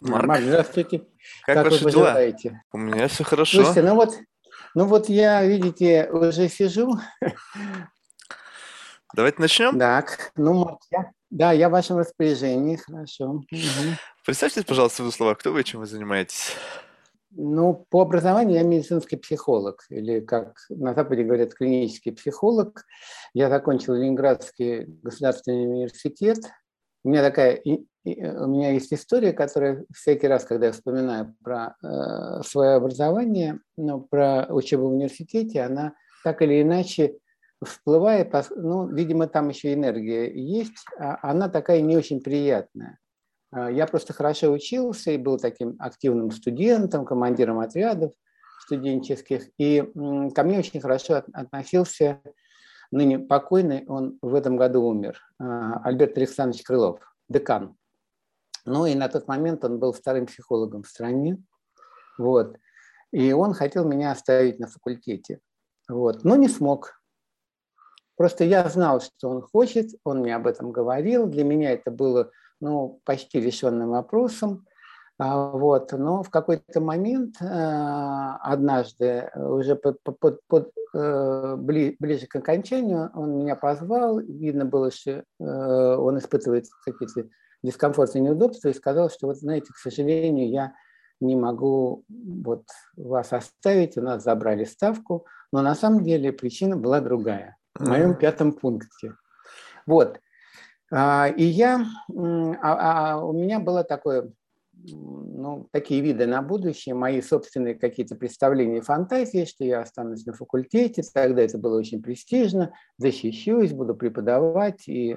Марк, Марк здравствуйте. Как, как ваши вы дела? У меня все хорошо. Слушайте, ну вот, ну вот я, видите, уже сижу. Давайте начнем. Так, ну, Марк, я, да, я в вашем распоряжении, хорошо. Угу. Представьте, пожалуйста, в двух словах, кто вы и чем вы занимаетесь? Ну, по образованию я медицинский психолог, или, как на Западе говорят, клинический психолог. Я закончил Ленинградский государственный университет. У меня такая, у меня есть история, которая всякий раз, когда я вспоминаю про э, свое образование, ну, про учебу в университете, она так или иначе всплывает, ну, видимо, там еще энергия есть, а она такая не очень приятная. А, я просто хорошо учился и был таким активным студентом, командиром отрядов студенческих. И ко мне очень хорошо относился ныне покойный, он в этом году умер, а, Альберт Александрович Крылов, декан. Ну и на тот момент он был вторым психологом в стране. Вот. И он хотел меня оставить на факультете. Вот. Но не смог. Просто я знал, что он хочет, он мне об этом говорил. Для меня это было ну, почти решенным вопросом. А, вот. Но в какой-то момент, э, однажды, уже под, под, под, э, ближе к окончанию, он меня позвал, видно было, что э, он испытывает какие-то дискомфорт и неудобства, и сказал, что вот, знаете, к сожалению, я не могу вот вас оставить, у нас забрали ставку, но на самом деле причина была другая, в моем пятом пункте. Вот, а, и я, а, а у меня было такое, ну, такие виды на будущее, мои собственные какие-то представления и фантазии, что я останусь на факультете, тогда это было очень престижно, защищусь, буду преподавать и,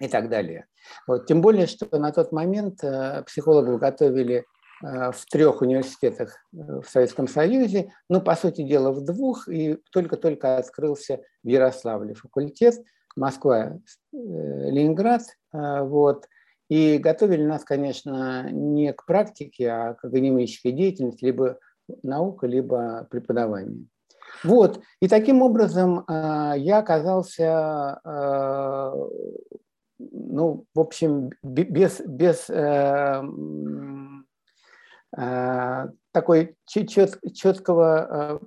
и так далее. Вот, тем более, что на тот момент э, психологов готовили э, в трех университетах э, в Советском Союзе, ну, по сути дела, в двух, и только-только открылся в Ярославле факультет – Москва, Ленинград, вот, и готовили нас, конечно, не к практике, а к академической деятельности, либо наука, либо преподавание. Вот, и таким образом э, я оказался, ну, в общем, без, без такой чет, четкого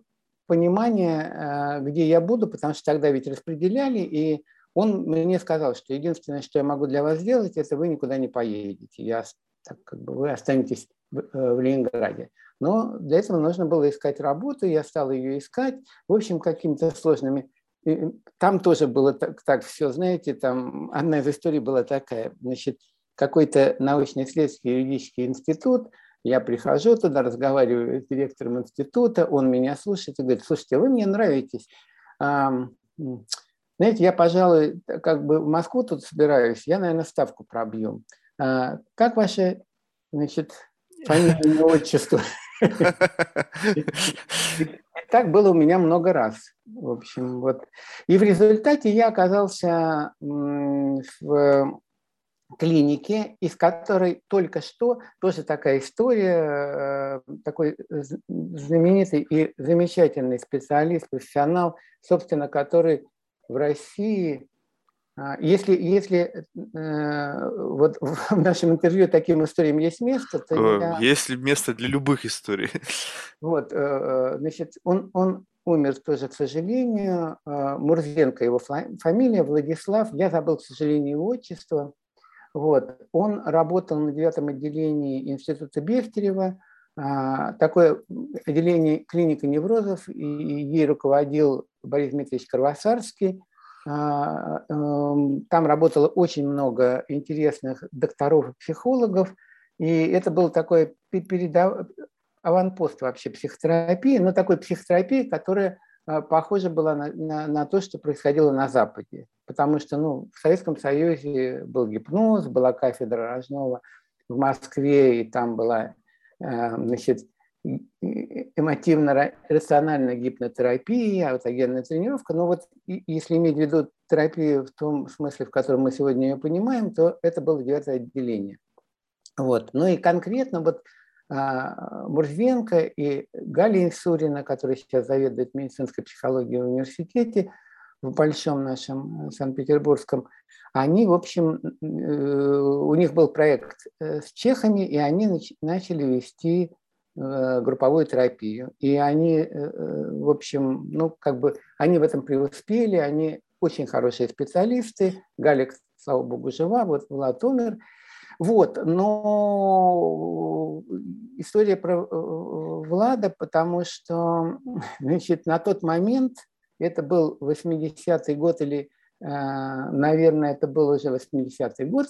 понимания, где я буду, потому что тогда ведь распределяли, и он мне сказал, что единственное, что я могу для вас сделать, это вы никуда не поедете. Я, так, как бы вы останетесь в, э, в Ленинграде. Но для этого нужно было искать работу, я стал ее искать. В общем, какими-то сложными там тоже было так, так все, знаете, там одна из историй была такая, значит, какой-то научно-исследовательский юридический институт, я прихожу туда, разговариваю с директором института, он меня слушает и говорит, слушайте, вы мне нравитесь, знаете, я, пожалуй, как бы в Москву тут собираюсь, я, наверное, ставку пробью. А, как ваше, значит, фамилия, отчество? Так было у меня много раз. В общем, вот. И в результате я оказался в клинике, из которой только что тоже такая история, э, такой знаменитый и замечательный специалист, профессионал, собственно, который в России, а, если, если э, вот в нашем интервью таким историям есть место, то э, я... Есть ли место для любых историй? Вот, э, значит, он, он умер тоже, к сожалению. Мурзенко его фамилия, Владислав. Я забыл, к сожалению, его отчество. Вот. Он работал на девятом отделении Института Бехтерева, такое отделение клиника неврозов, и ей руководил Борис Дмитриевич Кровосарский. А, эм, там работало очень много интересных докторов и психологов, и это был такой передав... аванпост вообще психотерапии, но такой психотерапии, которая а, похожа была на, на, на то, что происходило на Западе. Потому что ну, в Советском Союзе был гипноз, была кафедра Рожнова в Москве, и там была значит, эмотивно-рациональная гипнотерапия, аутогенная тренировка. Но вот если иметь в виду терапию в том смысле, в котором мы сегодня ее понимаем, то это было девятое отделение. Вот. Ну и конкретно вот а, Мурзенко и Галия Сурина, которая сейчас заведует медицинской психологией в университете, в большом нашем Санкт-Петербургском, они, в общем, у них был проект с чехами, и они начали вести групповую терапию. И они, в общем, ну, как бы, они в этом преуспели, они очень хорошие специалисты. Галик, слава богу, жива, вот Влад умер. Вот, но история про Влада, потому что, значит, на тот момент, это был 80-й год или, наверное, это был уже 80-й год,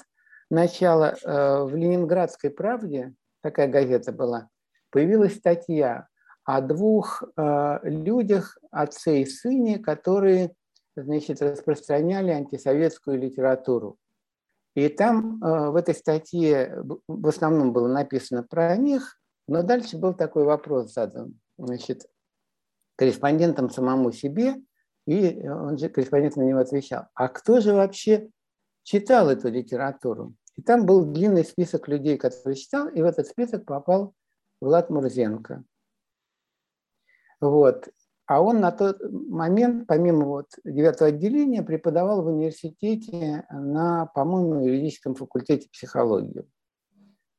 начало в Ленинградской правде, такая газета была, появилась статья о двух людях, отце и сыне, которые значит, распространяли антисоветскую литературу. И там э, в этой статье в основном было написано про них, но дальше был такой вопрос задан, значит, корреспондентам самому себе, и он же, корреспондент на него отвечал, а кто же вообще читал эту литературу? И там был длинный список людей, которые читал, и в этот список попал Влад Мурзенко. Вот. А он на тот момент, помимо вот девятого отделения, преподавал в университете на, по-моему, юридическом факультете психологии.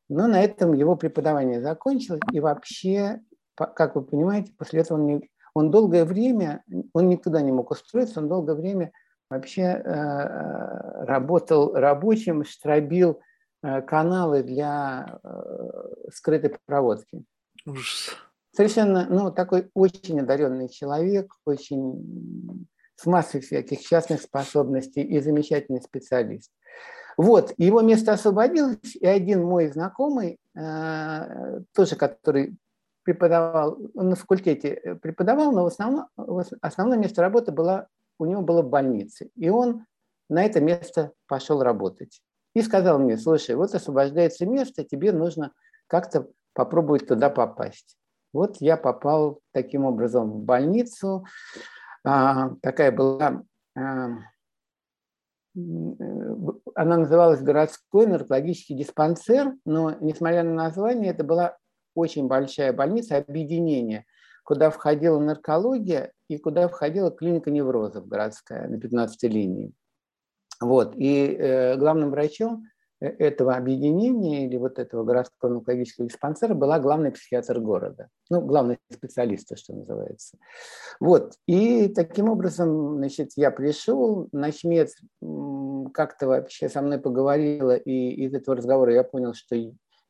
Но на этом его преподавание закончилось, и вообще, как вы понимаете, после этого он, он долгое время, он никуда не мог устроиться, он долгое время вообще э, работал рабочим, штробил э, каналы для э, скрытой проводки. Ужас совершенно, ну, такой очень одаренный человек, очень с массой всяких частных способностей и замечательный специалист. Вот, его место освободилось, и один мой знакомый, э, тоже который преподавал, на факультете преподавал, но в основном, основное место работы было, у него было в больнице. И он на это место пошел работать. И сказал мне, слушай, вот освобождается место, тебе нужно как-то попробовать туда попасть. Вот я попал таким образом в больницу. А, такая была, а, она называлась городской наркологический диспансер, но несмотря на название, это была очень большая больница, объединение, куда входила наркология и куда входила клиника неврозов городская на 15 линии. Вот. И э, главным врачом Э, этого объединения или вот этого городского онкологического диспансера была главный психиатр города, ну, главный специалист, что называется. Вот, и таким образом, значит, я пришел, начмец как-то вообще со мной поговорила, и из этого разговора я понял, что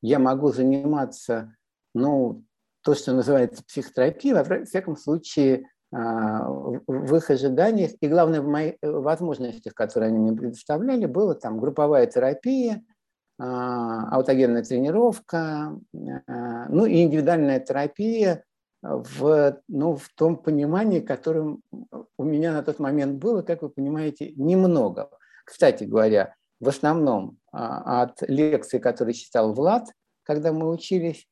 я могу заниматься, ну, то, что называется психотерапией, во всяком случае, а, в их ожиданиях и, главное, в моих э, возможностях, которые они мне предоставляли, было там групповая терапия, а, аутогенная тренировка, а, ну и индивидуальная терапия в, ну, в том понимании, которым у меня на тот момент было, как вы понимаете, немного. Кстати говоря, в основном от лекций, которые читал Влад, когда мы учились,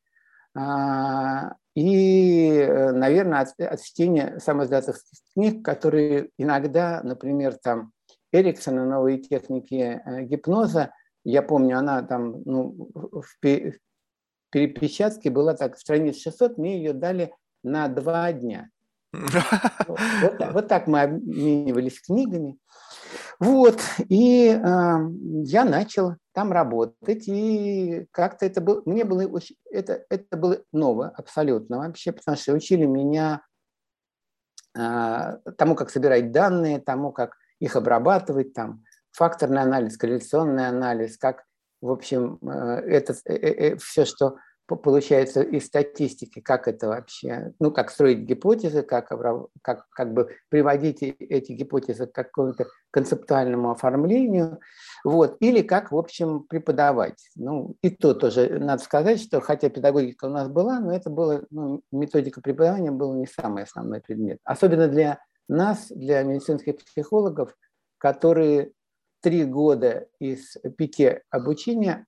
и, э, наверное, от, от чтения самоиздатовских книг, которые иногда, например, там Эриксона «Новые техники э, гипноза», я помню, она там ну, в перепечатке была так, страниц 600, мне ее дали на два дня. Вот, вот так мы обменивались книгами. Вот, и э, я начал там работать, и как-то это было, мне было очень, это, это было ново абсолютно вообще, потому что учили меня э, тому, как собирать данные, тому, как их обрабатывать, там, факторный анализ, корреляционный анализ, как, в общем, э, это, э, э, все, что получается из статистики, как это вообще, ну, как строить гипотезы, как, как, как бы приводить эти гипотезы к какому-то концептуальному оформлению, вот, или как, в общем, преподавать. Ну, и то тоже надо сказать, что хотя педагогика у нас была, но это было, ну, методика преподавания была не самый основной предмет. Особенно для нас, для медицинских психологов, которые три года из пяти обучения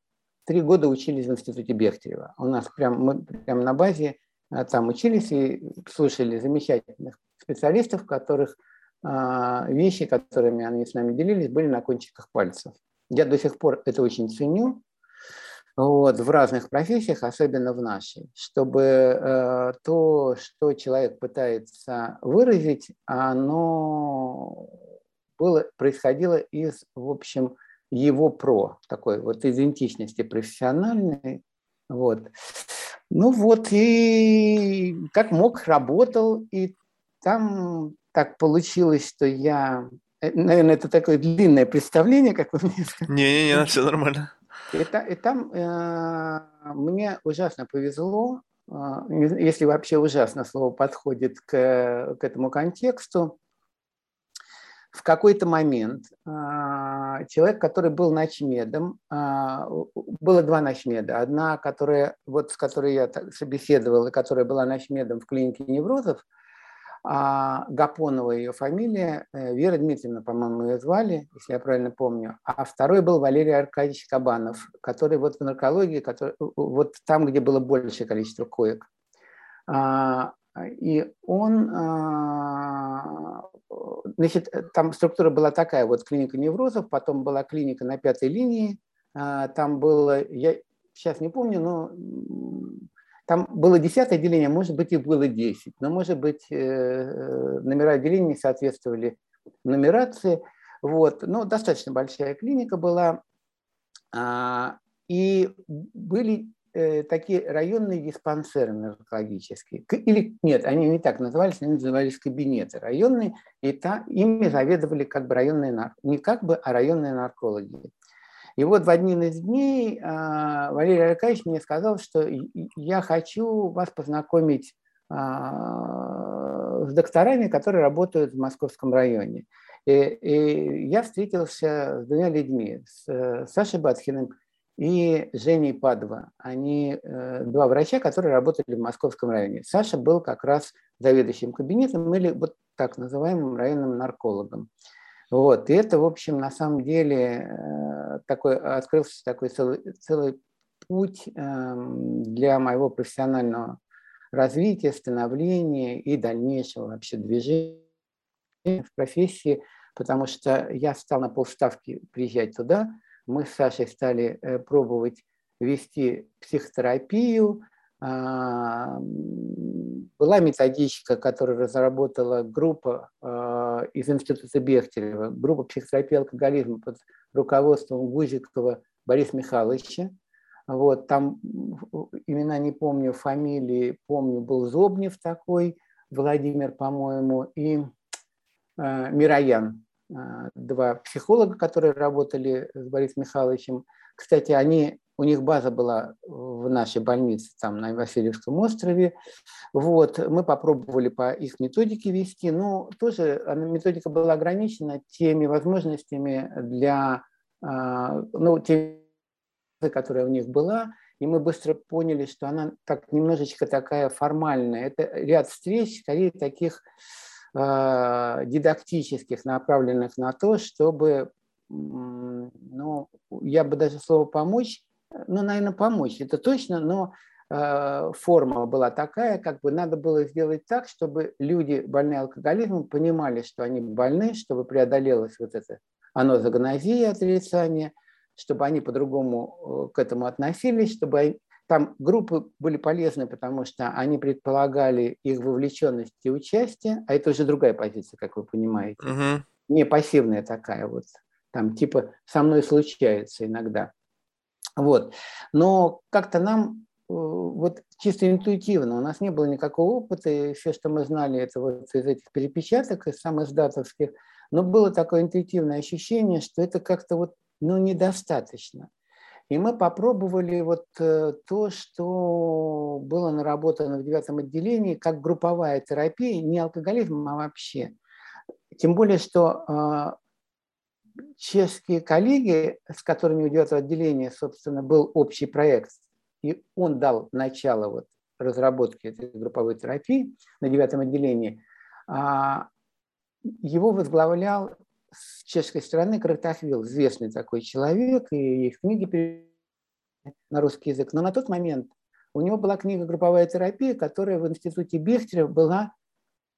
три года учились в институте Бехтерева. У нас прям, мы прям на базе а, там учились и слушали замечательных специалистов, которых а, вещи, которыми они с нами делились, были на кончиках пальцев. Я до сих пор это очень ценю вот, в разных профессиях, особенно в нашей, чтобы э, то, что человек пытается выразить, оно было, происходило из, в общем, его про, такой вот идентичности профессиональной. Вот. Ну вот, и как мог, работал, и там так получилось, что я... Э, наверное, это такое длинное представление, как вы мне сказали. Не-не-не, все нормально. И, и там э, мне ужасно повезло, э, если вообще ужасно слово подходит к, к этому контексту. В какой-то момент э, человек, который был ночмедом, э, было два ночмеда. Одна, которая, вот, с которой я собеседовал, и которая была ночмедом в клинике неврозов – а Гапонова ее фамилия, э, Вера Дмитриевна, по-моему, ее звали, если я правильно помню. А второй был Валерий Аркадьевич Кабанов, который вот в наркологии, который, вот там, где было большее количество коек. И он, а, значит, там структура была такая, вот клиника неврозов, потом была клиника на пятой линии, а, там было, я сейчас не помню, но там было 10 отделение, может быть, их было 10, но, может быть, э, э, номера отделений соответствовали нумерации. Вот. Но достаточно большая клиника была. А, и были э, такие районные диспансеры наркологические. Или нет, они не так назывались, они назывались кабинеты районные, и та, ими заведовали как бы районные, не как бы, а районные наркологи. И вот в один из дней а, Валерий Аркадьевич мне сказал, что я хочу вас познакомить а, с докторами, которые работают в московском районе. И, и я встретился с двумя людьми, с Сашей Батхиным и Женей Падова. Они э, два врача, которые работали в московском районе. Саша был как раз заведующим кабинетом или вот так называемым районным наркологом. Вот. И это, в общем, на самом деле э, такой, открылся такой целый, целый путь эм, для моего профессионального развития, становления и дальнейшего вообще движения в профессии, потому что я стал на полставки приезжать туда, мы с Сашей стали э, пробовать вести психотерапию, а, была методичка, которую разработала группа а, из Института Бехтерева, группа психотерапии алкоголизма под руководством Гузикова Бориса Михайловича. Вот, там имена не помню, фамилии помню, был Зобнев такой, Владимир, по-моему, и э, Мироян, два психолога, которые работали с Борисом Михайловичем. Кстати, они у них база была в нашей больнице, там на Васильевском острове. Вот, мы попробовали по их методике вести, но тоже методика была ограничена теми возможностями для, а, ну, теми, которая у них была, и мы быстро поняли, что она так немножечко такая формальная. Это ряд встреч, скорее таких дидактических, направленных на то, чтобы, ну, я бы даже слово «помочь» ну, наверное, помочь, это точно, но э, форма была такая, как бы надо было сделать так, чтобы люди, больные алкоголизмом, понимали, что они больны, чтобы преодолелось вот это анозагнозия, отрицание, чтобы они по-другому э, к этому относились, чтобы там группы были полезны, потому что они предполагали их вовлеченность и участие, а это уже другая позиция, как вы понимаете, угу. не пассивная такая вот, там типа со мной случается иногда. Вот. Но как-то нам э, вот чисто интуитивно, у нас не было никакого опыта, и все, что мы знали, это вот из этих перепечаток, из самых датовских, но было такое интуитивное ощущение, что это как-то вот, ну, недостаточно. И мы попробовали вот э, то, что было наработано в девятом отделении, как групповая терапия, не алкоголизм, а вообще. Тем более, что а, чешские коллеги, с которыми у девятого отделения, собственно, был общий проект, и он дал начало вот разработке этой групповой терапии на девятом отделении, а, его возглавлял с чешской стороны Кратахвил, известный такой человек, и их книги на русский язык. Но на тот момент у него была книга «Групповая терапия», которая в институте Бехтерева была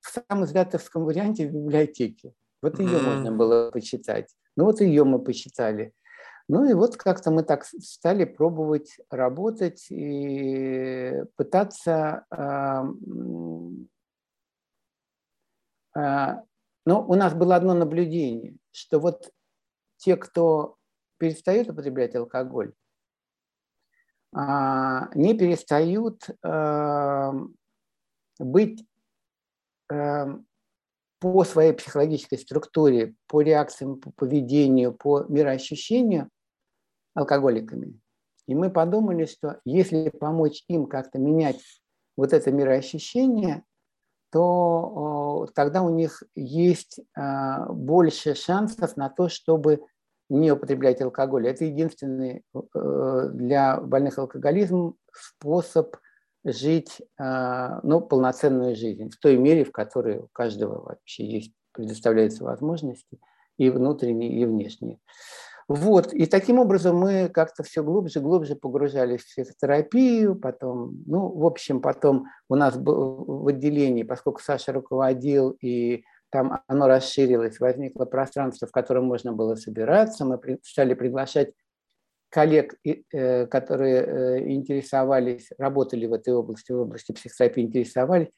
в самом издатовском варианте в библиотеке. Вот ее mm-hmm. можно было почитать. Ну вот ее мы почитали. Ну и вот как-то мы так стали пробовать работать и пытаться... Э, э, ну, у нас было одно наблюдение. что вот те, кто перестают употреблять алкоголь, а, не перестают эм, быть эм, по своей психологической структуре, по реакциям, по поведению, по мироощущению алкоголиками. И мы подумали, что если помочь им как-то менять вот это мироощущение, то тогда у них есть а, больше шансов на то, чтобы не употреблять алкоголь. Это единственный э, для больных алкоголизмом способ жить ну, полноценную жизнь в той мере, в которой у каждого вообще есть, предоставляются возможности и внутренние, и внешние. Вот, и таким образом мы как-то все глубже, глубже погружались в психотерапию, потом, ну, в общем, потом у нас в отделении, поскольку Саша руководил, и там оно расширилось, возникло пространство, в котором можно было собираться, мы стали приглашать коллег, э, которые э, интересовались, работали в этой области, в области психотерапии, интересовались,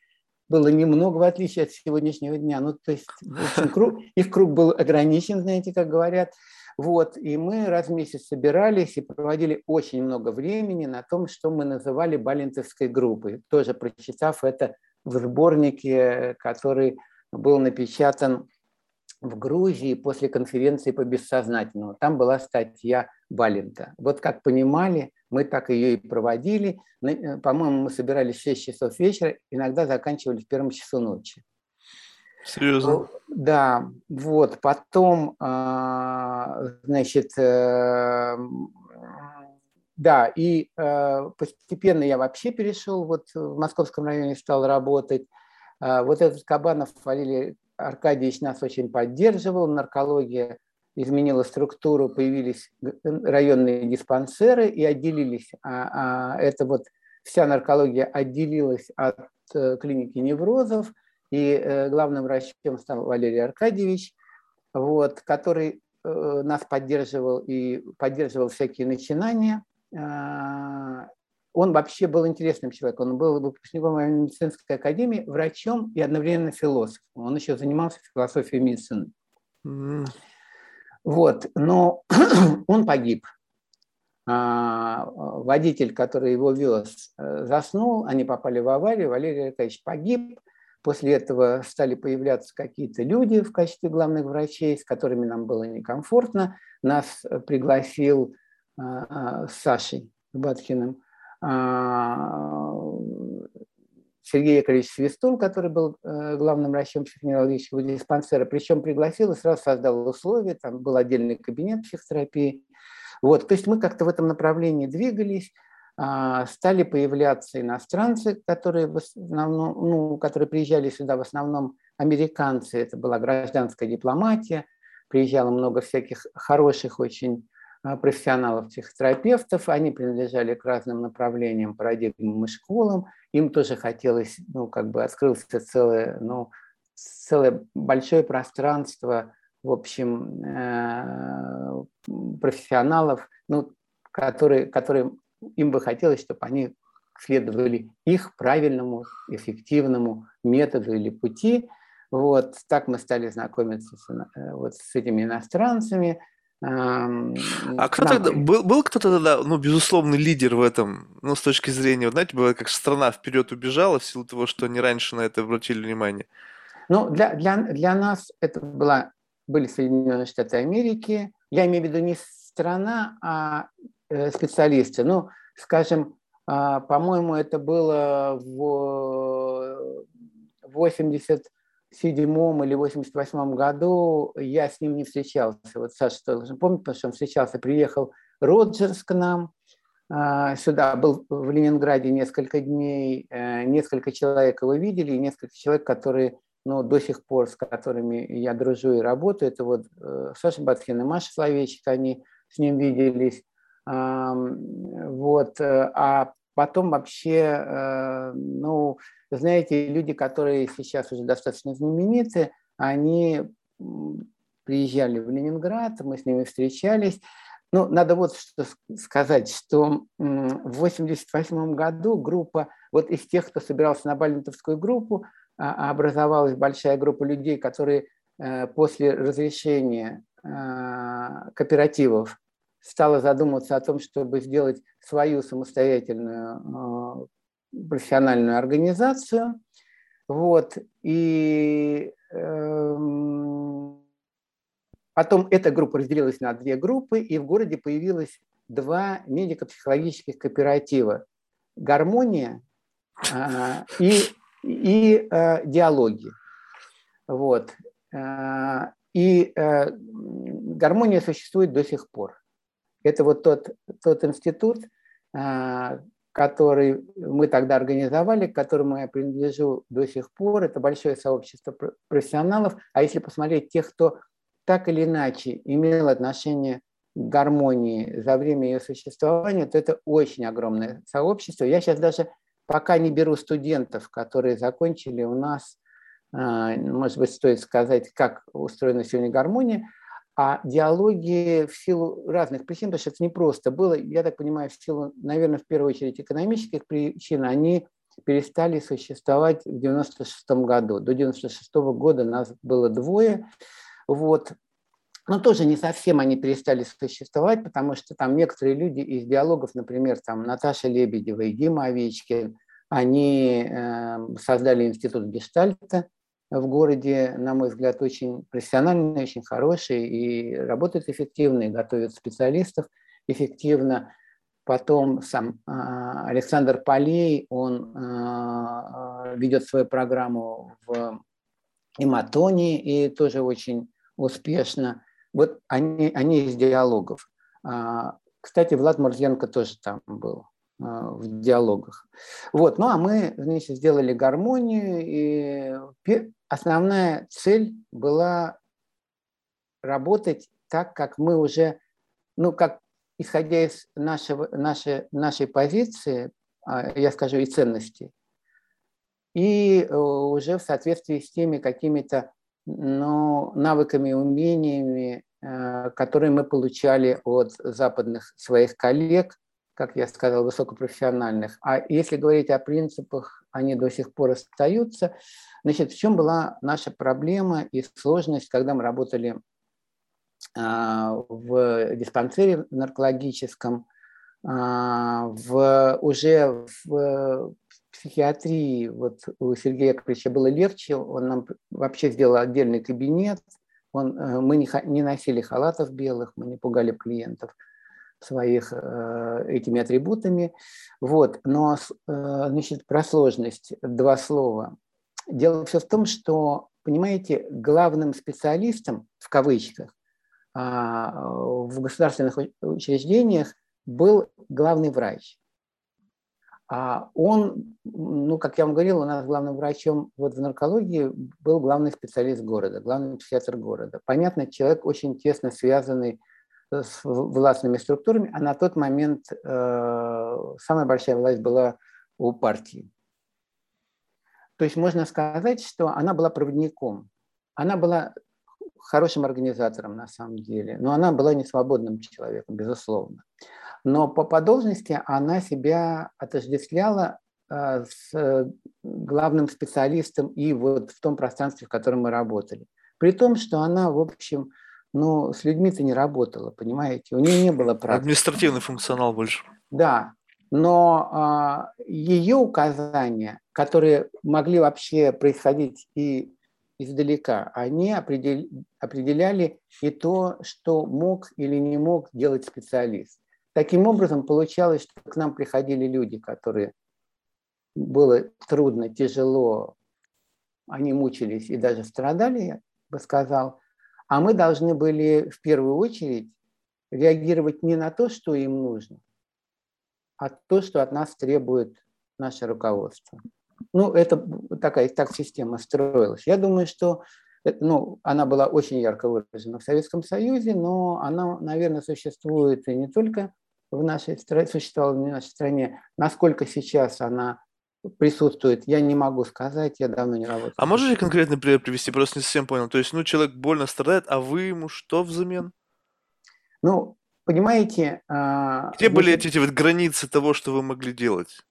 было немного в отличие от сегодняшнего дня. Ну, то есть, в общем, круг, их круг был ограничен, знаете, как говорят. Вот, и мы раз в месяц собирались и проводили очень много времени на том, что мы называли балентовской группой, тоже прочитав это в сборнике, который был напечатан в Грузии после конференции по бессознательному. Там была статья Балента. Вот как понимали, мы так ее и проводили. Э, по-моему, мы собирались в 6 часов вечера, иногда заканчивали в первом часу ночи. Серьезно? Да, вот. Потом, а, значит, э, да, и э, постепенно я вообще перешел, вот в московском районе стал работать. А, вот этот Кабанов Валерий Аркадьевич нас очень поддерживал, наркология изменила структуру, появились районные диспансеры и отделились. А, а, это вот вся наркология отделилась от э, клиники неврозов – и э, главным врачом стал Валерий Аркадьевич, вот, который э, нас поддерживал и поддерживал всякие начинания. А, он вообще был интересным человеком. Он был выпускником медицинской академии, врачом и одновременно философом. Он еще занимался философией медицины. Mm. Вот, но он погиб. А, водитель, который его вез, э, заснул, они попали в аварию, Валерий Аркадьевич погиб – После этого стали появляться какие-то люди в качестве главных врачей, с которыми нам было некомфортно. Нас э, пригласил а, а, с Сашей Баткиным а, Сергей Яковлевич Свистун, который был э, главным врачом психоневрологического диспансера, причем пригласил и сразу создал условия, там был отдельный кабинет психотерапии. Вот, то есть мы как-то в этом направлении двигались. А, стали появляться иностранцы, которые, в основном, ну, которые приезжали сюда, в основном американцы, это была гражданская дипломатия, приезжало много всяких хороших очень а, профессионалов, психотерапевтов, они принадлежали к разным направлениям, парадигмам и школам, им тоже хотелось, ну, как бы открылся целое, ну, целое большое пространство, в общем, э, профессионалов, ну, которые, которые им бы хотелось, чтобы они следовали их правильному, эффективному методу или пути. Вот так мы стали знакомиться с, э, вот с этими иностранцами. А кто тогда, был, был кто-то тогда, ну, безусловный лидер в этом, ну, с точки зрения, вот, знаете, бывает, как страна вперед убежала в силу того, что они раньше на это обратили внимание? Ну, для, для, для нас это была, были Соединенные Штаты Америки. Я имею в виду не страна, а специалисты. Ну, скажем, а, по-моему, это было в 87 или 88 году, я с ним не встречался. Вот Саша должен помнить, потому что он встречался, приехал Роджерс к нам, а, сюда, был в Ленинграде несколько дней, э, несколько человек его видели, и несколько человек, которые ну, до сих пор, с которыми я дружу и работаю, это вот э, Саша Батхин и Маша Словечек, они с ним виделись. Вот. Э, а потом вообще, э, ну, знаете, люди, которые сейчас уже достаточно знамениты, они приезжали в Ленинград, мы с ними встречались. Ну, надо вот что сказать, что в 1988 году группа, вот из тех, кто собирался на Балентовскую группу, а, образовалась большая группа людей, которые э, после разрешения кооперативов стала задумываться о том, чтобы сделать свою самостоятельную профессиональную организацию. Вот. И эм, потом эта группа разделилась на две группы, и в городе появилось два медико-психологических кооператива. Гармония э, и, и э, диалоги. Вот. Э, и э, гармония существует до сих пор. Это вот тот, тот институт, э, который мы тогда организовали, к которому я принадлежу до сих пор. Это большое сообщество профессионалов. А если посмотреть тех, кто так или иначе имел отношение к гармонии за время ее существования, то это очень огромное сообщество. Я сейчас даже пока не беру студентов, которые закончили у нас, а, может быть, стоит сказать, как устроена сегодня гармония, а диалоги в силу разных причин, потому что это не просто было, я так понимаю, в силу, наверное, в первую очередь экономических причин, они перестали существовать в 96 году. До 96 года нас было двое. Вот. Но тоже не совсем они перестали существовать, потому что там некоторые люди из диалогов, например, там Наташа Лебедева и Дима Овечкин, они э, создали институт гештальта, в городе, на мой взгляд, очень профессиональный, очень хороший и работает эффективно, и готовит специалистов эффективно. Потом сам а, Александр Полей, он а, ведет свою программу в Иматоне и тоже очень успешно. Вот они, они из диалогов. А, кстати, Влад Мурзенко тоже там был. А, в диалогах. Вот. Ну а мы значит, сделали гармонию, и основная цель была работать так, как мы уже, ну, как исходя из нашего, нашей, нашей позиции, а, я скажу, и ценностей, и э, уже в соответствии с теми какими-то ну, навыками, умениями, э, которые мы получали от западных своих коллег, как я сказал, высокопрофессиональных. А если говорить о принципах, они до сих пор остаются. Значит, в чем была наша проблема и сложность, когда мы работали а, в диспансере наркологическом, а, в, уже в психиатрии, вот у Сергея Яковлевича было легче, он нам вообще сделал отдельный кабинет, он, э, мы не, не носили халатов белых, мы не пугали клиентов – своих э, этими атрибутами. Вот. Но, э, значит, про сложность два слова. Дело все в том, что, понимаете, главным специалистом, в кавычках, а, в государственных учреждениях был главный врач. А он, ну, как я вам говорил, у нас главным врачом вот в наркологии был главный специалист города, главный психиатр города. Понятно, человек очень тесно связанный с властными структурами, а на тот момент э, самая большая власть была у партии. То есть можно сказать, что она была проводником. Она была хорошим организатором на самом деле, но она была не свободным человеком, безусловно. Но по, по должности она себя отождествляла э, с главным специалистом и вот в том пространстве, в котором мы работали. При том, что она, в общем, но с людьми-то не работала, понимаете? У нее не было практики. Административный функционал больше. Да, но а, ее указания, которые могли вообще происходить и издалека, они определ, определяли и то, что мог или не мог делать специалист. Таким образом, получалось, что к нам приходили люди, которые было трудно, тяжело, они мучились и даже страдали, я бы сказал, а мы должны были в первую очередь реагировать не на то, что им нужно, а то, что от нас требует наше руководство. Ну, это такая так система строилась. Я думаю, что ну, она была очень ярко выражена в Советском Союзе, но она, наверное, существует и не только в нашей стране, существовала в нашей стране. Насколько сейчас она присутствует, я не могу сказать, я давно не работаю. А можете конкретный пример привести? Просто не совсем понял. То есть, ну, человек больно страдает, а вы ему что взамен? Ну, понимаете... А, Где были эти, эти вот границы того, что вы могли делать?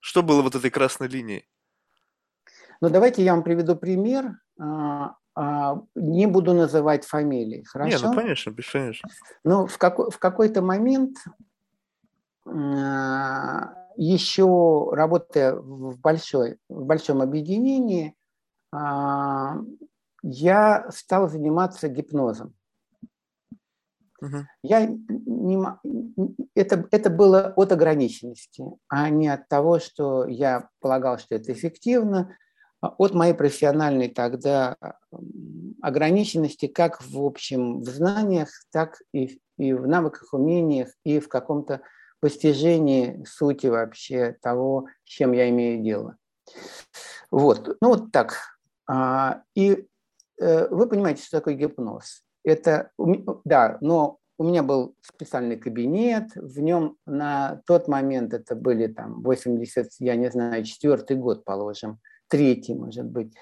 Что было вот этой красной линией? Ну, давайте я вам приведу пример. А, а, не буду называть фамилии, хорошо? Не, ну конечно, конечно. Ну, в, какой, в какой-то момент еще работая в, большой, в большом объединении, а, я стал заниматься гипнозом. Угу. Я не, это, это было от ограниченности, а не от того, что я полагал, что это эффективно, а от моей профессиональной тогда ограниченности как в общем в знаниях, так и, и в навыках, умениях, и в каком-то постижении сути вообще того, с чем я имею дело. Вот, ну вот так. А, и э, вы понимаете, что такое гипноз. Это, да, но у меня был специальный кабинет, в нем на тот момент это были там 80, я не знаю, четвертый год, положим, третий, может быть.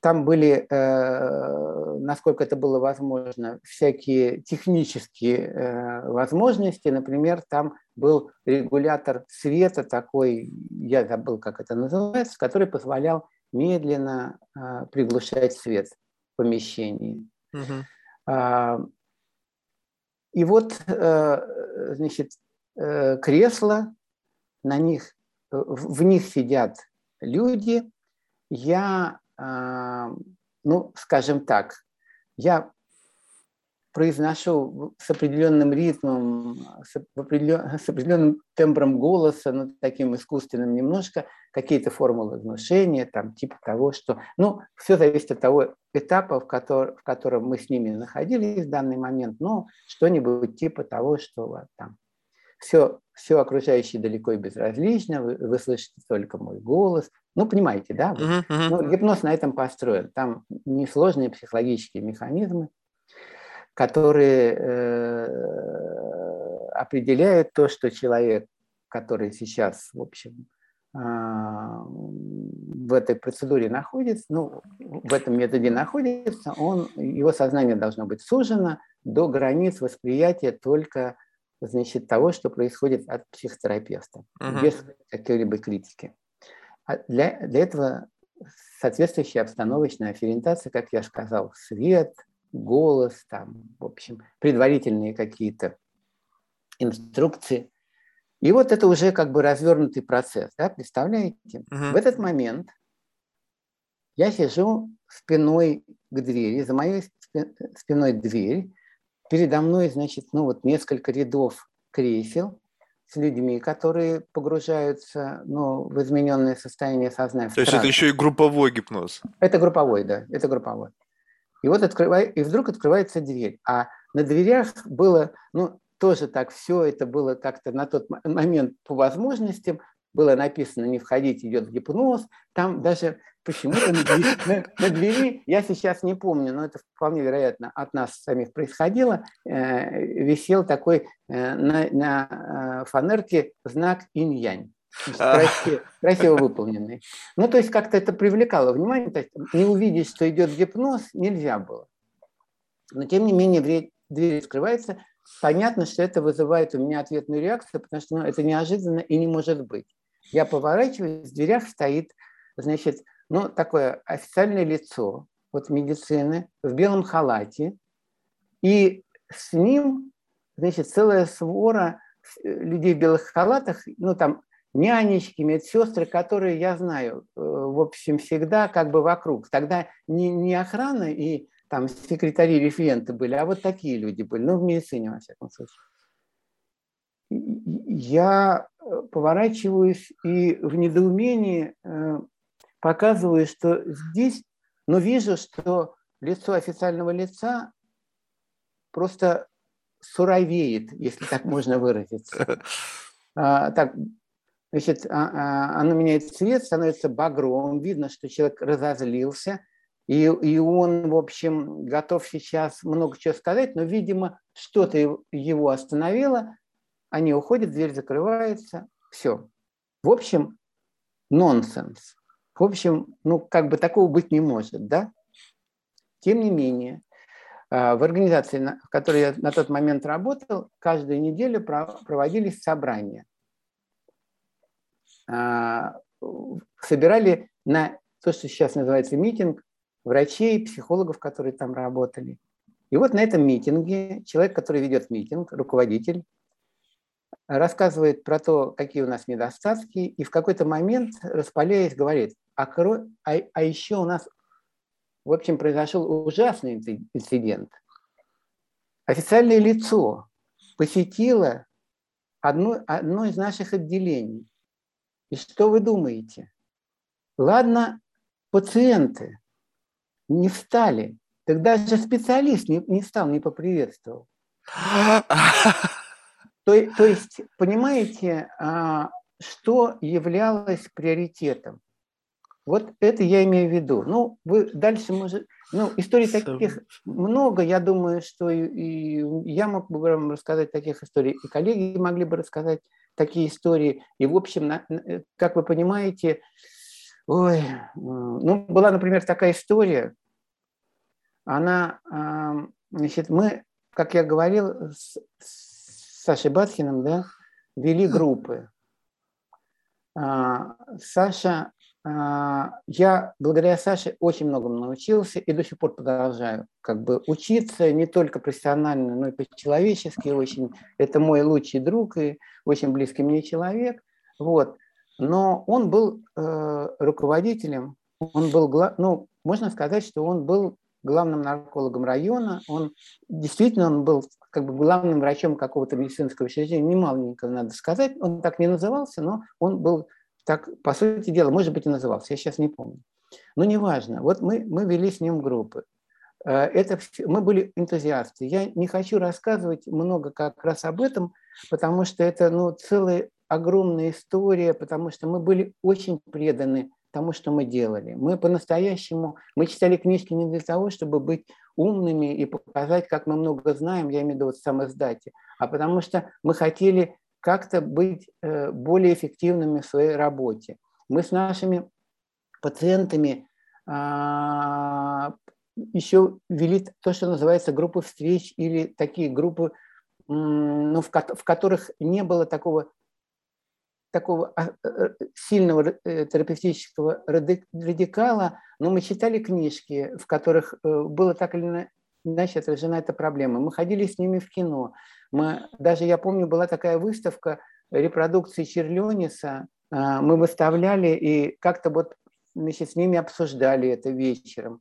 Там были, э, насколько это было возможно, всякие технические э, возможности. Например, там был регулятор света такой, я забыл, как это называется, который позволял медленно э, приглушать свет в помещении. Угу. И вот, значит, кресла, на них, в них сидят люди, я, ну, скажем так, я произношу с определенным ритмом, с, определен, с определенным тембром голоса, ну, таким искусственным немножко, какие-то формулы внушения, там, типа того, что... Ну, все зависит от того этапа, в, который, в котором мы с ними находились в данный момент, ну, что-нибудь типа того, что вот, там, все, все окружающее далеко и безразлично, вы, вы слышите только мой голос. Ну, понимаете, да? Uh-huh, uh-huh. Ну, гипноз на этом построен. Там несложные психологические механизмы, которые э, определяют то, что человек, который сейчас, в общем, э, в этой процедуре находится, ну, в этом методе находится, он, его сознание должно быть сужено до границ восприятия только значит, того, что происходит от психотерапевта, uh-huh. без какой-либо критики. А для, для этого соответствующая обстановочная ориентация, как я сказал, свет, голос, там, в общем, предварительные какие-то инструкции. И вот это уже как бы развернутый процесс, да, представляете? Uh-huh. В этот момент я сижу спиной к двери, за моей спиной дверь, Передо мной, значит, ну вот несколько рядов кресел с людьми, которые погружаются ну, в измененное состояние сознания. То есть это еще и групповой гипноз? Это групповой, да, это групповой. И вот открывай, и вдруг открывается дверь, а на дверях было, ну, тоже так все это было как-то на тот момент по возможностям, было написано «не входить, идет гипноз». Там даже почему-то на, двери, на, на двери, я сейчас не помню, но это вполне вероятно от нас самих происходило, э, висел такой э, на, на э, фанерке знак инь-янь. Красиво, красиво выполненный. Ну, то есть как-то это привлекало внимание. То есть не увидеть, что идет гипноз, нельзя было. Но тем не менее дверь открывается. Понятно, что это вызывает у меня ответную реакцию, потому что ну, это неожиданно и не может быть. Я поворачиваюсь, в дверях стоит, значит, ну, такое официальное лицо вот медицины в белом халате, и с ним, значит, целая свора людей в белых халатах, ну, там, нянечки, медсестры, которые я знаю, э, в общем, всегда как бы вокруг. Тогда не, не охрана и там секретари, референты были, а вот такие люди были, ну, в медицине, во всяком случае я э, поворачиваюсь и в недоумении э, показываю, что здесь, но вижу, что лицо официального лица просто суровеет, если так можно выразиться. А, так, значит, а, а, оно меняет цвет, становится багровым, видно, что человек разозлился, и, и он, в общем, готов сейчас много чего сказать, но, видимо, что-то его остановило, они уходят, дверь закрывается, все. В общем, нонсенс. В общем, ну, как бы такого быть не может, да? Тем не менее, а, в организации, в которой я на тот момент работал, каждую неделю проводились собрания. А, собирали на то, что сейчас называется митинг, врачей, психологов, которые там работали. И вот на этом митинге человек, который ведет митинг, руководитель, рассказывает про то, какие у нас недостатки, и в какой-то момент, распаляясь, говорит, а, кро... а, а еще у нас, в общем, произошел ужасный инцидент. Официальное лицо посетило одно, одно из наших отделений. И что вы думаете? Ладно, пациенты не встали, тогда же специалист не, не стал, не поприветствовал. То, то есть, понимаете, а, что являлось приоритетом? Вот это я имею в виду. Ну, вы дальше может, ну, историй таких много. Я думаю, что и, и я мог бы вам рассказать таких историй, и коллеги могли бы рассказать такие истории. И, в общем, на, как вы понимаете, ой, ну, была, например, такая история. Она, значит, мы, как я говорил, с, с Сашей Батхиным, да, вели группы. А, Саша а, я благодаря Саше очень многому научился и до сих пор продолжаю как бы учиться не только профессионально, но и по-человечески очень. Это мой лучший друг и очень близкий мне человек. Вот. Но он был э, руководителем, он был, ну, можно сказать, что он был главным наркологом района. Он действительно он был как бы главным врачом какого-то медицинского учреждения, немаленького, надо сказать. Он так не назывался, но он был так, по сути дела, может быть, и назывался, я сейчас не помню. Но неважно. Вот мы, мы вели с ним группы. Э, это, мы были энтузиасты. Я не хочу рассказывать много как раз об этом, потому что это ну, целая огромная история, потому что мы были очень преданы тому, что мы делали. Мы по-настоящему, мы читали книжки не для того, чтобы быть умными и показать, как мы много знаем, я имею в виду вот издате, а потому что мы хотели как-то быть э, более эффективными в своей работе. Мы с нашими пациентами а, еще вели то, что называется группы встреч или такие группы, ну, в, в которых не было такого, такого а, э, сильного э, терапевтического радикала, но мы читали книжки, в которых было так или иначе отражена эта проблема. Мы ходили с ними в кино, мы, даже я помню, была такая выставка репродукции Черлениса, а, мы выставляли и как-то вот значит, с ними обсуждали это вечером.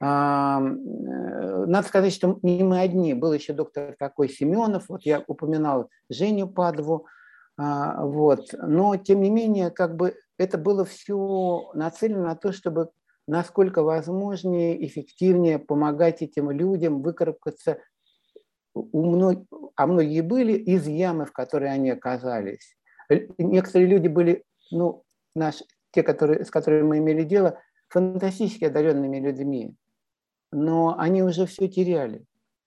А, э, надо сказать, что не мы одни. Был еще доктор такой Семенов, вот я упоминал Женю Падву, вот. но тем не менее, как бы это было все нацелено на то, чтобы насколько возможнее, эффективнее помогать этим людям выкарабкаться у мног... а многие были из ямы, в которой они оказались. Некоторые люди были, ну, наши, те, которые, с которыми мы имели дело, фантастически одаренными людьми, но они уже все теряли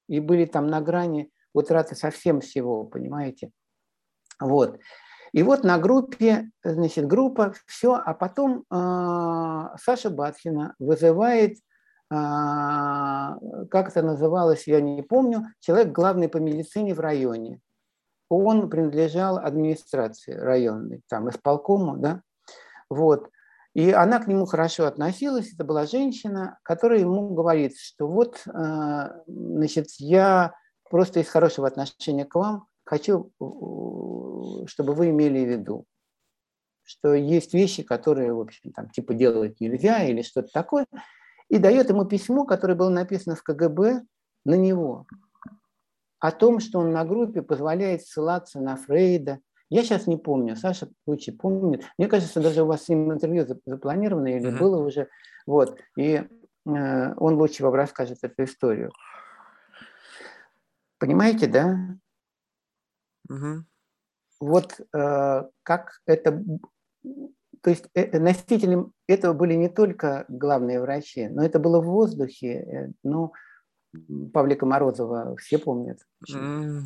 и были там на грани утраты совсем всего, понимаете? Вот. И вот на группе, значит, группа, все, а потом э, Саша Батхина вызывает а, как это называлось, я не помню, человек главный по медицине в районе. Он принадлежал администрации районной, там, исполкому, да, вот. И она к нему хорошо относилась, это была женщина, которая ему говорит, что вот, а, значит, я просто из хорошего отношения к вам хочу, чтобы вы имели в виду, что есть вещи, которые, в общем, там, типа делать нельзя или что-то такое, и дает ему письмо, которое было написано в КГБ на него, о том, что он на группе позволяет ссылаться на Фрейда. Я сейчас не помню, Саша лучше помнит. Мне кажется, даже у вас с ним интервью запланировано или mm-hmm. было уже. Вот. И э, он лучше вам расскажет эту историю. Понимаете, да? Угу. Вот э, как это то есть э, э, носителем этого были не только главные врачи, но это было в воздухе. Э, ну, Павлика Морозова все помнят. Mm.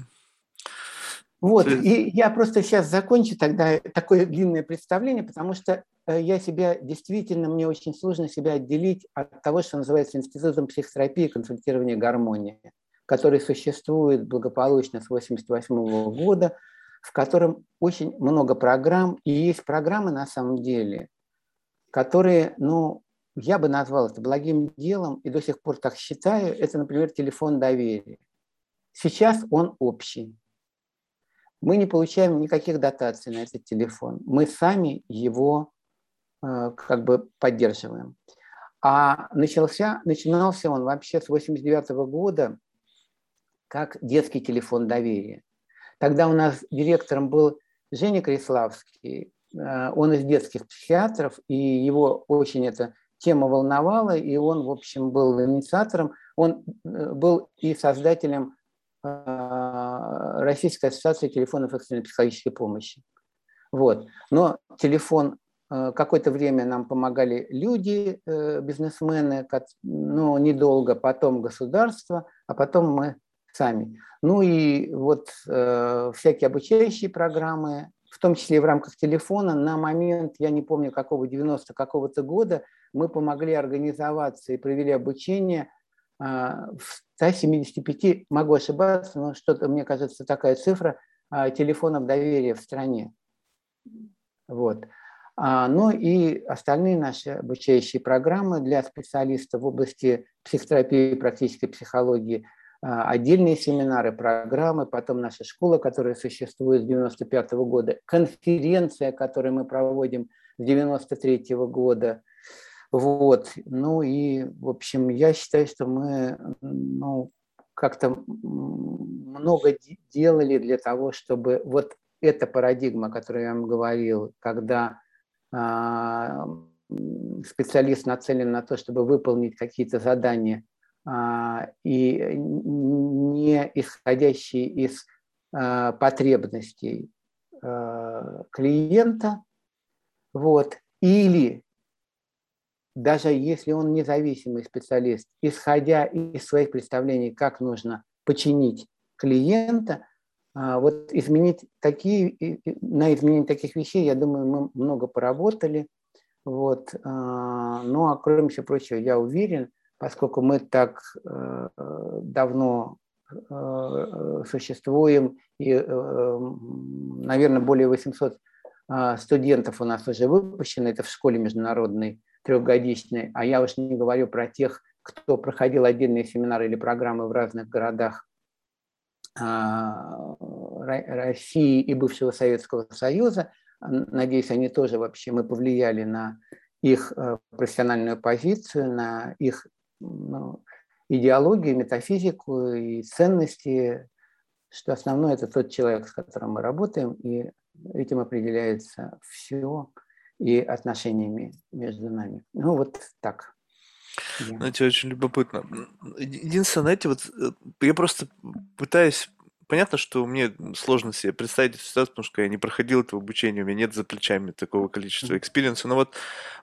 Вот, и я просто сейчас закончу тогда такое длинное представление, потому что я себя действительно, мне очень сложно себя отделить от того, что называется Институтом психотерапии и консультирования гармонии, который существует благополучно с 1988 года, в котором очень много программ, и есть программы на самом деле, которые, ну, я бы назвал это благим делом, и до сих пор так считаю, это, например, телефон доверия. Сейчас он общий. Мы не получаем никаких дотаций на этот телефон. Мы сами его э, как бы поддерживаем. А начался, начинался он вообще с 89 года как детский телефон доверия. Тогда у нас директором был Женя Криславский, э, он из детских психиатров, и его очень эта тема волновала, и он, в общем, был инициатором. Он э, был и создателем э, Российской ассоциации телефонов экстренной психологической помощи. Вот. Но телефон какое-то время нам помогали люди, бизнесмены, но недолго, потом государство, а потом мы сами. Ну и вот э, всякие обучающие программы, в том числе и в рамках телефона, на момент, я не помню какого, 90 какого-то года, мы помогли организоваться и провели обучение э, в 175, могу ошибаться, но что-то, мне кажется, такая цифра, э, телефонов доверия в стране. Вот. А, ну и остальные наши обучающие программы для специалистов в области психотерапии и практической психологии – отдельные семинары, программы, потом наша школа, которая существует с 95 года, конференция, которую мы проводим с 93 года. Вот. Ну и, в общем, я считаю, что мы ну, как-то много делали для того, чтобы вот эта парадигма, о которой я вам говорил, когда а, специалист нацелен на то, чтобы выполнить какие-то задания а, и не исходящие из а, потребностей а, клиента, вот, или даже если он независимый специалист, исходя из своих представлений, как нужно починить клиента, вот изменить такие, на изменение таких вещей, я думаю, мы много поработали. Вот. Ну а кроме всего прочего, я уверен, поскольку мы так э, давно э, существуем, и, э, наверное, более 800 студентов у нас уже выпущено, это в школе международной трехгодичной, а я уж не говорю про тех, кто проходил отдельные семинары или программы в разных городах России и бывшего Советского Союза. Надеюсь, они тоже вообще, мы повлияли на их профессиональную позицию, на их ну, идеологию, метафизику и ценности, что основное это тот человек, с которым мы работаем, и этим определяется все и отношениями между нами. Ну вот так. Знаете, очень любопытно. Единственное, знаете, вот э, я просто пытаюсь понятно, что мне сложно себе представить эту ситуацию, потому что я не проходил этого обучения, у меня нет за плечами такого количества experience а, но вот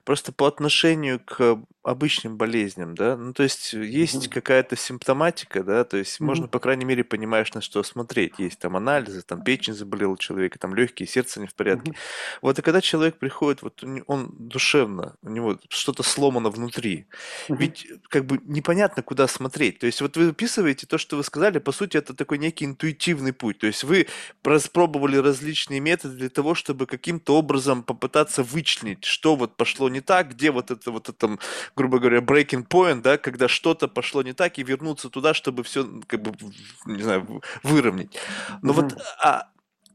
просто по отношению к обычным болезням, да, ну то есть есть mm-hmm. какая-то симптоматика, да, то есть mm-hmm. можно, по крайней мере, понимаешь, на что смотреть. Есть там анализы, там печень заболела у человека, там легкие, сердце не в порядке. Mm-hmm. Вот и когда человек приходит, вот он душевно, у него что-то сломано внутри, mm-hmm. ведь как бы непонятно, куда смотреть. То есть вот вы описываете то, что вы сказали, по сути, это такой некий интуитивный интуитивный путь. То есть вы распробовали различные методы для того, чтобы каким-то образом попытаться вычленить, что вот пошло не так, где вот это вот это, грубо говоря, breaking point, да, когда что-то пошло не так, и вернуться туда, чтобы все, как бы, не знаю, выровнять. Но mm-hmm. вот а,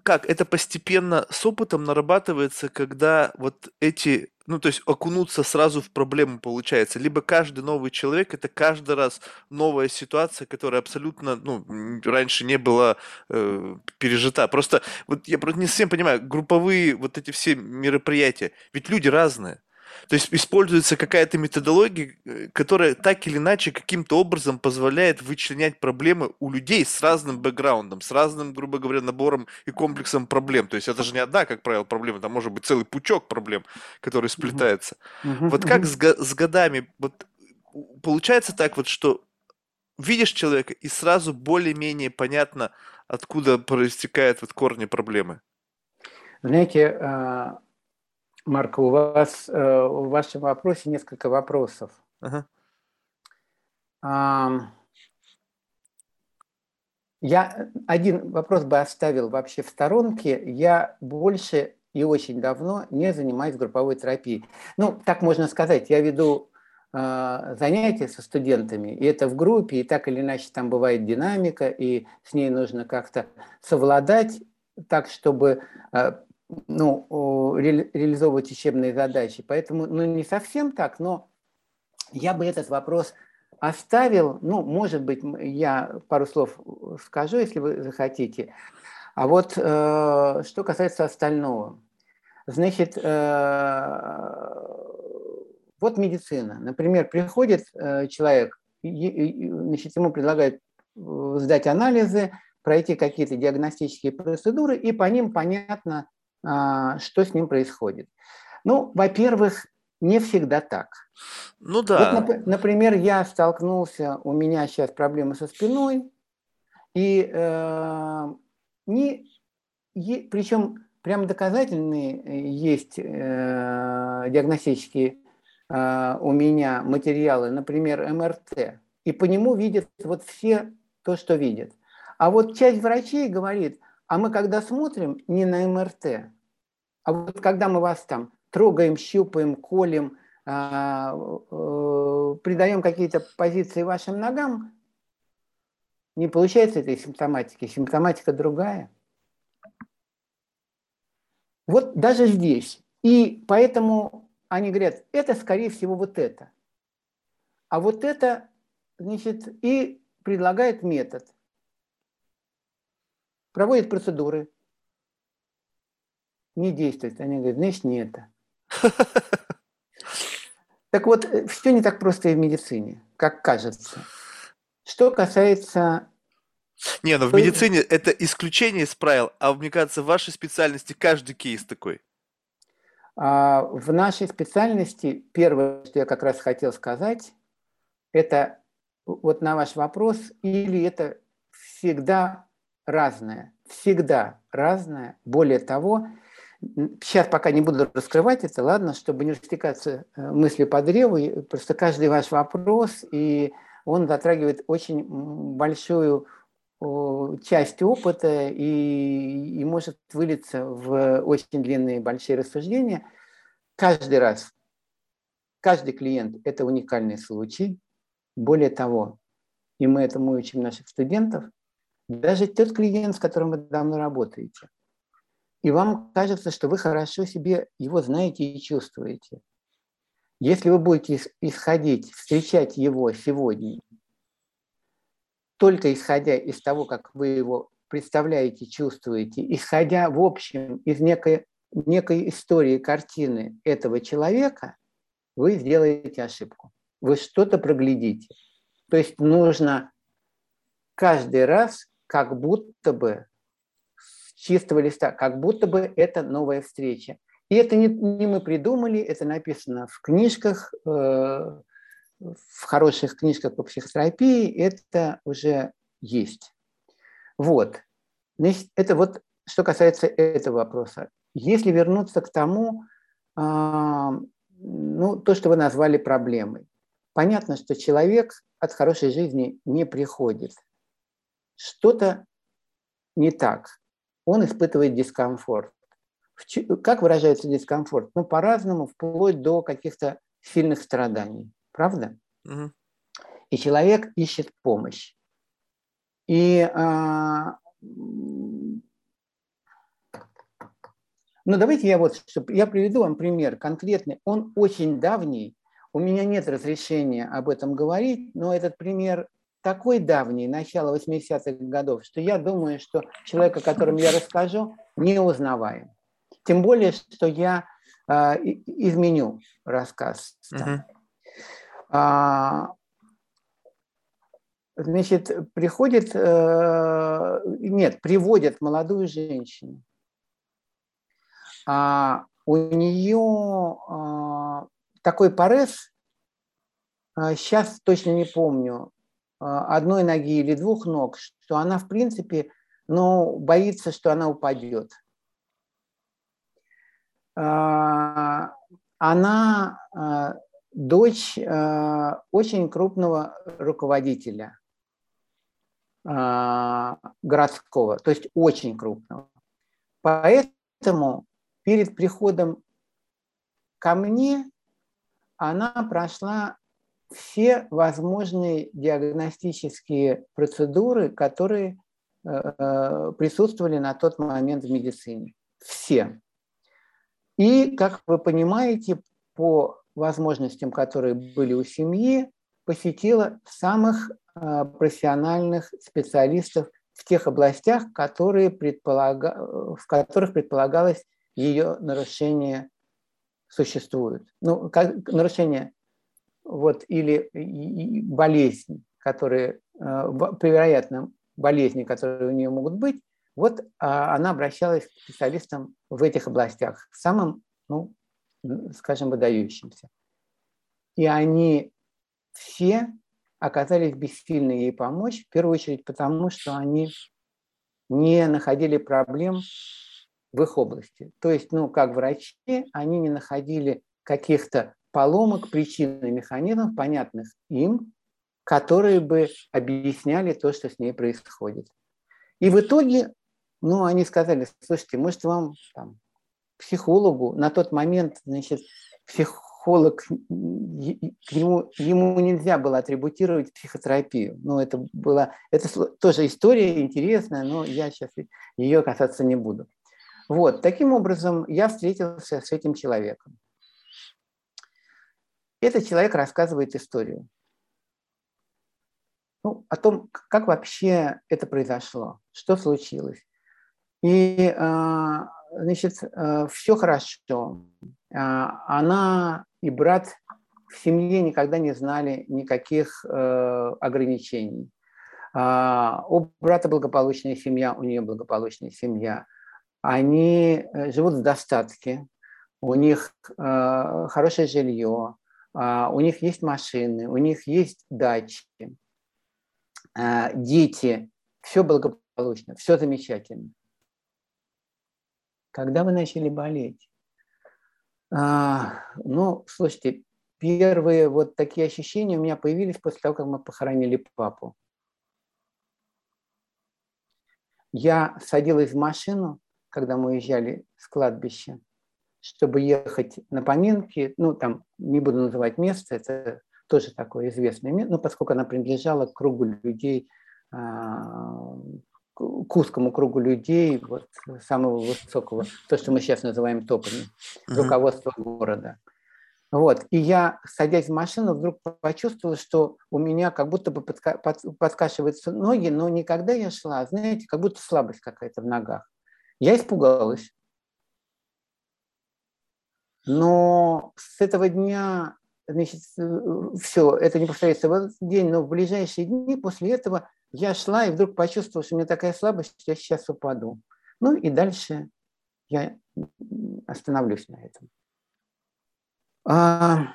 как это постепенно с опытом нарабатывается, когда вот эти ну, то есть окунуться сразу в проблему получается. Либо каждый новый человек это каждый раз новая ситуация, которая абсолютно, ну, раньше не была э, пережита. Просто вот я просто не совсем понимаю, групповые вот эти все мероприятия, ведь люди разные. То есть используется какая-то методология, э, которая так или иначе каким-то образом позволяет вычленять проблемы у людей с разным бэкграундом, с разным, грубо говоря, набором и комплексом проблем. То есть это же не одна, как правило, проблема, там может быть целый пучок проблем, который сплетается. Вот как с, с годами, вот получается так вот, что видишь человека и сразу более-менее понятно, откуда проистекают вот корни проблемы? Знаете, а, Марко, у вас э, в вашем вопросе несколько вопросов. Ага. Я один вопрос бы оставил вообще в сторонке. Я больше и очень давно не занимаюсь групповой терапией. Ну, так можно сказать, я веду э, занятие со студентами, и это в группе, и так или иначе там бывает динамика, и с ней нужно как-то совладать так, чтобы э, ну, ре, реализовывать учебные задачи. Поэтому, ну, не совсем так, но я бы этот вопрос оставил, ну, может быть, я пару слов скажу, если вы захотите. А вот э, что касается остального. Значит, э, вот медицина. Например, приходит э, человек, значит, ему предлагают э, сдать анализы, пройти какие-то диагностические процедуры, и по ним понятно, э, что с ним происходит. Ну, во-первых, не всегда так. Ну да. Вот, например, я столкнулся, у меня сейчас проблемы со спиной, и э, не, е, причем прям доказательные э, есть э, диагностические э, у меня материалы, например, МРТ, и по нему видят вот все то, что видят. А вот часть врачей говорит, а мы когда смотрим не на МРТ, а вот когда мы вас там трогаем, щупаем, колем, а, э, придаем какие-то позиции вашим ногам, не получается этой симптоматики. Симптоматика другая. Вот даже здесь. И поэтому они говорят, это скорее всего вот это. А вот это, значит, и предлагает метод. Проводит процедуры. Не действует. Они говорят, значит, не это. Так вот, э, все не так просто и в медицине, как кажется. Что касается... Не, но в медицине это исключение из правил, а мне кажется, в вашей специальности каждый кейс такой. А, в нашей специальности первое, что я как раз хотел сказать, это вот на ваш вопрос, или это всегда разное, всегда разное. Более того, Сейчас пока не буду раскрывать это, ладно, чтобы не растекаться э, мысли по древу. Просто каждый ваш вопрос, и он затрагивает очень большую часть опыта и, и может вылиться в очень длинные большие рассуждения. Каждый раз, каждый клиент – это уникальный случай. Более того, и мы этому учим наших студентов, даже тот клиент, с которым вы давно работаете – и вам кажется, что вы хорошо себе его знаете и чувствуете. Если вы будете исходить, встречать его сегодня, только исходя из того, как вы его представляете, чувствуете, исходя в общем из некой, некой истории, картины этого человека, вы сделаете ошибку. Вы что-то проглядите. То есть нужно каждый раз как будто бы чистого листа, как будто бы это новая встреча. И это не, не мы придумали, это написано в книжках, э, в хороших книжках по психотерапии, это уже есть. Вот. Значит, это вот что касается этого вопроса. Если вернуться к тому, э, ну, то, что вы назвали проблемой. Понятно, что человек от хорошей жизни не приходит. Что-то не так он испытывает дискомфорт. Как выражается дискомфорт? Ну, по-разному, вплоть до каких-то сильных страданий. Правда? Угу. И человек ищет помощь. И а, ну, давайте я вот, чтобы я приведу вам пример конкретный. Он очень давний. У меня нет разрешения об этом говорить, но этот пример такой давний, начало 80-х годов, что я думаю, что человек, о котором я расскажу, не узнаваем. Тем более, что я э, изменю рассказ. Uh-huh. А, значит, приходит, э, нет, приводят молодую женщину. А у нее э, такой порез, сейчас точно не помню, а, одной ноги или двух ног, что она, в принципе, ну, боится, что она упадет. А, она а, дочь очень крупного руководителя городского, то есть очень крупного. Поэтому перед приходом ко мне она прошла все возможные диагностические процедуры, которые э, присутствовали на тот момент в медицине. Все. И, как вы понимаете, по возможностям, которые были у семьи, посетила самых э, профессиональных специалистов в тех областях, которые предполага... в которых предполагалось ее нарушение существует. Ну, как, нарушение вот, или болезнь, которые, э, вероятно, болезни, которые у нее могут быть, вот а, она обращалась к специалистам в этих областях, самым, ну, скажем, выдающимся. И они все оказались бессильны ей помочь, в первую очередь потому, что они не находили проблем в их области. То есть, ну, как врачи, они не находили каких-то поломок, причин и механизмов, понятных им, которые бы объясняли то, что с ней происходит. И в итоге, ну, они сказали, слушайте, может, вам там, психологу на тот момент, значит, психолог, к нему, ему нельзя было атрибутировать психотерапию. Ну, это была, это тоже история интересная, но я сейчас ее касаться не буду. Вот, таким образом, я встретился с этим человеком. Этот человек рассказывает историю. Ну, о том, как вообще это произошло, что случилось. И, а, значит, а, все хорошо. А, она и брат в семье никогда не знали никаких э, ограничений. У брата благополучная семья, у нее благополучная семья они э, живут в достатке, у них э, хорошее жилье, э, у них есть машины, у них есть дачи, э, дети, все благополучно, все замечательно. Когда вы начали болеть? А, ну, слушайте, первые вот такие ощущения у меня появились после того, как мы похоронили папу. Я садилась в машину, когда мы уезжали с кладбища, чтобы ехать на поминки, ну, там, не буду называть место, это тоже такое известное место, но поскольку она принадлежала к кругу людей, а, к узкому кругу людей, вот, самого высокого, то, что мы сейчас называем топами, руководство города. Вот. И я, садясь в машину, вдруг почувствовала, что у меня как будто бы подка- под- подкашиваются ноги, но никогда я шла, знаете, как будто слабость какая-то в ногах. Я испугалась. Но с этого дня, значит, все, это не повторяется в этот день, но в ближайшие дни после этого я шла и вдруг почувствовала, что у меня такая слабость, что я сейчас упаду. Ну и дальше я остановлюсь на этом. А,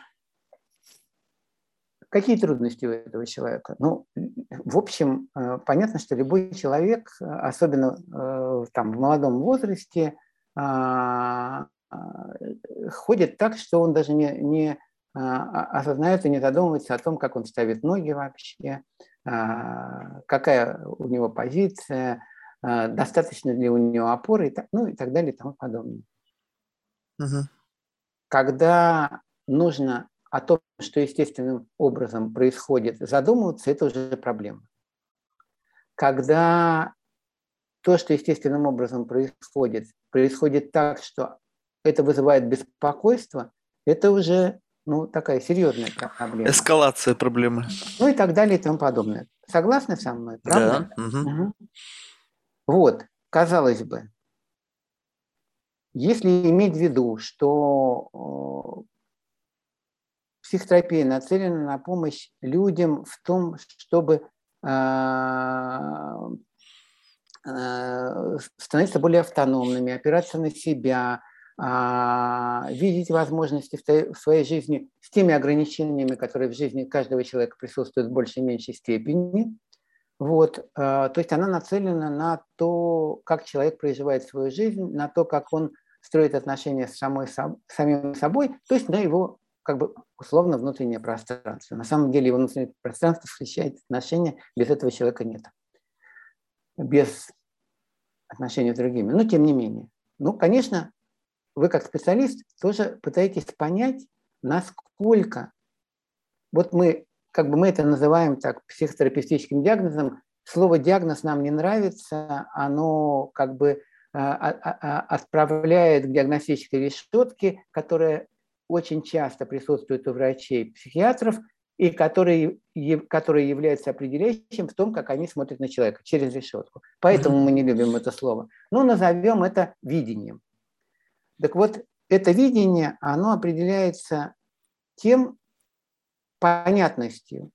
какие трудности у этого человека? Ну, в общем, э, понятно, что любой человек, э, особенно э, там, в молодом возрасте, а, ходит так, что он даже не, не а, осознает и не задумывается о том, как он ставит ноги вообще, а, какая у него позиция, достаточно ли у него опоры, и так, ну и так далее и тому подобное. Угу. Когда нужно о том, что естественным образом происходит, задумываться, это уже проблема. Когда то, что естественным образом происходит, происходит так, что это вызывает беспокойство, это уже ну, такая серьезная проблема. Эскалация проблемы. Ну и так далее и тому подобное. Согласны со мной? Правда? Да. Угу. Угу. Вот, казалось бы, если иметь в виду, что Психотерапия нацелена на помощь людям в том, чтобы а, а, становиться более автономными, опираться на себя, видеть возможности в своей жизни с теми ограничениями, которые в жизни каждого человека присутствуют в большей и меньшей степени. Вот, то есть она нацелена на то, как человек проживает свою жизнь, на то, как он строит отношения с самой, самим собой, то есть на его как бы условно внутреннее пространство. На самом деле его внутреннее пространство встречает отношения, без этого человека нет. Без отношений с другими. Но тем не менее. Ну, конечно, вы как специалист тоже пытаетесь понять, насколько вот мы как бы мы это называем так психотерапевтическим диагнозом. Слово диагноз нам не нравится, оно как бы а, отправляет к диагностической решетке, которая очень часто присутствует у врачей, психиатров, и которые, которые являются определяющим в том, как они смотрят на человека через решетку. Поэтому мы не любим это слово. Но назовем это видением. Так вот, это видение, оно определяется тем понятностью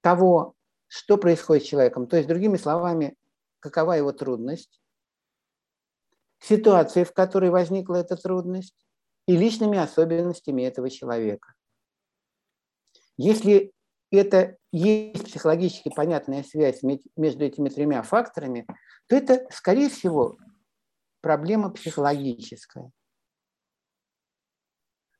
того, что происходит с человеком. То есть, другими словами, какова его трудность, ситуации, в которой возникла эта трудность, и личными особенностями этого человека. Если это есть психологически понятная связь между этими тремя факторами, то это, скорее всего, проблема психологическая.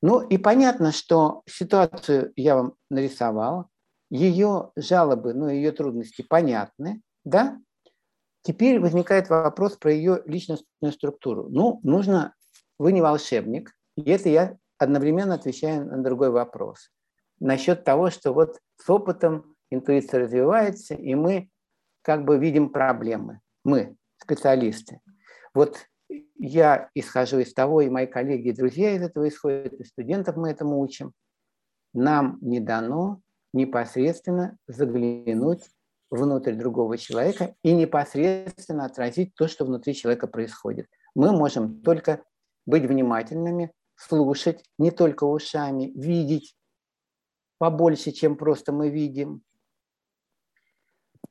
Ну и понятно, что ситуацию я вам нарисовал, ее жалобы, ну ее трудности понятны, да? Теперь возникает вопрос про ее личностную структуру. Ну, нужно, вы не волшебник, и это я одновременно отвечаю на другой вопрос. Насчет того, что вот с опытом интуиция развивается, и мы как бы видим проблемы. Мы, специалисты. Вот я исхожу из того, и мои коллеги и друзья из этого исходят, и студентов мы этому учим. Нам не дано непосредственно заглянуть внутрь другого человека и непосредственно отразить то, что внутри человека происходит. Мы можем только быть внимательными, слушать не только ушами, видеть побольше, чем просто мы видим,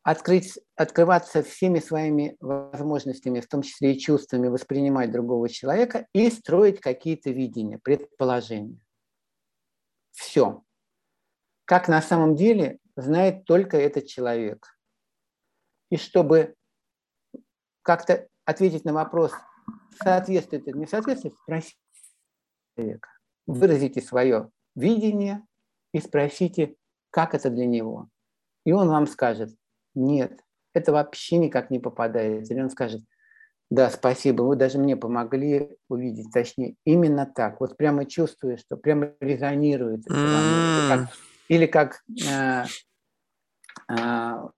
открыть, открываться всеми своими возможностями, в том числе и чувствами, воспринимать другого человека и строить какие-то видения, предположения. Все. Как на самом деле знает только этот человек. И чтобы как-то ответить на вопрос, соответствует это, не соответствует, спросите человека. Выразите свое видение и спросите, как это для него. И он вам скажет, нет, это вообще никак не попадает. Или он скажет, да, спасибо, вы даже мне помогли увидеть, точнее, именно так. Вот прямо чувствую, что прямо резонирует. Mm. Или как, или как э, э,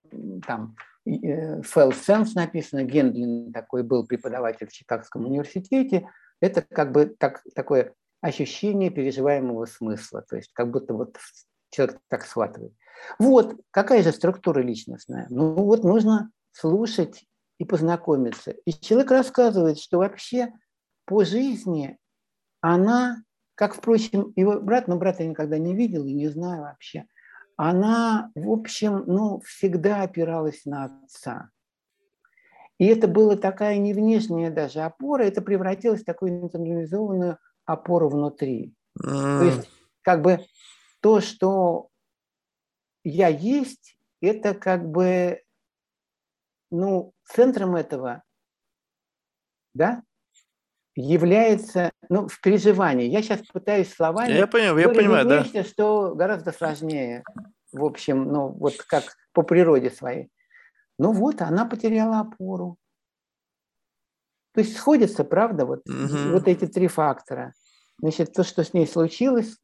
там Felt Sense написано, Гендлин такой был преподаватель в Чикагском университете. Это как бы так, такое ощущение переживаемого смысла, то есть как будто вот человек так схватывает. Вот, какая же структура личностная? Ну вот нужно слушать и познакомиться. И человек рассказывает, что вообще по жизни она, как, впрочем, его брат, но брата я никогда не видел и не знаю вообще, она, в общем, ну, всегда опиралась на отца. И это была такая не внешняя даже опора, это превратилось в такую интернализованную опору внутри. Mm. То есть, как бы то, что я есть, это как бы, ну, центром этого, да, является, ну, в переживании. Я сейчас пытаюсь словами... Я понимаю, я понимаю, да. Нечто, что гораздо сложнее, в общем, ну, вот как по природе своей. Ну вот, она потеряла опору. То есть сходятся, правда, вот, угу. вот эти три фактора. Значит, то, что с ней случилось,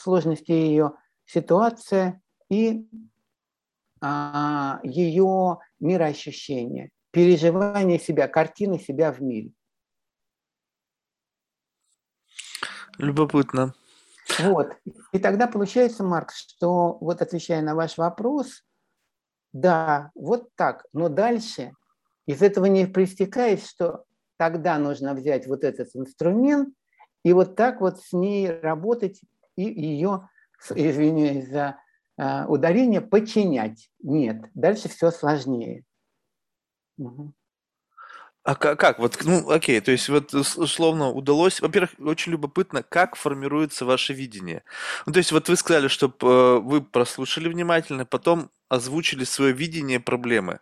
сложности ее ситуация и а, ее мироощущение, переживание себя, картины себя в мире. Любопытно. Вот. И тогда получается, Марк, что вот отвечая на ваш вопрос, да, вот так, но дальше из этого не проистекает, что тогда нужно взять вот этот инструмент и вот так вот с ней работать и ее, извиняюсь за э, ударение, подчинять. Нет, дальше все сложнее. Угу. А как, как? Вот, ну, окей, то есть вот условно удалось, во-первых, очень любопытно, как формируется ваше видение. Ну, то есть вот вы сказали, что э, вы прослушали внимательно, потом озвучили свое видение проблемы.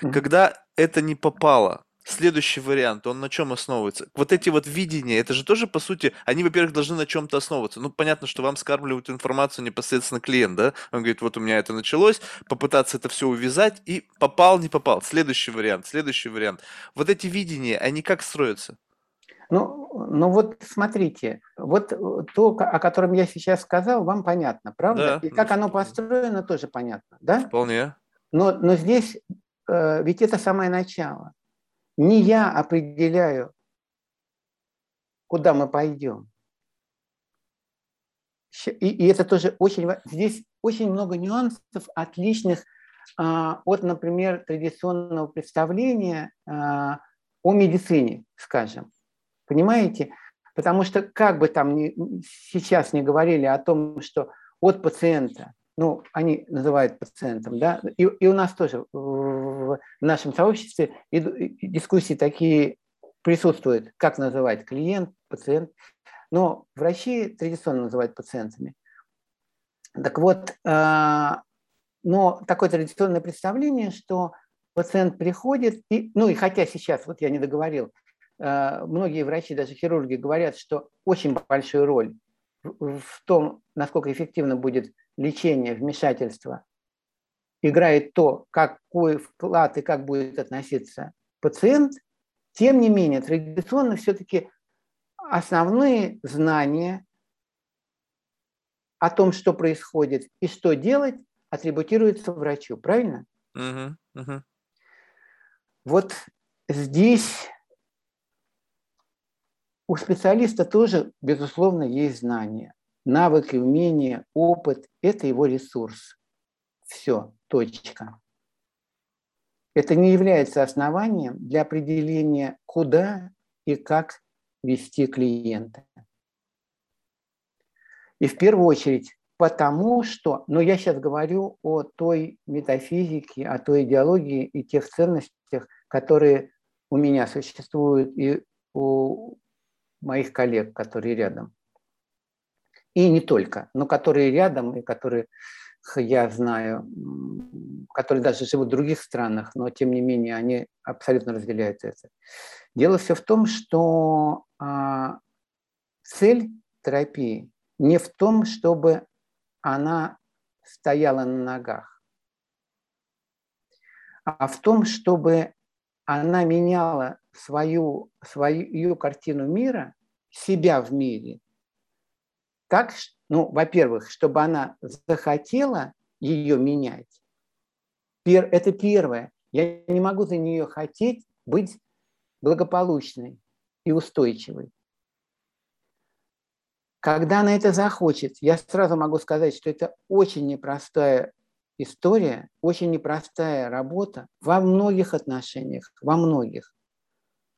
Mm-hmm. Когда это не попало, Следующий вариант, он на чем основывается? Вот эти вот видения, это же тоже, по сути, они, во-первых, должны на чем-то основываться. Ну, понятно, что вам скармливают информацию непосредственно клиент, да? Он говорит, вот у меня это началось, попытаться это все увязать, и попал, не попал. Следующий вариант, следующий вариант. Вот эти видения, они как строятся? Ну, ну вот смотрите, вот то, о котором я сейчас сказал, вам понятно, правда? Да, И как оно построено, тоже понятно, да? Вполне. Но, но здесь э, ведь это самое начало. Не я определяю, куда мы пойдем. И, и это тоже очень... Здесь очень много нюансов, отличных а, от, например, традиционного представления а, о медицине, скажем. Понимаете? Потому что как бы там ни, сейчас не говорили о том, что от пациента, ну, они называют пациентом, да, и, и у нас тоже в нашем сообществе дискуссии такие присутствуют, как называть клиент, пациент, но врачи традиционно называют пациентами. Так вот, а, но такое традиционное представление, что пациент приходит, и, ну и хотя сейчас, вот я не договорил, а, многие врачи, даже хирурги говорят, что очень большую роль в том, насколько эффективно будет лечение, вмешательство, играет то, какой вклад и как будет относиться пациент, тем не менее, традиционно все-таки основные знания о том, что происходит и что делать, атрибутируются врачу, правильно? Угу, угу. Вот здесь у специалиста тоже, безусловно, есть знания. Навыки, умения, опыт – это его ресурс. Все, точка. Это не является основанием для определения, куда и как вести клиента. И в первую очередь потому, что, но я сейчас говорю о той метафизике, о той идеологии и тех ценностях, которые у меня существуют и у моих коллег, которые рядом. И не только, но которые рядом и которые я знаю, которые даже живут в других странах, но тем не менее они абсолютно разделяют это. Дело все в том, что а, цель терапии не в том, чтобы она стояла на ногах, а в том, чтобы она меняла свою, свою картину мира, себя в мире, так, ну, во-первых, чтобы она захотела ее менять. Это первое. Я не могу за нее хотеть быть благополучной и устойчивой. Когда она это захочет, я сразу могу сказать, что это очень непростая история, очень непростая работа во многих отношениях, во многих.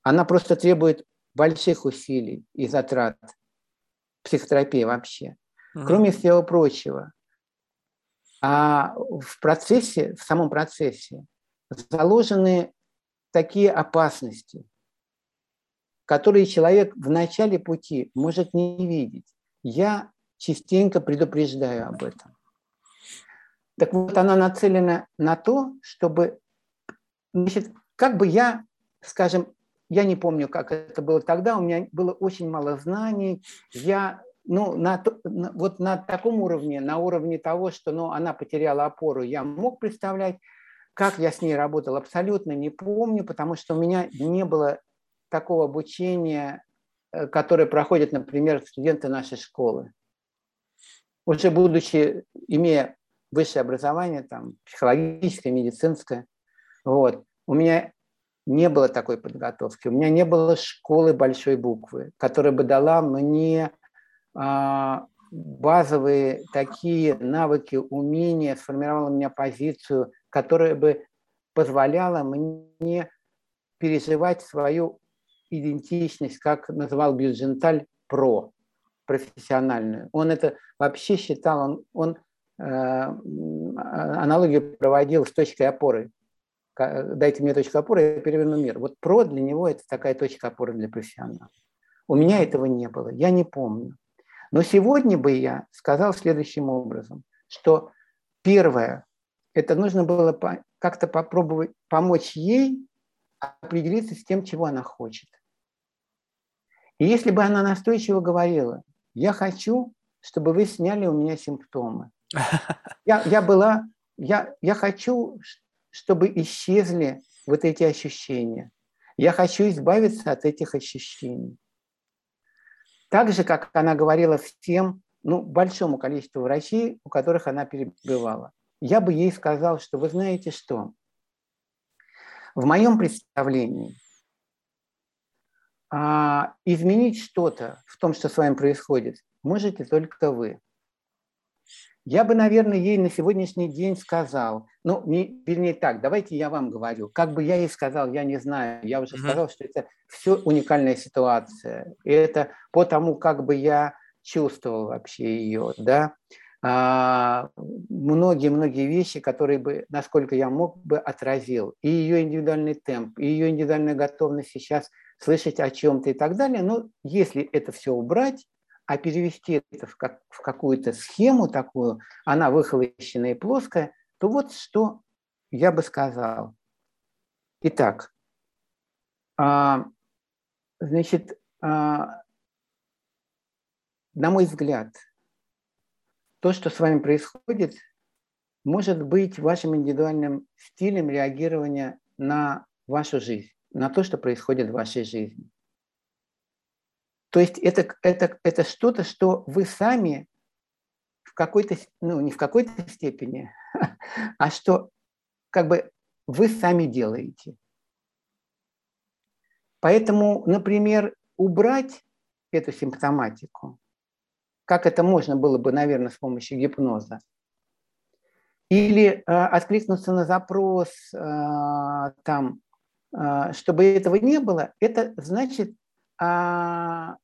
Она просто требует больших усилий и затрат психотерапии вообще. Mm-hmm. Кроме всего прочего, а в процессе, в самом процессе заложены такие опасности, которые человек в начале пути может не видеть. Я частенько предупреждаю об этом. Так вот, она нацелена на то, чтобы, значит, как бы я, скажем, я не помню, как это было тогда, у меня было очень мало знаний, я ну, на, на, вот на таком уровне, на уровне того, что ну, она потеряла опору, я мог представлять, как я с ней работал, абсолютно не помню, потому что у меня не было такого обучения, э, которое проходят, например, студенты нашей школы. Уже будучи, имея высшее образование, там, психологическое, медицинское, вот, у меня не было такой подготовки, у меня не было школы большой буквы, которая бы дала мне а, базовые такие навыки, умения, сформировала у меня позицию, которая бы позволяла мне переживать свою идентичность, как называл Бюдженталь, про, профессиональную. Он это вообще считал, он, он э, аналогию проводил с точкой опоры. Дайте мне точку опоры, я переверну мир. Вот про для него это такая точка опоры для профессионала. У меня этого не было, я не помню. Но сегодня бы я сказал следующим образом, что первое, это нужно было как-то попробовать помочь ей определиться с тем, чего она хочет. И если бы она настойчиво говорила, я хочу, чтобы вы сняли у меня симптомы. Я, я была, я, я хочу, чтобы исчезли вот эти ощущения. Я хочу избавиться от этих ощущений. Так же, как она говорила всем, ну, большому количеству врачей, у которых она перебывала. Я бы ей сказал, что вы знаете что? В моем представлении а, изменить что-то в том, что с вами происходит, можете только вы. Я бы, наверное, ей на сегодняшний день сказал, ну, не, вернее так, давайте я вам говорю, как бы я ей сказал, я не знаю, я уже mm-hmm. сказал, что это все уникальная ситуация. И это по тому, как бы я чувствовал вообще ее, да, многие-многие вещи, которые бы, насколько я мог бы, отразил. И ее индивидуальный темп, и ее индивидуальная готовность сейчас слышать о чем-то и так далее. Но если это все убрать, а перевести это в, как, в какую-то схему такую, она выхолощенная и плоская, то вот что я бы сказал. Итак, а, значит, а, на мой взгляд, то, что с вами происходит, может быть вашим индивидуальным стилем реагирования на вашу жизнь, на то, что происходит в вашей жизни. То есть это, это, это что-то, что вы сами в какой-то, ну не в какой-то степени, а что как бы вы сами делаете. Поэтому, например, убрать эту симптоматику, как это можно было бы, наверное, с помощью гипноза, или э, откликнуться на запрос э, там, э, чтобы этого не было, это значит а,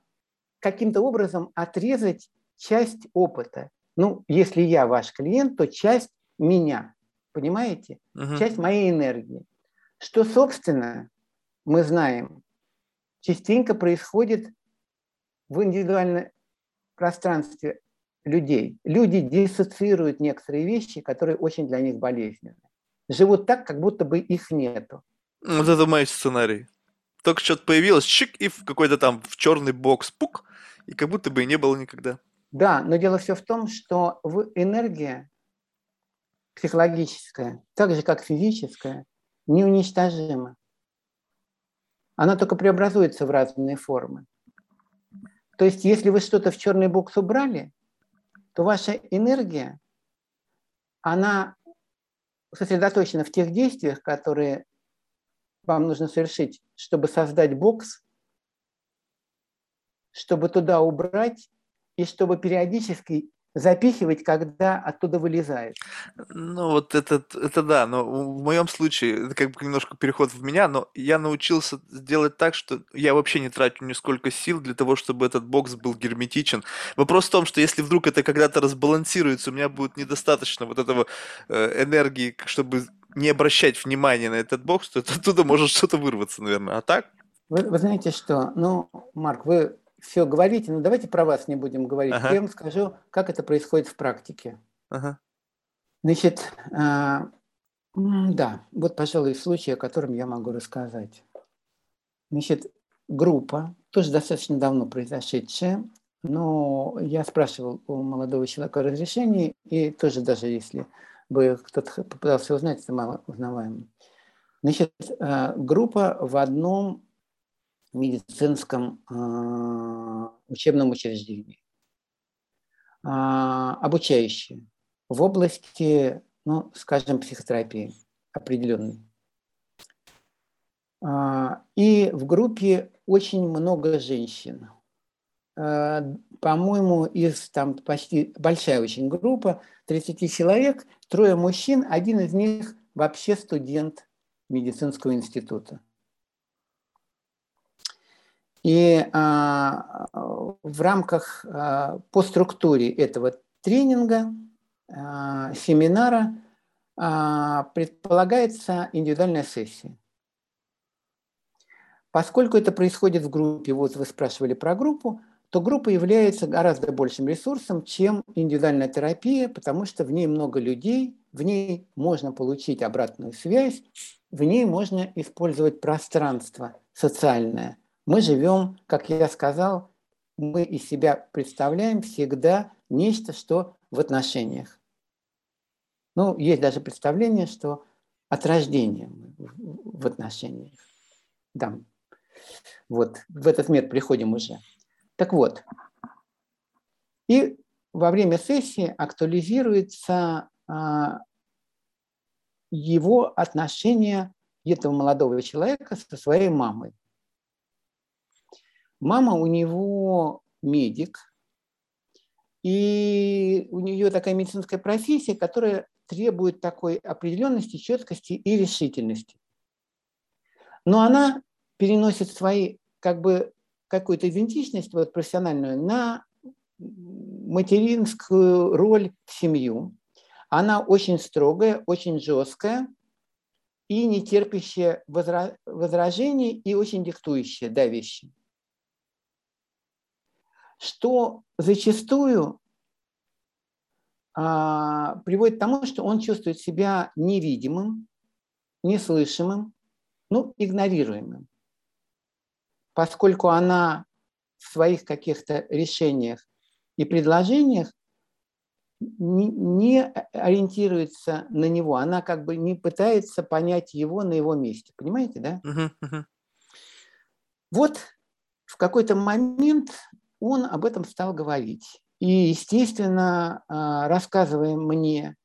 каким-то образом отрезать часть опыта. Ну, если я ваш клиент, то часть меня, понимаете? Угу. Часть моей энергии. Что, собственно, мы знаем, частенько происходит в индивидуальном пространстве людей. Люди диссоциируют некоторые вещи, которые очень для них болезненны. Живут так, как будто бы их нету. Вот это мой сценарий только что-то появилось, чик, и в какой-то там в черный бокс, пук, и как будто бы и не было никогда. Да, но дело все в том, что энергия психологическая, так же как физическая, неуничтожима. Она только преобразуется в разные формы. То есть, если вы что-то в черный бокс убрали, то ваша энергия, она сосредоточена в тех действиях, которые вам нужно совершить, чтобы создать бокс, чтобы туда убрать и чтобы периодически запихивать, когда оттуда вылезает. Ну, вот это, это да, но в моем случае, это как бы немножко переход в меня, но я научился сделать так, что я вообще не трачу нисколько сил для того, чтобы этот бокс был герметичен. Вопрос в том, что если вдруг это когда-то разбалансируется, у меня будет недостаточно вот этого э, энергии, чтобы не обращать внимания на этот бокс, то оттуда может что-то вырваться, наверное. А так? Вы, вы знаете что? Ну, Марк, вы все говорите, но давайте про вас не будем говорить. Ага. Я вам скажу, как это происходит в практике. Ага. Значит, э, да, вот, пожалуй, случай, о котором я могу рассказать. Значит, группа, тоже достаточно давно произошедшая, но я спрашивал у молодого человека разрешение, и тоже даже если бы кто-то попытался узнать, это мало узнаваемо. Значит, э, группа в одном медицинском э, учебном учреждении, э, обучающие в области, ну, скажем, психотерапии определенной. И в группе очень много женщин. По-моему, из там почти большая очень группа, 30 человек, трое мужчин, один из них вообще студент медицинского института. И а, в рамках а, по структуре этого тренинга, а, семинара а, предполагается индивидуальная сессия. Поскольку это происходит в группе, вот вы спрашивали про группу, то группа является гораздо большим ресурсом, чем индивидуальная терапия, потому что в ней много людей, в ней можно получить обратную связь, в ней можно использовать пространство социальное. Мы живем, как я сказал, мы из себя представляем всегда нечто, что в отношениях. Ну, есть даже представление, что от рождения в отношениях. Да. Вот, в этот мир приходим уже. Так вот, и во время сессии актуализируется а, его отношение этого молодого человека со своей мамой. Мама у него медик, и у нее такая медицинская профессия, которая требует такой определенности, четкости и решительности. Но она переносит свои как бы какую-то идентичность вот, профессиональную на материнскую роль в семью. Она очень строгая, очень жесткая и не терпящая возражений и очень диктующая, давящая. Что зачастую а, приводит к тому, что он чувствует себя невидимым, неслышимым, ну, игнорируемым. Поскольку она в своих каких-то решениях и предложениях не ориентируется на него, она как бы не пытается понять его на его месте. Понимаете, да? Uh-huh, uh-huh. Вот в какой-то момент он об этом стал говорить. И, естественно, а, рассказывая мне,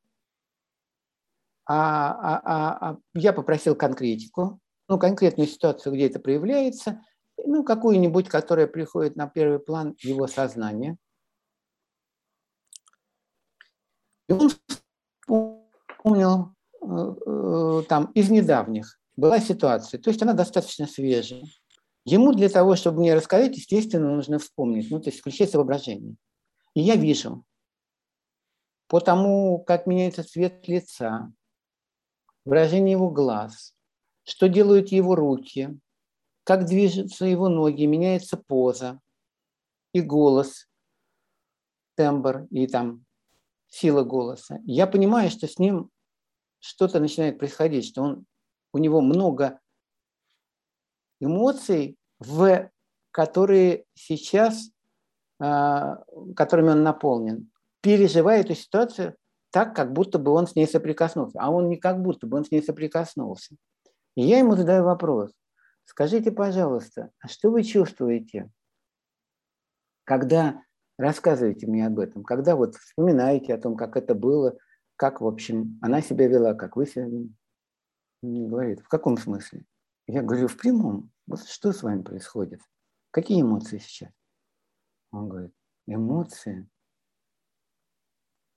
а, а, а, а, я попросил конкретику, ну, конкретную ситуацию, где это проявляется, ну, какую-нибудь, которая приходит на первый план его сознания. И он вспомнил э, э, там из недавних была ситуация, то есть она достаточно свежая. Ему для того, чтобы мне рассказать, естественно, нужно вспомнить, ну, то есть включать воображение. И я вижу, по тому, как меняется цвет лица, выражение его глаз, что делают его руки, как движутся его ноги, меняется поза и голос, тембр и там сила голоса. Я понимаю, что с ним что-то начинает происходить, что он, у него много эмоций, в которые сейчас, а, которыми он наполнен, переживая эту ситуацию так, как будто бы он с ней соприкоснулся. А он не как будто бы он с ней соприкоснулся. И я ему задаю вопрос. Скажите, пожалуйста, а что вы чувствуете, когда рассказываете мне об этом, когда вот вспоминаете о том, как это было, как, в общем, она себя вела, как вы себя вели? Говорит, в каком смысле? Я говорю, в прямом. Вот что с вами происходит? Какие эмоции сейчас? Он говорит, эмоции?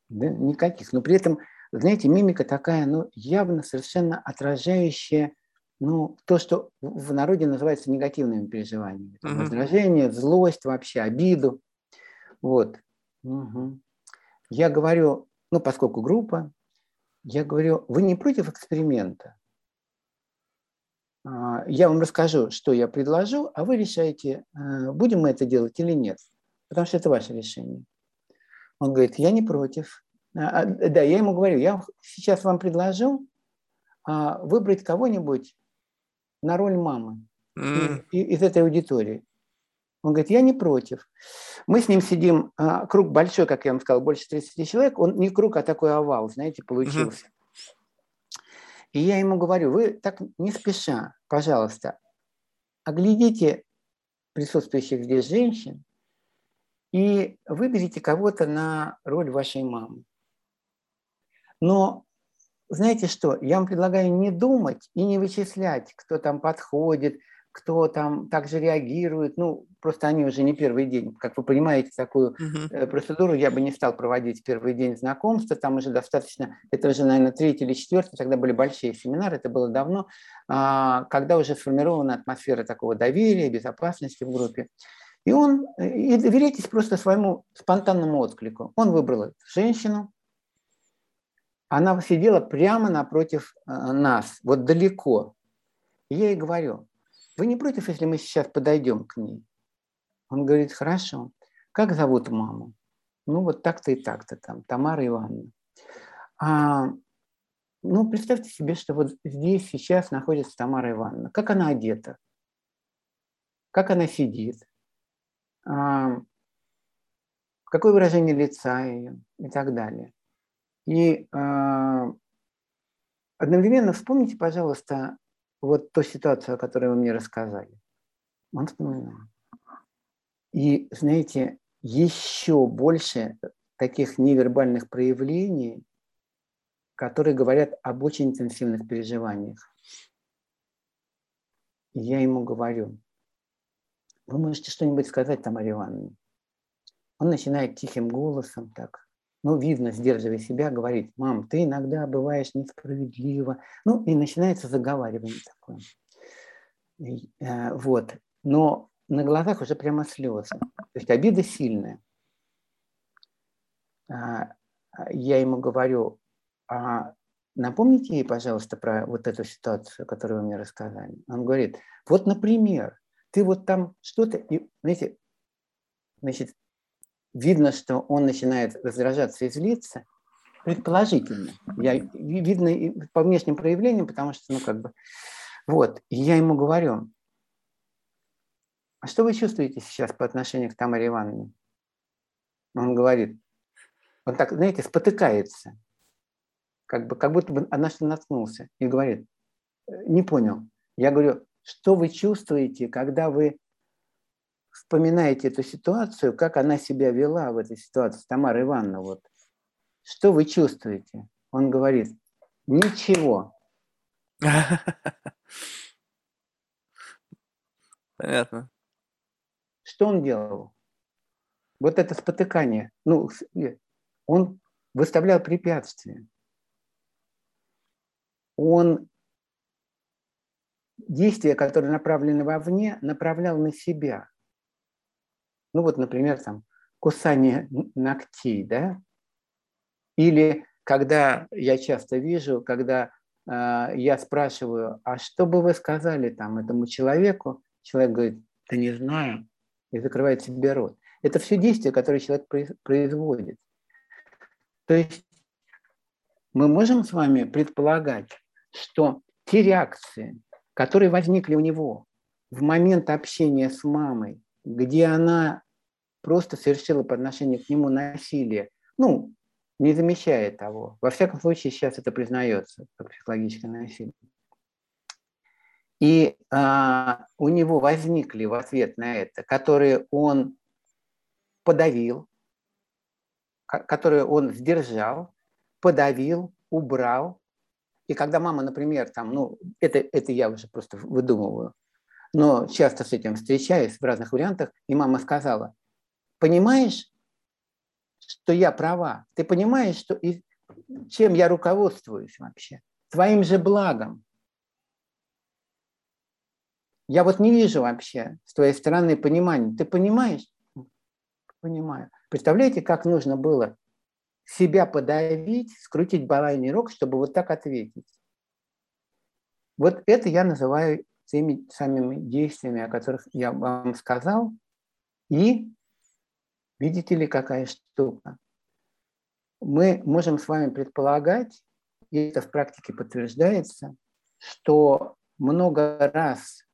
Да, никаких. Но при этом, знаете, мимика такая, ну, явно совершенно отражающая ну, то, что в народе называется негативными переживаниями. Там, раздражение, злость вообще, обиду. Вот. Угу. Я говорю, ну, поскольку группа, я говорю, вы не против эксперимента? А, я вам расскажу, что я предложу, а вы решаете, э, будем мы это делать или нет, потому что это ваше решение. Он говорит, я не против. А, а, да, я ему говорю, я сейчас вам предложу выбрать кого-нибудь на роль мамы mm. из этой аудитории. Он говорит, я не против. Мы с ним сидим, круг большой, как я вам сказал, больше 30 человек. Он не круг, а такой овал, знаете, получился. Mm-hmm. И я ему говорю, вы так не спеша, пожалуйста, оглядите присутствующих здесь женщин и выберите кого-то на роль вашей мамы. Но знаете что, я вам предлагаю не думать и не вычислять, кто там подходит, кто там также реагирует. Ну, просто они уже не первый день. Как вы понимаете, такую uh-huh. процедуру я бы не стал проводить первый день знакомства. Там уже достаточно, это уже, наверное, третий или четвертый, тогда были большие семинары, это было давно, а, когда уже сформирована атмосфера такого доверия, безопасности в группе. И он, и доверяйтесь просто своему спонтанному отклику. Он выбрал женщину, она сидела прямо напротив э, нас, вот далеко. И я ей говорю, вы не против, если мы сейчас подойдем к ней? Он говорит, хорошо. Как зовут маму? Ну, вот так-то и так-то там, Тамара Ивановна. А, ну, представьте себе, что вот здесь сейчас находится Тамара Ивановна. Как она одета? Как она сидит? А, какое выражение лица ее? И так далее. И а, одновременно вспомните, пожалуйста, вот ту ситуацию, о которой вы мне рассказали. Он вспоминал. И, знаете, еще больше таких невербальных проявлений, которые говорят об очень интенсивных переживаниях. И я ему говорю, вы можете что-нибудь сказать, Тамаре Ивановне? Он начинает тихим голосом так, ну, видно, сдерживая себя, говорит, мам, ты иногда бываешь несправедлива. Ну, и начинается заговаривание такое. Э, вот. Но на глазах уже прямо слезы. То есть обида сильная. А, я ему говорю, а напомните ей, пожалуйста, про вот эту ситуацию, которую вы мне рассказали. Он говорит, вот, например, ты вот там что-то, и, знаете, значит, видно, что он начинает раздражаться и злиться, предположительно. Я, видно по внешним проявлениям, потому что, ну, как бы, вот. И я ему говорю, а что вы чувствуете сейчас по отношению к Тамаре Ивановне? Он говорит, он так, знаете, спотыкается, как, бы, как будто бы одна что наткнулся, и говорит, не понял. Я говорю, что вы чувствуете, когда вы вспоминаете эту ситуацию, как она себя вела в этой ситуации, Тамара Ивановна, вот, что вы чувствуете? Он говорит, ничего. Понятно. Что он делал? Вот это спотыкание. Ну, он выставлял препятствия. Он действия, которые направлены вовне, направлял на себя. Ну вот, например, там кусание ногтей, да? Или когда я часто вижу, когда э, я спрашиваю, а что бы вы сказали там этому человеку, человек говорит, да не знаю, и закрывает себе рот. Это все действия, которые человек производит. То есть мы можем с вами предполагать, что те реакции, которые возникли у него в момент общения с мамой, где она просто совершила по отношению к нему насилие, ну, не замечая того. Во всяком случае, сейчас это признается как психологическое насилие. И а, у него возникли в ответ на это, которые он подавил, которые он сдержал, подавил, убрал. И когда мама, например, там, ну, это, это я уже просто выдумываю, но часто с этим встречаюсь в разных вариантах, и мама сказала, понимаешь, что я права? Ты понимаешь, что и чем я руководствуюсь вообще? Твоим же благом. Я вот не вижу вообще с твоей стороны понимания. Ты понимаешь? Понимаю. Представляете, как нужно было себя подавить, скрутить балайный рог, чтобы вот так ответить? Вот это я называю теми самыми действиями, о которых я вам сказал, и Видите ли, какая штука? Мы можем с вами предполагать, и это в практике подтверждается, что много раз,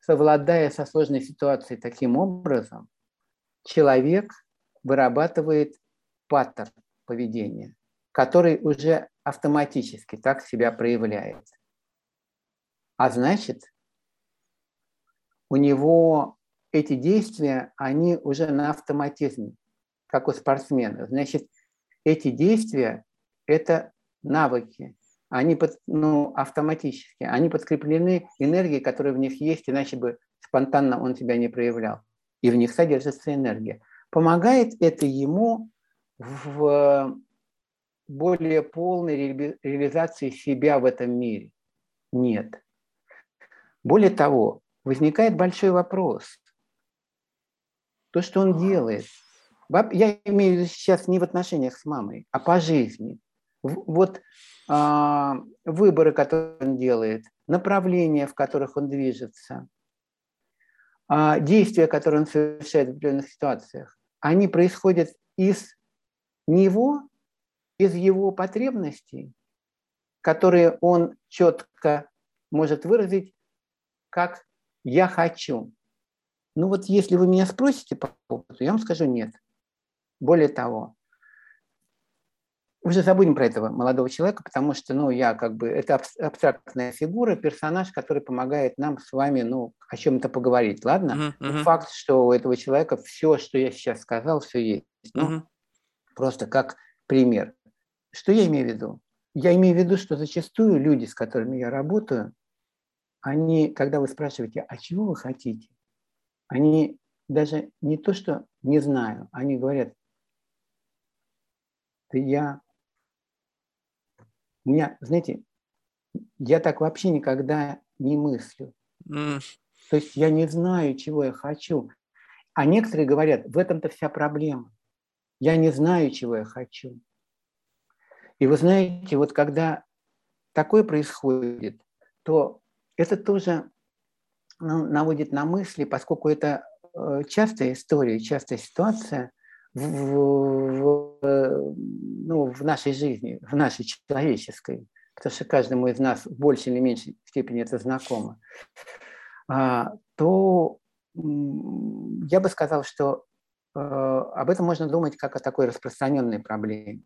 совладая со сложной ситуацией таким образом, человек вырабатывает паттерн поведения, который уже автоматически так себя проявляет. А значит, у него эти действия, они уже на автоматизме, как у спортсмена. Значит, эти действия – это навыки, они под, ну, автоматически, они подкреплены энергией, которая в них есть, иначе бы спонтанно он себя не проявлял. И в них содержится энергия. Помогает это ему в более полной реализации себя в этом мире? Нет. Более того, возникает большой вопрос то, что он делает. Я имею в виду сейчас не в отношениях с мамой, а по жизни. Вот а, выборы, которые он делает, направления, в которых он движется, а, действия, которые он совершает в определенных ситуациях, они происходят из него, из его потребностей, которые он четко может выразить как «я хочу». Ну вот если вы меня спросите по опыту, я вам скажу нет. Более того, уже забудем про этого молодого человека, потому что, ну, я как бы, это абстрактная фигура, персонаж, который помогает нам с вами, ну, о чем-то поговорить, ладно? Uh-huh, uh-huh. Факт, что у этого человека все, что я сейчас сказал, все есть. Ну, uh-huh. просто как пример. Что я имею в виду? Я имею в виду, что зачастую люди, с которыми я работаю, они, когда вы спрашиваете, а чего вы хотите, они даже не то, что не знаю, они говорят, да я у меня, знаете, я так вообще никогда не мыслю. Mm. То есть я не знаю, чего я хочу. А некоторые говорят, в этом-то вся проблема. Я не знаю, чего я хочу. И вы знаете, вот когда такое происходит, то это тоже ну, наводит на мысли, поскольку это э, частая история, частая ситуация в, в, ну, в нашей жизни, в нашей человеческой, потому что каждому из нас в большей или меньшей степени это знакомо, а, то я бы сказал, что э, об этом можно думать как о такой распространенной проблеме.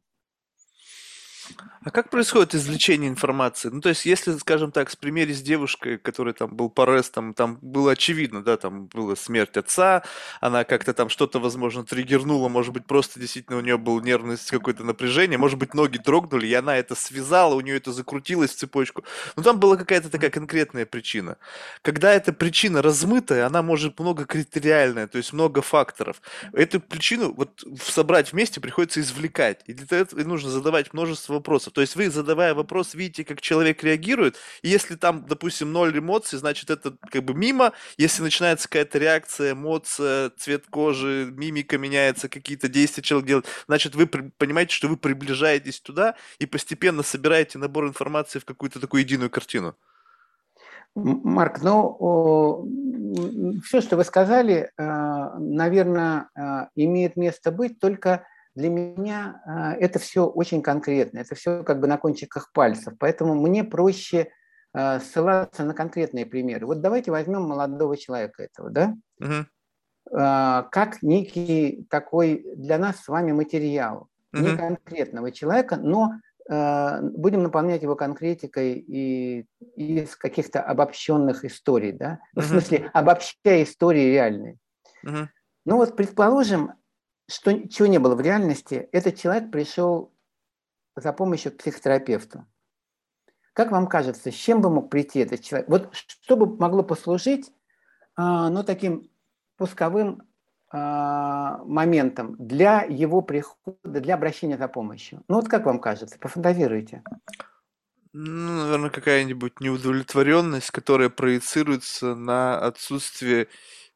А как происходит извлечение информации? Ну, то есть, если, скажем так, с примере с девушкой, который там был по арестам, там было очевидно, да, там была смерть отца, она как-то там что-то, возможно, триггернула, может быть, просто действительно у нее был нервность, какое-то напряжение, может быть, ноги дрогнули, и она это связала, у нее это закрутилось в цепочку. Но там была какая-то такая конкретная причина. Когда эта причина размытая, она может много критериальная, то есть много факторов. Эту причину вот собрать вместе приходится извлекать. И для этого нужно задавать множество вопросов. То есть вы, задавая вопрос, видите, как человек реагирует, и если там, допустим, ноль эмоций, значит, это как бы мимо. Если начинается какая-то реакция, эмоция, цвет кожи, мимика меняется, какие-то действия человек делает, значит, вы понимаете, что вы приближаетесь туда и постепенно собираете набор информации в какую-то такую единую картину. Марк, ну, все, что вы сказали, э, наверное, э, имеет место быть, только для меня а, это все очень конкретно, это все как бы на кончиках пальцев, поэтому мне проще а, ссылаться на конкретные примеры. Вот давайте возьмем молодого человека этого, да? Угу. Как некий такой для нас с вами материал, угу. не конкретного человека, но будем наполнять его конкретикой и из каких-то обобщенных историй, да? Угу. В смысле, обобщая истории реальные. Угу. Ну вот, предположим, что, чего не было в реальности, этот человек пришел за помощью к психотерапевту. Как вам кажется, с чем бы мог прийти этот человек? Вот что бы могло послужить а, ну, таким пусковым а, моментом для его прихода, для обращения за помощью? Ну вот как вам кажется? Пофантазируйте. Ну, наверное, какая-нибудь неудовлетворенность, которая проецируется на отсутствие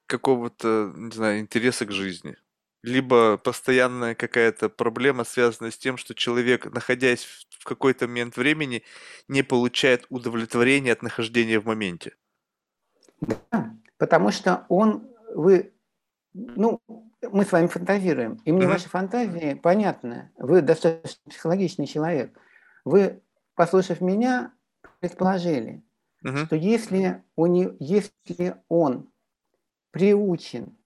какого-то, не знаю, интереса к жизни либо постоянная какая-то проблема, связанная с тем, что человек, находясь в какой-то момент времени, не получает удовлетворения от нахождения в моменте. Да, потому что он, вы, ну, мы с вами фантазируем, и мне mm-hmm. ваши фантазии понятны. Вы достаточно психологичный человек. Вы, послушав меня, предположили, mm-hmm. что если, у не, если он приучен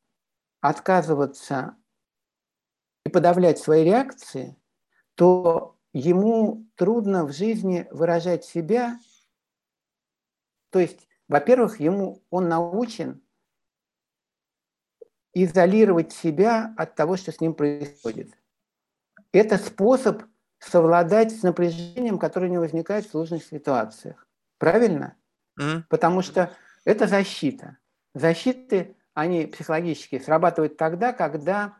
отказываться и подавлять свои реакции, то ему трудно в жизни выражать себя. То есть, во-первых, ему он научен изолировать себя от того, что с ним происходит. Это способ совладать с напряжением, которое не возникает в сложных ситуациях. Правильно? Mm-hmm. Потому что это защита. Защиты, они психологически срабатывают тогда, когда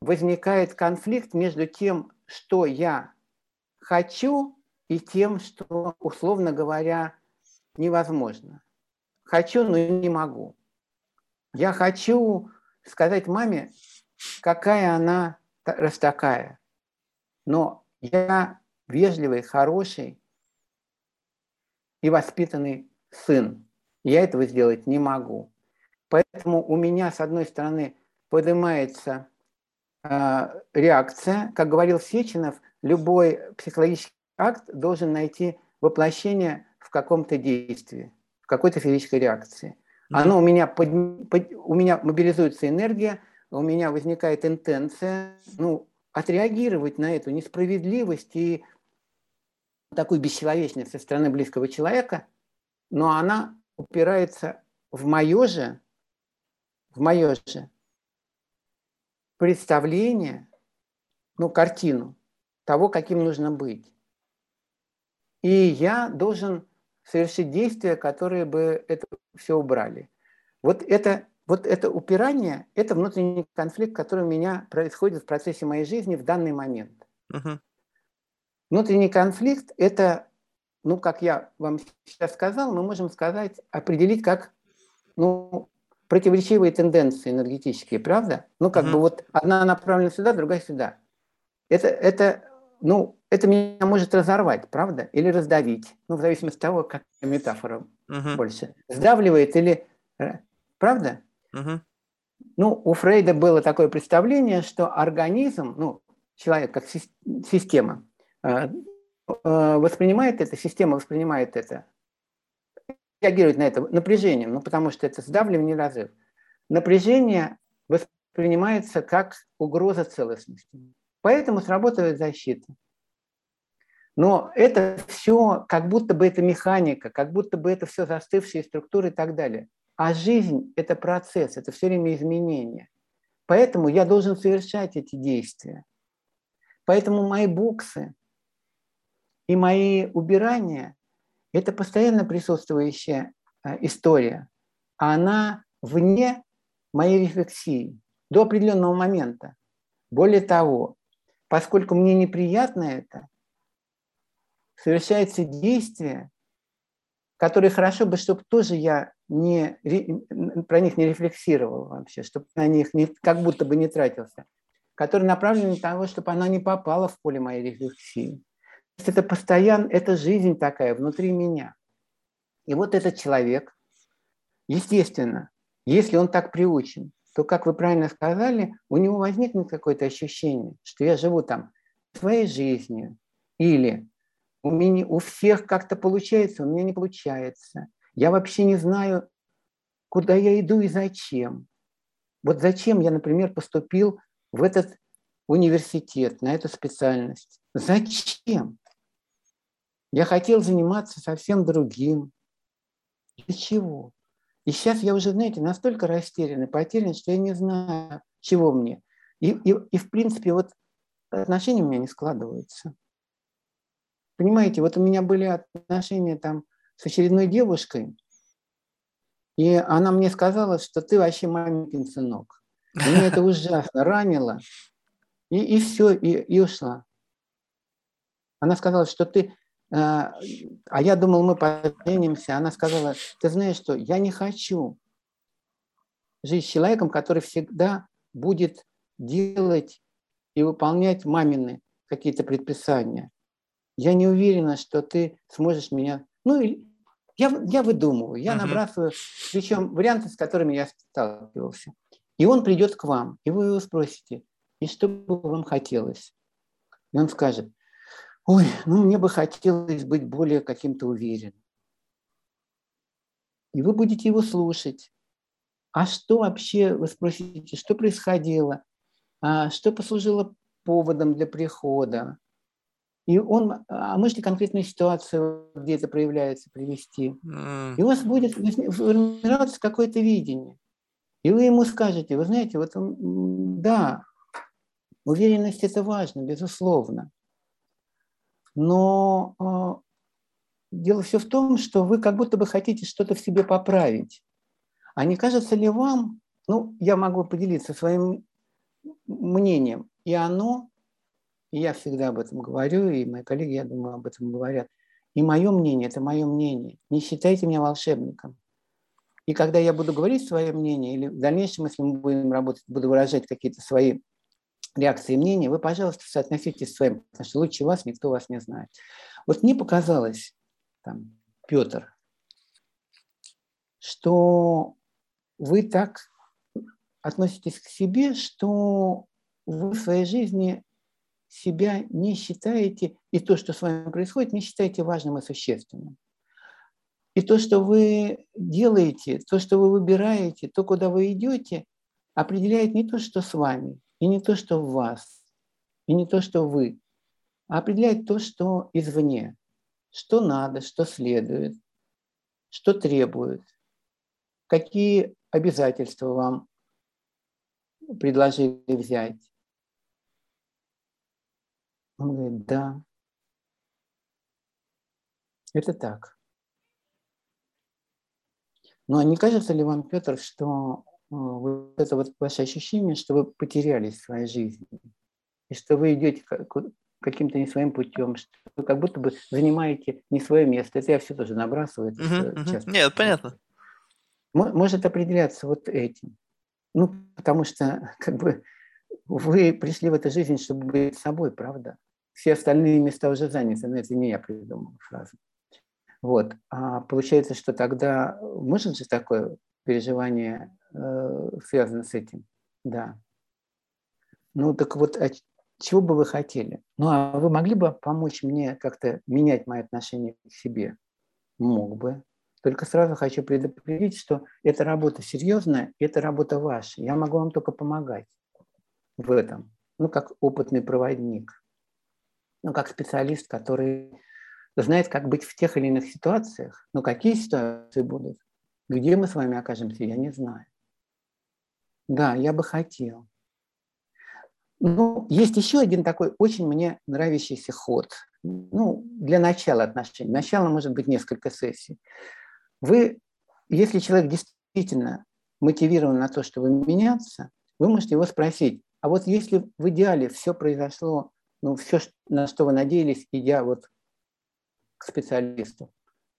возникает конфликт между тем, что я хочу, и тем, что, условно говоря, невозможно. Хочу, но не могу. Я хочу сказать маме, какая она раз такая. Но я вежливый, хороший и воспитанный сын. Я этого сделать не могу. Поэтому у меня, с одной стороны, поднимается реакция. Как говорил Сеченов, любой психологический акт должен найти воплощение в каком-то действии, в какой-то физической реакции. Оно у меня, под, под, у меня мобилизуется энергия, у меня возникает интенция, ну, отреагировать на эту несправедливость и такую бесчеловечность со стороны близкого человека, но она упирается в мое же, в мое же представление, ну, картину того, каким нужно быть. И я должен совершить действия, которые бы это все убрали. Вот это, вот это упирание – это внутренний конфликт, который у меня происходит в процессе моей жизни в данный момент. Uh-huh. Внутренний конфликт – это, ну, как я вам сейчас сказал, мы можем сказать, определить как ну, противоречивые тенденции энергетические, правда? Ну, как uh-huh. бы вот одна направлена сюда, другая сюда. Это, это, ну, это меня может разорвать, правда? Или раздавить. Ну, в зависимости от того, как метафора uh-huh. больше. Сдавливает или... Э, правда? Uh-huh. Ну, у Фрейда было такое представление, что организм, ну, человек как система, э, э, воспринимает это, система воспринимает это реагирует на это напряжением, ну, потому что это сдавливание разрыв. Напряжение воспринимается как угроза целостности. Поэтому срабатывает защита. Но это все, как будто бы это механика, как будто бы это все застывшие структуры и так далее. А жизнь – это процесс, это все время изменения. Поэтому я должен совершать эти действия. Поэтому мои буксы и мои убирания это постоянно присутствующая э, история, а она вне моей рефлексии до определенного момента. Более того, поскольку мне неприятно это, совершается действие, которые хорошо бы, чтобы тоже я не, про них не рефлексировал вообще, чтобы на них не, как будто бы не тратился, который направлен на того, чтобы она не попала в поле моей рефлексии это постоянно, это жизнь такая внутри меня. И вот этот человек, естественно, если он так приучен, то, как вы правильно сказали, у него возникнет какое-то ощущение, что я живу там своей жизнью, или у, меня, у всех как-то получается, у меня не получается. Я вообще не знаю, куда я иду и зачем. Вот зачем я, например, поступил в этот университет, на эту специальность. Зачем? Я хотел заниматься совсем другим. Для чего? И сейчас я уже, знаете, настолько растерян и потерян, что я не знаю, чего мне. И, и, и в принципе, вот отношения у меня не складываются. Понимаете, вот у меня были отношения там с очередной девушкой, и она мне сказала, что ты вообще маменькин сынок. И меня это ужасно ранило. И, и все, и, и ушла. Она сказала, что ты а, а я думал, мы поженимся. Она сказала, ты знаешь что, я не хочу жить с человеком, который всегда будет делать и выполнять мамины какие-то предписания. Я не уверена, что ты сможешь меня... Ну, я, я выдумываю, я uh-huh. набрасываю, причем варианты, с которыми я сталкивался. И он придет к вам, и вы его спросите, и что бы вам хотелось? И он скажет, Ой, ну мне бы хотелось быть более каким-то уверенным. И вы будете его слушать. А что вообще, вы спросите, что происходило? А что послужило поводом для прихода? И он, а можете конкретную ситуацию, где это проявляется, привести? И у вас будет формироваться какое-то видение. И вы ему скажете, вы знаете, вот да, уверенность это важно, безусловно. Но э, дело все в том, что вы как будто бы хотите что-то в себе поправить. А не кажется ли вам, ну, я могу поделиться своим мнением, и оно, и я всегда об этом говорю, и мои коллеги, я думаю, об этом говорят, и мое мнение – это мое мнение. Не считайте меня волшебником. И когда я буду говорить свое мнение, или в дальнейшем, если мы будем работать, буду выражать какие-то свои реакции мнения, вы, пожалуйста, соотноситесь с своим, потому что лучше вас никто вас не знает. Вот мне показалось, там, Петр, что вы так относитесь к себе, что вы в своей жизни себя не считаете, и то, что с вами происходит, не считаете важным и существенным. И то, что вы делаете, то, что вы выбираете, то, куда вы идете, определяет не то, что с вами, и не то, что в вас, и не то, что вы, а определяет то, что извне, что надо, что следует, что требует, какие обязательства вам предложили взять. Он говорит, да, это так. Но не кажется ли вам, Петр, что вот это вот ваше ощущение, что вы потерялись в своей жизни, и что вы идете каким-то не своим путем, что вы как будто бы занимаете не свое место. Это я все тоже набрасываю. Это угу. Часто. Нет, понятно. Может определяться вот этим. Ну, потому что как бы вы пришли в эту жизнь, чтобы быть собой, правда? Все остальные места уже заняты, но это не я придумал фразу. Вот. А получается, что тогда может же такое переживание э, связано с этим? Да. Ну, так вот, а чего бы вы хотели? Ну, а вы могли бы помочь мне как-то менять мои отношения к себе? Мог бы. Только сразу хочу предупредить, что эта работа серьезная, это работа ваша. Я могу вам только помогать в этом. Ну, как опытный проводник. Ну, как специалист, который знает, как быть в тех или иных ситуациях. Но какие ситуации будут, где мы с вами окажемся, я не знаю. Да, я бы хотел. Ну, есть еще один такой очень мне нравящийся ход. Ну, для начала отношений. Начало может быть несколько сессий. Вы, если человек действительно мотивирован на то, чтобы меняться, вы можете его спросить, а вот если в идеале все произошло, ну, все, на что вы надеялись, идя вот к специалисту,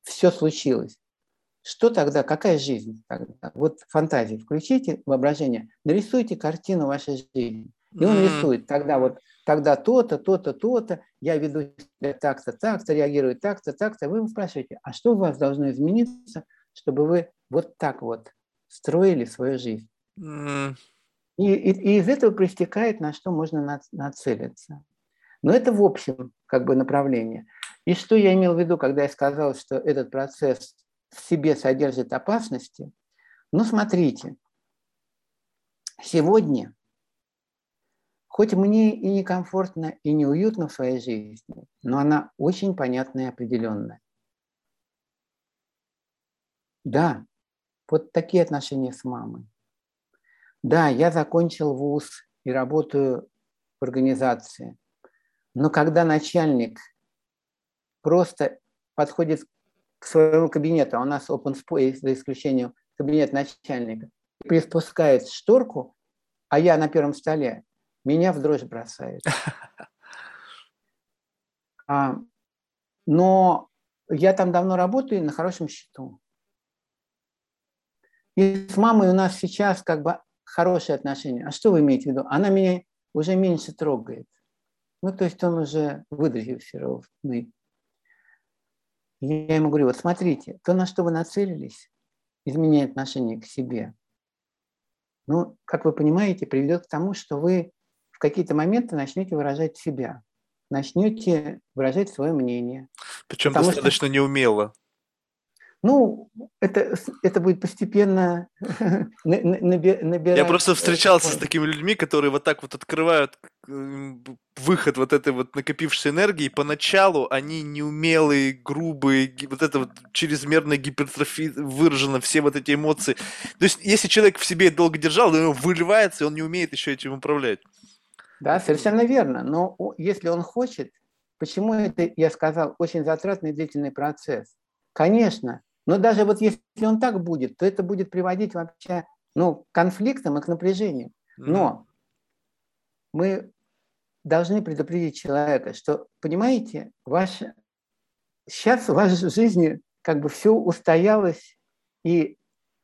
все случилось, что тогда, какая жизнь тогда? Вот фантазии включите, воображение, нарисуйте картину вашей жизни. И он рисует, тогда вот, тогда то-то, то-то, то-то, я веду себя так-то, так-то, реагирую так-то, так-то. Вы спрашиваете, а что у вас должно измениться, чтобы вы вот так вот строили свою жизнь? И, и, и из этого проистекает, на что можно нацелиться. Но это в общем как бы направление. И что я имел в виду, когда я сказал, что этот процесс в себе содержит опасности? Ну, смотрите, сегодня Хоть мне и некомфортно, и неуютно в своей жизни, но она очень понятная и определенная. Да, вот такие отношения с мамой. Да, я закончил вуз и работаю в организации. Но когда начальник просто подходит к своему кабинету, а у нас open space, за исключением кабинет начальника, приспускает шторку, а я на первом столе, меня в дрожь бросает. А, но я там давно работаю на хорошем счету. И с мамой у нас сейчас как бы хорошие отношения. А что вы имеете в виду? Она меня уже меньше трогает. Ну, то есть он уже Я ему говорю, вот смотрите, то, на что вы нацелились, изменяет отношение к себе. Ну, как вы понимаете, приведет к тому, что вы в какие-то моменты начнете выражать себя, начнете выражать свое мнение. Причем достаточно что, неумело. Ну, это, это будет постепенно набирать. Я просто встречался с такими людьми, которые вот так вот открывают выход вот этой вот накопившейся энергии. Поначалу они неумелые, грубые, вот это вот чрезмерная гипертрофия выражена, все вот эти эмоции. То есть, если человек в себе долго держал, то он выливается, и он не умеет еще этим управлять. Да, совершенно верно. Но если он хочет, почему это, я сказал, очень затратный длительный процесс? Конечно, но даже вот если он так будет, то это будет приводить вообще ну, к конфликтам и к напряжению. Но мы должны предупредить человека, что, понимаете, ваш, сейчас в вашей жизни как бы все устоялось и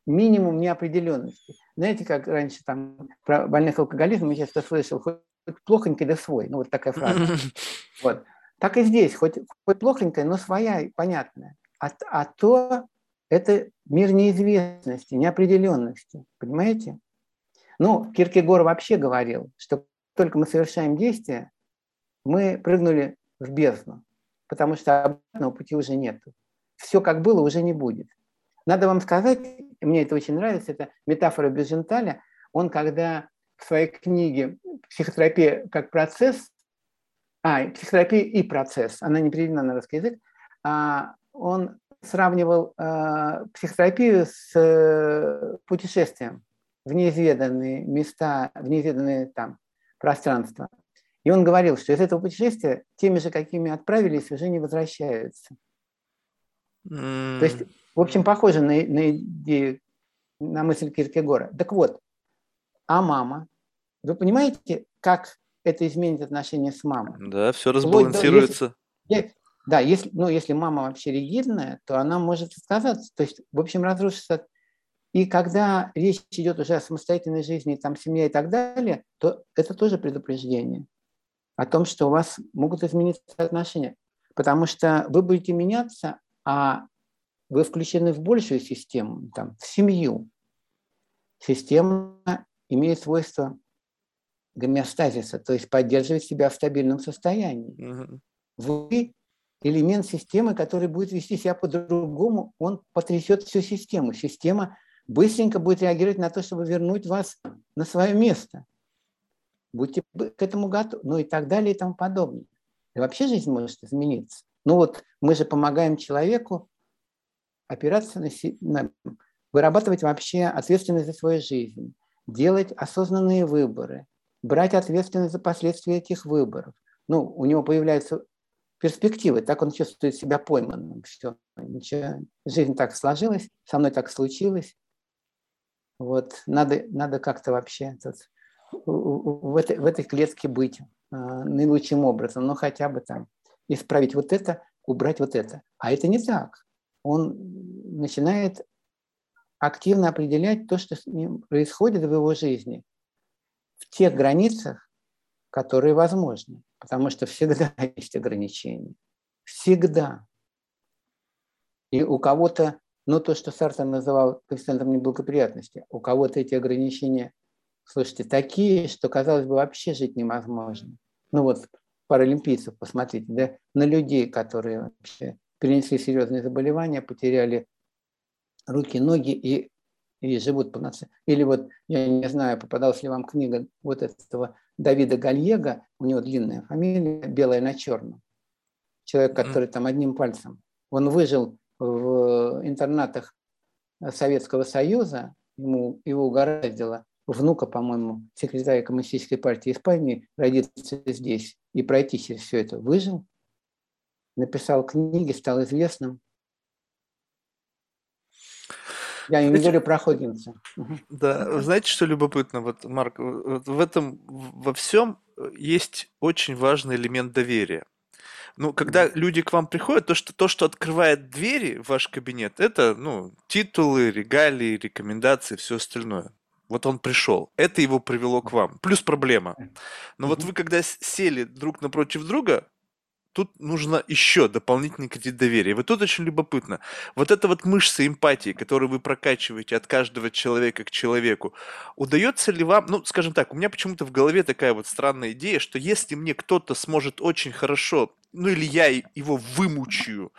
минимум неопределенности. Знаете, как раньше там про больных алкоголизмом я часто слышал, плохонький да свой. Ну, вот такая фраза. Вот. Так и здесь, хоть, хоть плохонькая, но своя, понятная. А, а то это мир неизвестности, неопределенности. Понимаете? Ну, Киркегор вообще говорил, что только мы совершаем действия, мы прыгнули в бездну, потому что обратного пути уже нет. Все как было, уже не будет. Надо вам сказать, мне это очень нравится, это метафора Беженталя, он когда в своей книге «Психотерапия как процесс» а, психотерапия и процесс, она не переведена на русский язык, а, он сравнивал а, психотерапию с а, путешествием в неизведанные места, в неизведанные там пространства. И он говорил, что из этого путешествия теми же, какими отправились, уже не возвращаются. Mm. То есть, в общем, похоже на, на идею, на мысль Киркегора. Так вот, а мама? Вы понимаете, как это изменит отношения с мамой? Да, все разбалансируется. Если, да, если, ну, если мама вообще ригидная, то она может отказаться. То есть, в общем, разрушится. И когда речь идет уже о самостоятельной жизни, там, семья и так далее, то это тоже предупреждение о том, что у вас могут измениться отношения. Потому что вы будете меняться, а вы включены в большую систему, там, в семью. Система имеет свойство гомеостазиса, то есть поддерживать себя в стабильном состоянии. Угу. Вы элемент системы, который будет вести себя по-другому, он потрясет всю систему. Система быстренько будет реагировать на то, чтобы вернуть вас на свое место. Будьте к этому готовы, ну и так далее и тому подобное. И вообще жизнь может измениться. Ну вот мы же помогаем человеку опираться на, на вырабатывать вообще ответственность за свою жизнь, делать осознанные выборы, брать ответственность за последствия этих выборов. Ну, у него появляются перспективы, так он чувствует себя пойманным. Все, ничего, жизнь так сложилась, со мной так случилось. Вот, надо, надо как-то вообще тут, в, этой, в этой клетке быть э, наилучшим образом, ну хотя бы там исправить вот это, убрать вот это. А это не так. Он начинает активно определять то, что с ним происходит в его жизни в тех границах, которые возможны. Потому что всегда есть ограничения. Всегда. И у кого-то, ну то, что Сартер называл коэффициентом неблагоприятности, у кого-то эти ограничения, слушайте, такие, что, казалось бы, вообще жить невозможно. Ну вот паралимпийцев посмотрите, да, на людей, которые вообще перенесли серьезные заболевания, потеряли руки, ноги и, и живут полноценно. Или вот, я не знаю, попадалась ли вам книга вот этого Давида Гальего, у него длинная фамилия, белая на черном. Человек, который там одним пальцем. Он выжил в интернатах Советского Союза, ему, его угораздило внука, по-моему, секретаря Коммунистической партии Испании родиться здесь и пройти через все это. Выжил, написал книги, стал известным. Я не говорю про. Да, знаете, что любопытно, вот, Марк, вот в этом, во всем есть очень важный элемент доверия. Ну, когда люди к вам приходят, то, что, то, что открывает двери в ваш кабинет, это, ну, титулы, регалии, рекомендации, все остальное. Вот он пришел. Это его привело к вам. Плюс проблема. Но вот вы, когда сели друг напротив друга, тут нужно еще дополнительный кредит доверия. Вот тут очень любопытно. Вот эта вот мышца эмпатии, которую вы прокачиваете от каждого человека к человеку, удается ли вам, ну, скажем так, у меня почему-то в голове такая вот странная идея, что если мне кто-то сможет очень хорошо, ну или я его вымучаю,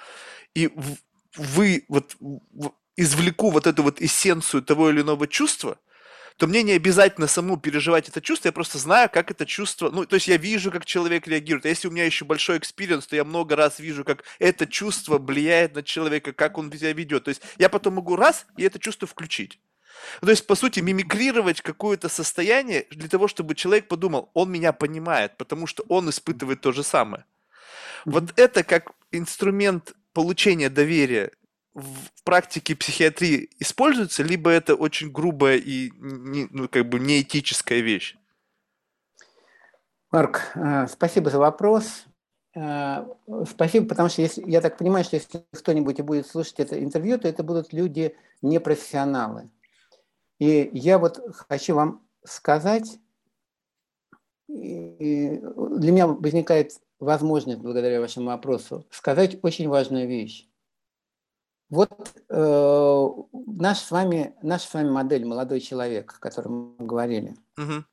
и вы вот извлеку вот эту вот эссенцию того или иного чувства – то мне не обязательно самому переживать это чувство, я просто знаю, как это чувство, ну, то есть я вижу, как человек реагирует. А если у меня еще большой experience, то я много раз вижу, как это чувство влияет на человека, как он себя ведет. То есть я потом могу раз и это чувство включить. то есть, по сути, мимикрировать какое-то состояние для того, чтобы человек подумал, он меня понимает, потому что он испытывает то же самое. Вот это как инструмент получения доверия в практике психиатрии используется, либо это очень грубая и не, ну, как бы неэтическая вещь? Марк, э, спасибо за вопрос. Э, спасибо, потому что если, я так понимаю, что если кто-нибудь и будет слушать это интервью, то это будут люди непрофессионалы. И я вот хочу вам сказать, и для меня возникает возможность, благодаря вашему вопросу, сказать очень важную вещь. Вот э, наш, с вами, наша с вами модель «Молодой человек», о котором мы говорили, угу.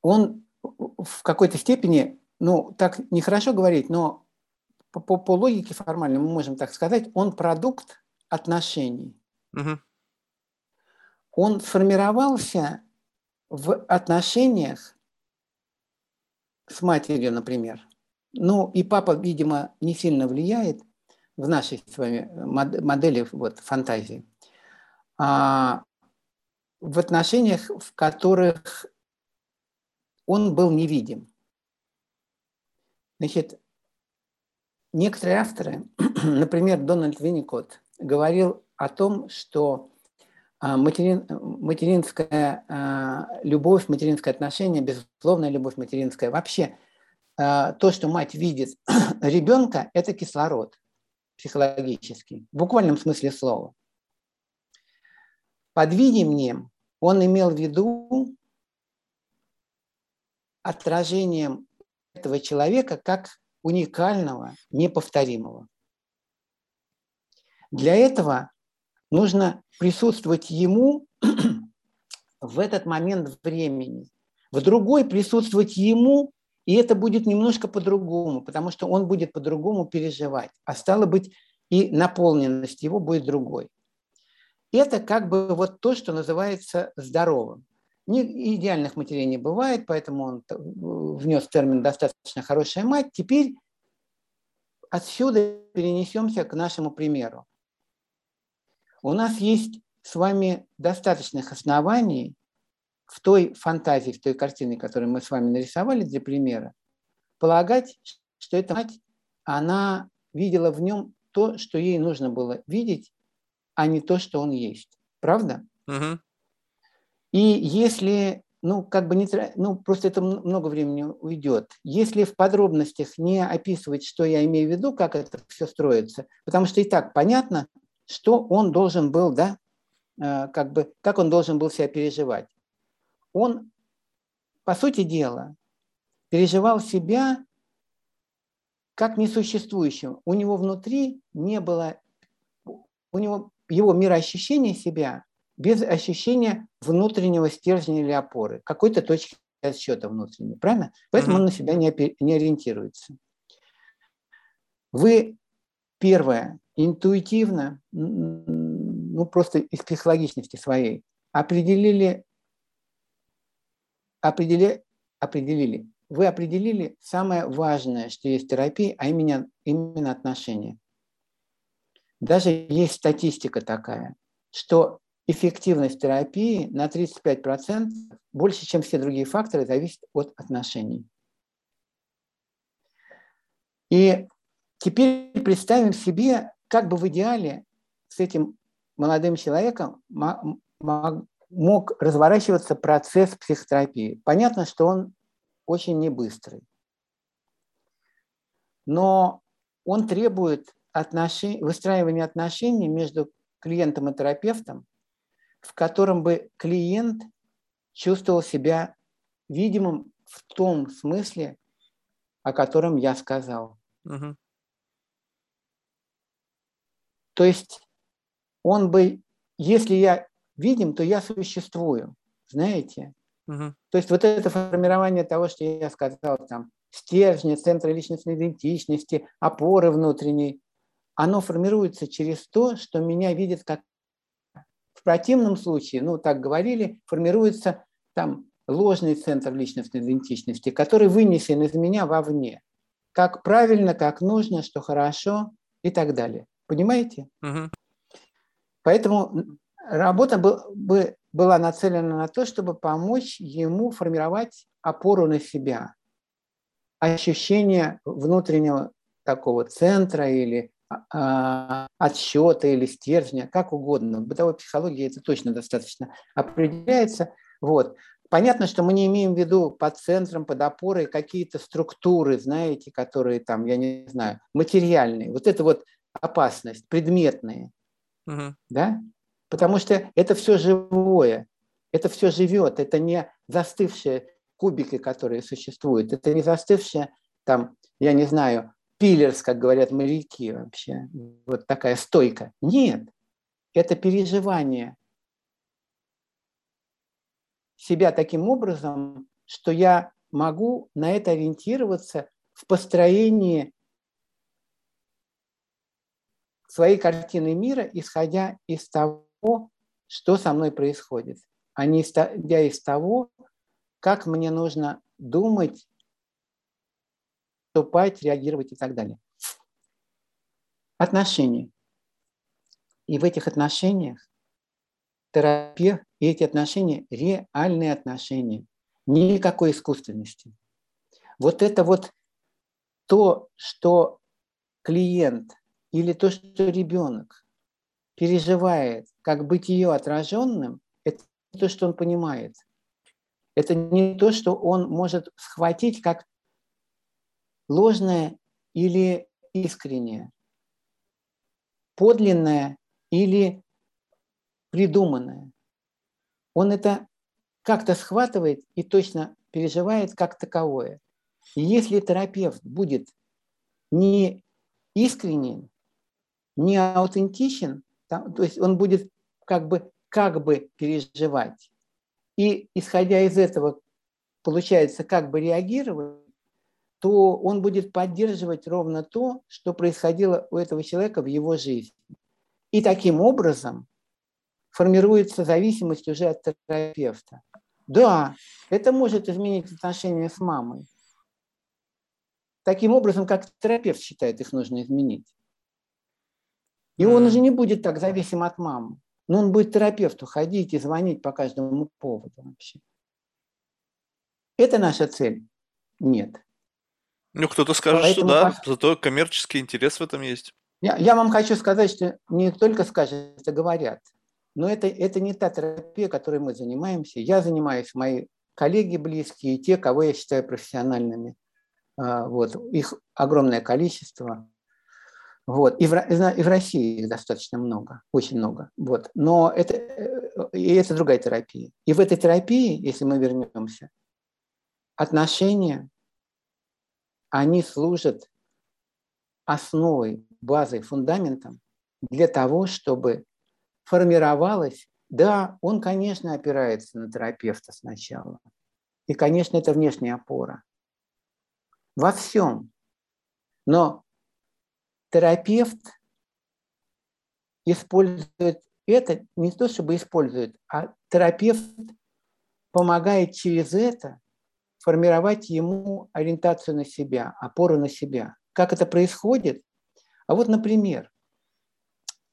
он в какой-то степени, ну, так нехорошо говорить, но по, по, по логике формальной мы можем так сказать, он продукт отношений. Угу. Он сформировался в отношениях с матерью, например. Ну, и папа, видимо, не сильно влияет в нашей с вами модели вот, фантазии. А, в отношениях, в которых он был невидим. Значит, некоторые авторы, например, Дональд Винникот, говорил о том, что а, материн, материнская а, любовь, материнское отношение, безусловная любовь материнская, вообще а, то, что мать видит ребенка, это кислород психологический, в буквальном смысле слова. Под видением он имел в виду отражением этого человека как уникального, неповторимого. Для этого нужно присутствовать ему в этот момент времени. В другой присутствовать ему, и это будет немножко по-другому, потому что он будет по-другому переживать. А стало быть, и наполненность его будет другой. Это как бы вот то, что называется здоровым. Не, идеальных матерей не бывает, поэтому он внес термин «достаточно хорошая мать». Теперь отсюда перенесемся к нашему примеру. У нас есть с вами достаточных оснований в той фантазии, в той картине, которую мы с вами нарисовали для примера, полагать, что эта мать, она видела в нем то, что ей нужно было видеть, а не то, что он есть. Правда? Угу. И если, ну, как бы не, ну, просто это много времени уйдет. Если в подробностях не описывать, что я имею в виду, как это все строится, потому что и так понятно, что он должен был, да, э, как бы, как он должен был себя переживать. Он, по сути дела, переживал себя как несуществующим. У него внутри не было, у него его мироощущение себя без ощущения внутреннего стержня или опоры, какой-то точки отсчета внутренней, правильно? Поэтому mm-hmm. он на себя не, не ориентируется. Вы, первое, интуитивно, ну просто из психологичности своей, определили, определи, определили, вы определили самое важное, что есть в терапии, а именно, именно отношения. Даже есть статистика такая, что эффективность терапии на 35% больше, чем все другие факторы, зависит от отношений. И теперь представим себе, как бы в идеале с этим молодым человеком мог разворачиваться процесс психотерапии. Понятно, что он очень небыстрый. Но он требует отношений, выстраивания отношений между клиентом и терапевтом, в котором бы клиент чувствовал себя видимым в том смысле, о котором я сказал. Угу. То есть он бы, если я видим, то я существую, знаете? Угу. То есть вот это формирование того, что я сказал, там, стержня, центра личностной идентичности, опоры внутренней, оно формируется через то, что меня видят как... В противном случае, ну, так говорили, формируется там ложный центр личностной идентичности, который вынесен из меня вовне. Как правильно, как нужно, что хорошо и так далее. Понимаете? Угу. Поэтому работа бы, бы была нацелена на то, чтобы помочь ему формировать опору на себя, ощущение внутреннего такого центра или а, отсчета или стержня, как угодно. В бытовой психологии это точно достаточно определяется. Вот. Понятно, что мы не имеем в виду под центром, под опорой какие-то структуры, знаете, которые там, я не знаю, материальные. Вот это вот опасность, предметные. Угу. Да? Потому что это все живое, это все живет, это не застывшие кубики, которые существуют, это не застывшие там, я не знаю, пиллерс, как говорят моряки вообще, вот такая стойка. Нет, это переживание себя таким образом, что я могу на это ориентироваться в построении своей картины мира, исходя из того, что со мной происходит, а не исходя из того, как мне нужно думать поступать, реагировать и так далее. Отношения. И в этих отношениях терапия и эти отношения – реальные отношения, никакой искусственности. Вот это вот то, что клиент или то, что ребенок переживает как быть ее отраженным, это не то, что он понимает. Это не то, что он может схватить как ложное или искреннее, подлинное или придуманное. Он это как-то схватывает и точно переживает как таковое. И если терапевт будет не искренен, не аутентичен, то есть он будет как бы, как бы переживать, и исходя из этого, получается, как бы реагировать, то он будет поддерживать ровно то, что происходило у этого человека в его жизни. И таким образом формируется зависимость уже от терапевта. Да, это может изменить отношения с мамой. Таким образом, как терапевт считает, их нужно изменить. И он уже не будет так зависим от мамы. Но он будет терапевту ходить и звонить по каждому поводу вообще. Это наша цель? Нет. Ну, кто-то скажет, Поэтому что да, пос... зато коммерческий интерес в этом есть. Я, я вам хочу сказать, что не только скажут, это говорят. Но это, это не та терапия, которой мы занимаемся. Я занимаюсь, мои коллеги близкие, те, кого я считаю профессиональными. А, вот. Их огромное количество. Вот. И, в, и в России их достаточно много, очень много. Вот. Но это, э, и это другая терапия. И в этой терапии, если мы вернемся, отношения, они служат основой, базой, фундаментом для того, чтобы формировалось, да, он, конечно, опирается на терапевта сначала. И, конечно, это внешняя опора. Во всем. Но терапевт использует это, не то чтобы использует, а терапевт помогает через это формировать ему ориентацию на себя, опору на себя. Как это происходит? А вот, например,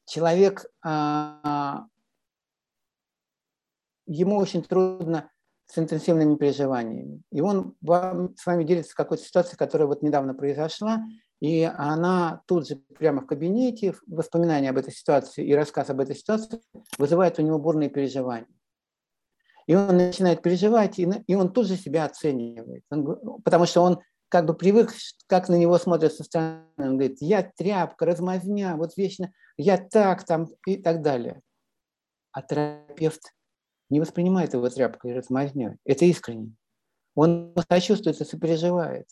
человек, а, ему очень трудно с интенсивными переживаниями. И он вам, с вами делится какой-то ситуацией, которая вот недавно произошла, и она тут же прямо в кабинете, воспоминания об этой ситуации и рассказ об этой ситуации вызывает у него бурные переживания. И он начинает переживать, и он тут же себя оценивает. Он, потому что он как бы привык, как на него смотрят со стороны. Он говорит, я тряпка, размазня, вот вечно я так там и так далее. А терапевт не воспринимает его тряпкой и размазней. Это искренне. Он сочувствует и сопереживает.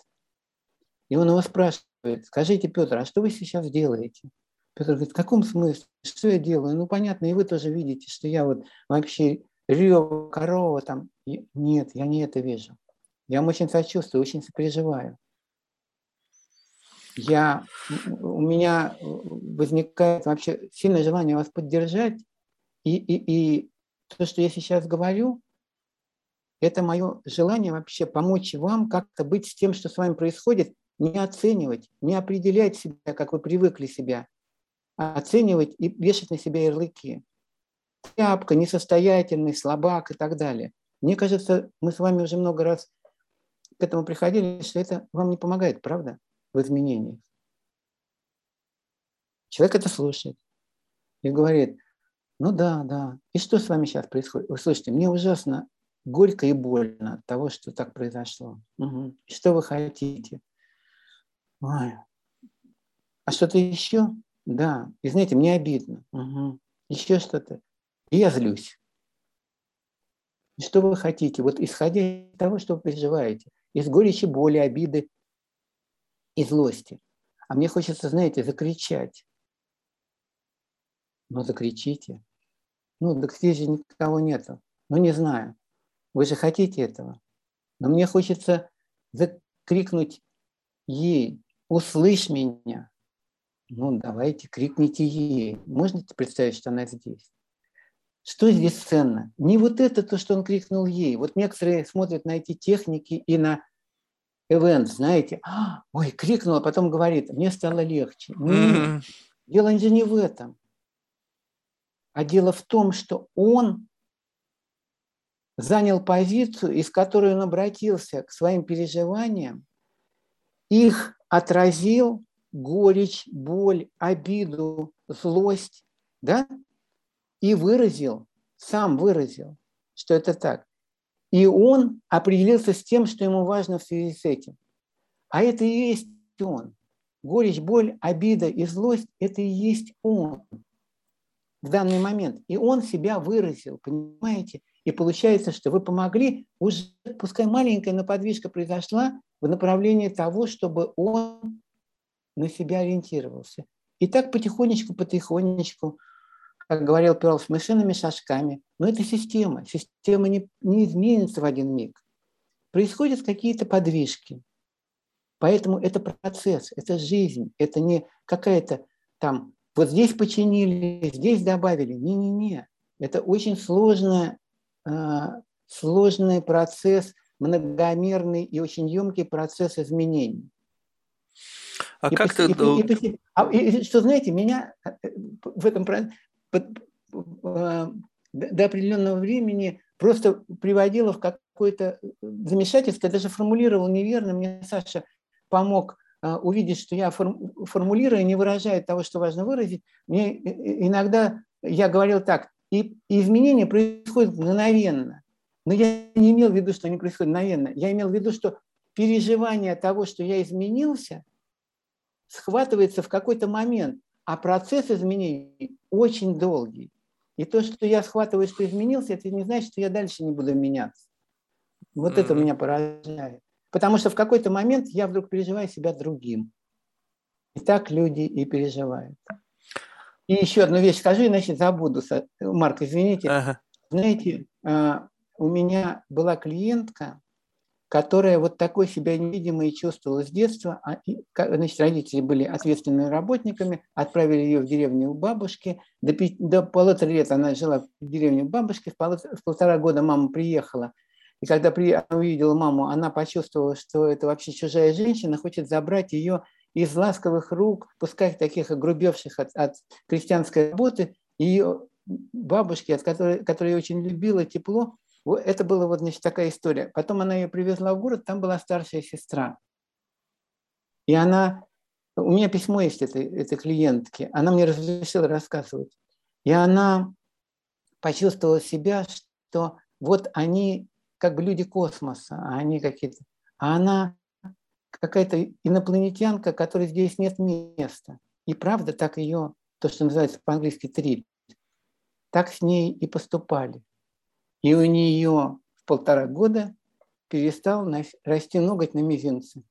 И он его спрашивает, скажите, Петр, а что вы сейчас делаете? Петр говорит, в каком смысле? Что я делаю? Ну, понятно, и вы тоже видите, что я вот вообще рев, корова там. Нет, я не это вижу. Я вам очень сочувствую, очень сопереживаю. Я, у меня возникает вообще сильное желание вас поддержать. И, и, и то, что я сейчас говорю, это мое желание вообще помочь вам как-то быть с тем, что с вами происходит, не оценивать, не определять себя, как вы привыкли себя, а оценивать и вешать на себя ярлыки. Тряпка, несостоятельный, слабак и так далее. Мне кажется, мы с вами уже много раз к этому приходили, что это вам не помогает, правда, в изменениях. Человек это слушает и говорит, ну да, да, и что с вами сейчас происходит? Вы слышите, мне ужасно горько и больно от того, что так произошло. Угу. Что вы хотите? Ой. А что-то еще? Да. И знаете, мне обидно. Угу. Еще что-то. И я злюсь. что вы хотите? Вот исходя из того, что вы переживаете, из горечи, боли, обиды и злости. А мне хочется, знаете, закричать. Ну, закричите. Ну, так здесь же никого нету. Ну, не знаю. Вы же хотите этого. Но мне хочется закрикнуть ей, услышь меня. Ну, давайте, крикните ей. Можно представить, что она здесь? Что здесь ценно? Не вот это то, что он крикнул ей. Вот некоторые смотрят на эти техники и на event, знаете, «А, ой, крикнула, потом говорит, мне стало легче. Нет, дело же не в этом. А дело в том, что он занял позицию, из которой он обратился к своим переживаниям, их отразил горечь, боль, обиду, злость, да, и выразил, сам выразил, что это так. И он определился с тем, что ему важно в связи с этим. А это и есть он. Горечь, боль, обида и злость – это и есть он в данный момент. И он себя выразил, понимаете? И получается, что вы помогли, уже пускай маленькая, но подвижка произошла в направлении того, чтобы он на себя ориентировался. И так потихонечку, потихонечку, как говорил Перл, с мышиными шажками. Но это система. Система не, не изменится в один миг. Происходят какие-то подвижки. Поэтому это процесс, это жизнь, это не какая-то там, вот здесь починили, здесь добавили. Не-не-не. Это очень сложная, сложный процесс, многомерный и очень емкий процесс изменений. А и как ты... И, и, и, а, и, что, знаете, меня э, в этом а, до определенного времени просто приводило в какое-то замешательство, я даже формулировал неверно, мне Саша помог а, увидеть, что я формулирую, не выражаю того, что важно выразить. Мне иногда я говорил так, и изменения происходят мгновенно. Но я не имел в виду, что они происходят мгновенно. Я имел в виду, что переживание того, что я изменился, схватывается в какой-то момент, а процесс изменений очень долгий. И то, что я схватываю, что изменился, это не значит, что я дальше не буду меняться. Вот mm-hmm. это меня поражает. Потому что в какой-то момент я вдруг переживаю себя другим. И так люди и переживают. И еще одну вещь скажу, иначе забуду. Марк, извините. Ага. Знаете, а, у меня была клиентка, которая вот такой себя невидимой чувствовала с детства. А, значит, родители были ответственными работниками, отправили ее в деревню у бабушки. До, до полутора лет она жила в деревне у бабушки, в, полу, в полтора года мама приехала. И когда при, она увидела маму, она почувствовала, что это вообще чужая женщина, хочет забрать ее из ласковых рук, пускай таких огрубевших от, от крестьянской работы, ее бабушки, от которой, которая очень любила тепло, это была вот, значит, такая история. Потом она ее привезла в город, там была старшая сестра. И она... У меня письмо есть этой, этой клиентки. Она мне разрешила рассказывать. И она почувствовала себя, что вот они как бы люди космоса, а они какие-то... А она какая-то инопланетянка, которой здесь нет места. И правда так ее, то, что называется по-английски трип, так с ней и поступали. И у нее в полтора года перестал расти ноготь на мизинце.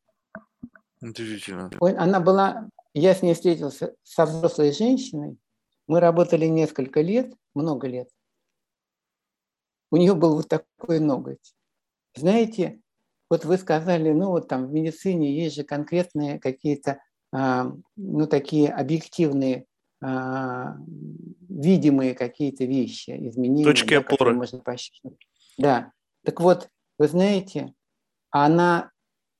Удивительно. Она была, я с ней встретился со взрослой женщиной, мы работали несколько лет, много лет. У нее был вот такой ноготь. Знаете, вот вы сказали, ну вот там в медицине есть же конкретные какие-то, а, ну такие объективные а, видимые какие-то вещи, изменения. Точки да, опоры. Можно. Да. Так вот, вы знаете, она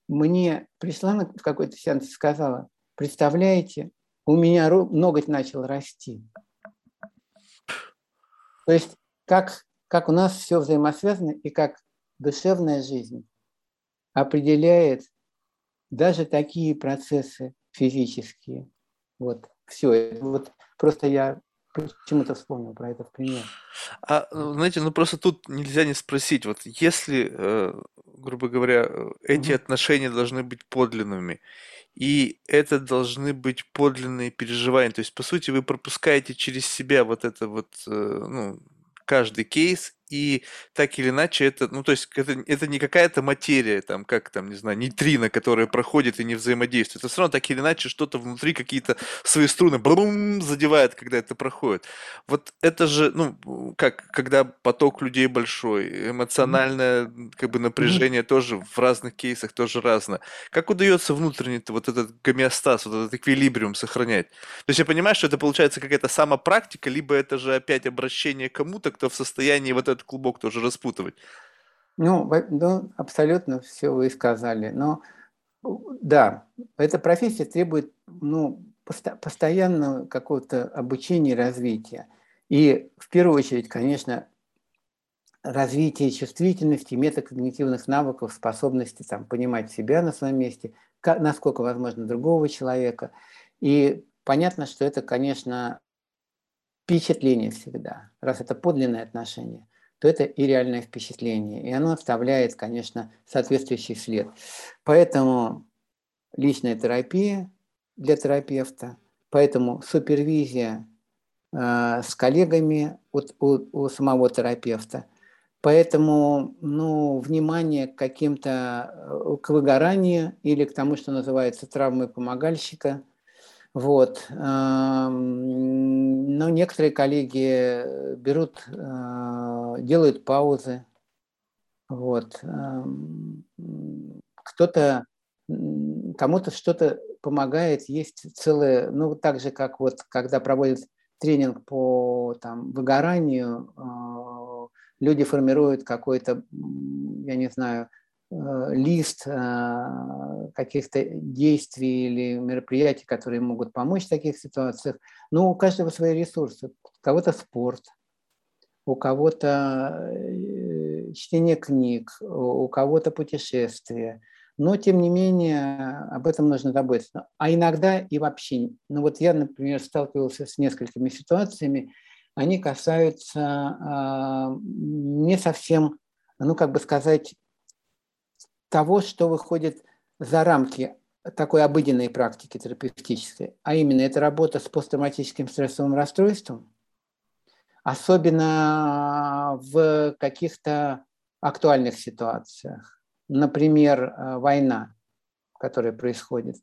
мне пришла в какой-то сеанс и сказала, представляете, у меня ноготь начал расти. То есть как, как у нас все взаимосвязано и как душевная жизнь определяет даже такие процессы физические. Вот все. Вот просто я почему-то вспомнил про это в пример. А, ну, знаете, ну просто тут нельзя не спросить, вот если, э, грубо говоря, эти угу. отношения должны быть подлинными, и это должны быть подлинные переживания, то есть, по сути, вы пропускаете через себя вот это вот, э, ну, каждый кейс, и так или иначе это, ну, то есть это, это не какая-то материя, там, как там, не знаю, нейтрино, которая проходит и не взаимодействует. Это все равно так или иначе что-то внутри, какие-то свои струны брум, задевает, когда это проходит. Вот это же, ну, как, когда поток людей большой, эмоциональное, как бы, напряжение тоже в разных кейсах тоже разное. Как удается внутренний вот этот гомеостаз, вот этот эквилибриум сохранять? То есть я понимаю, что это получается какая-то самопрактика, либо это же опять обращение кому-то, кто в состоянии вот это этот клубок тоже распутывать. Ну, ну, абсолютно все вы сказали. Но Да, эта профессия требует ну, пост- постоянного какого-то обучения и развития. И в первую очередь, конечно, развитие чувствительности, метакогнитивных навыков, способности там, понимать себя на своем месте, как, насколько возможно другого человека. И понятно, что это, конечно, впечатление всегда. Раз это подлинное отношение, то это и реальное впечатление. И оно оставляет, конечно, соответствующий след. Поэтому личная терапия для терапевта, поэтому супервизия э, с коллегами у, у, у самого терапевта, поэтому ну, внимание к каким-то, э, к выгоранию или к тому, что называется травмой помогальщика. Вот. Но некоторые коллеги берут, э, делают паузы. Вот. Кто-то кому-то что-то помогает, есть целое, ну, так же, как вот, когда проводят тренинг по там, выгоранию, э, люди формируют какой-то, я не знаю, лист э, каких-то действий или мероприятий, которые могут помочь в таких ситуациях. Но у каждого свои ресурсы. У кого-то спорт, у кого-то э, чтение книг, у кого-то путешествия – но, тем не менее, об этом нужно заботиться. А иногда и вообще. Ну вот я, например, сталкивался с несколькими ситуациями, они касаются э, не совсем, ну как бы сказать, того, что выходит за рамки такой обыденной практики терапевтической, а именно это работа с посттравматическим стрессовым расстройством, особенно в каких-то актуальных ситуациях например, э, война, которая происходит,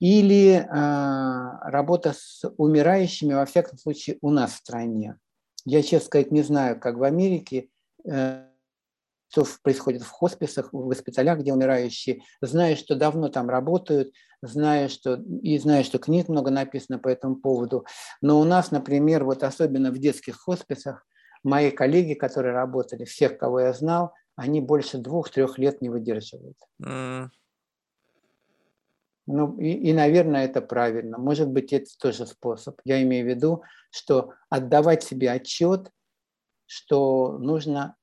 или э, работа с умирающими, во всяком случае, у нас в стране. Я, честно сказать, не знаю, как в Америке, э, что происходит в хосписах, в госпиталях, где умирающие. Знаю, что давно там работают, знаю, что, и знаю, что книг много написано по этому поводу. Но у нас, например, вот особенно в детских хосписах, мои коллеги, которые работали, всех, кого я знал, они больше двух-трех лет не выдерживают. Mm. Ну, и, и, наверное, это правильно. Может быть, это тоже способ. Я имею в виду, что отдавать себе отчет, что нужно,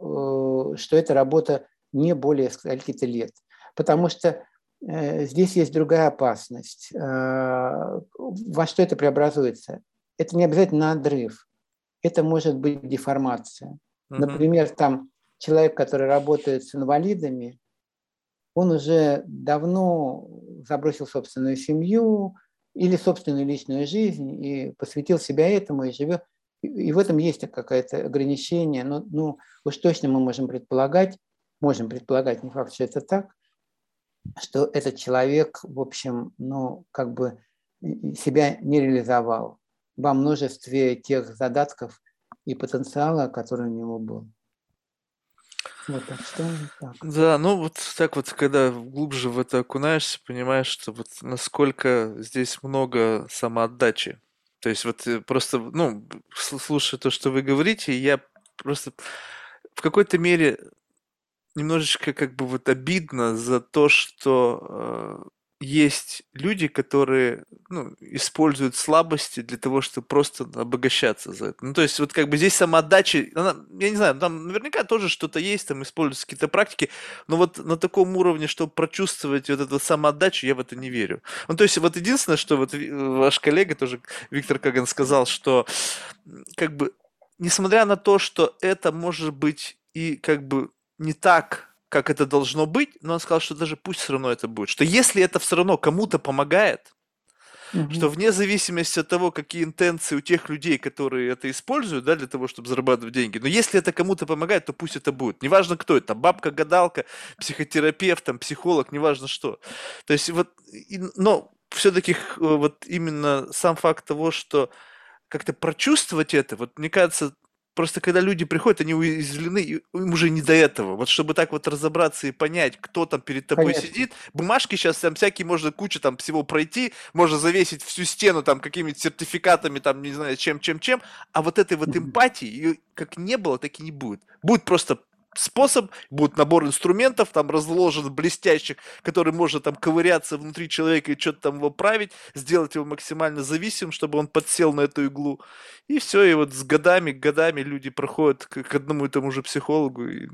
что эта работа не более скольких-то лет. Потому что э, здесь есть другая опасность. Э, во что это преобразуется? Это не обязательно надрыв. Это может быть деформация. Например, там человек, который работает с инвалидами, он уже давно забросил собственную семью или собственную личную жизнь и посвятил себя этому и живет. И в этом есть какое-то ограничение. Но ну, уж точно мы можем предполагать, можем предполагать, не факт, что это так, что этот человек, в общем, ну, как бы себя не реализовал во множестве тех задатков и потенциала, который у него был. Вот так что так. Да, ну вот так вот, когда глубже в это окунаешься, понимаешь, что вот насколько здесь много самоотдачи. То есть вот э, просто, ну, слушая то, что вы говорите, я просто в какой-то мере немножечко как бы вот обидно за то, что э, есть люди, которые ну, используют слабости для того, чтобы просто обогащаться за это. Ну, то есть, вот как бы здесь самоотдача, она, я не знаю, там наверняка тоже что-то есть, там используются какие-то практики, но вот на таком уровне, чтобы прочувствовать вот эту самоотдачу, я в это не верю. Ну, то есть, вот единственное, что вот ваш коллега тоже, Виктор Каган, сказал, что как бы, несмотря на то, что это может быть и как бы не так как это должно быть, но он сказал, что даже пусть все равно это будет. Что если это все равно кому-то помогает, угу. что вне зависимости от того, какие интенции у тех людей, которые это используют, да, для того, чтобы зарабатывать деньги, но если это кому-то помогает, то пусть это будет. Неважно, кто это, бабка-гадалка, психотерапевт, там, психолог, неважно что. То есть вот, и, но все-таки вот именно сам факт того, что как-то прочувствовать это, вот мне кажется, Просто когда люди приходят, они уязвлены, им уже не до этого. Вот чтобы так вот разобраться и понять, кто там перед тобой Конечно. сидит, бумажки сейчас там всякие, можно кучу там всего пройти, можно завесить всю стену там какими-то сертификатами, там, не знаю, чем, чем, чем, а вот этой вот эмпатии, ее как не было, так и не будет. Будет просто способ, будет набор инструментов, там разложен блестящих, который может там ковыряться внутри человека и что-то там его править, сделать его максимально зависимым, чтобы он подсел на эту иглу. И все, и вот с годами, годами люди проходят к, к одному и тому же психологу, и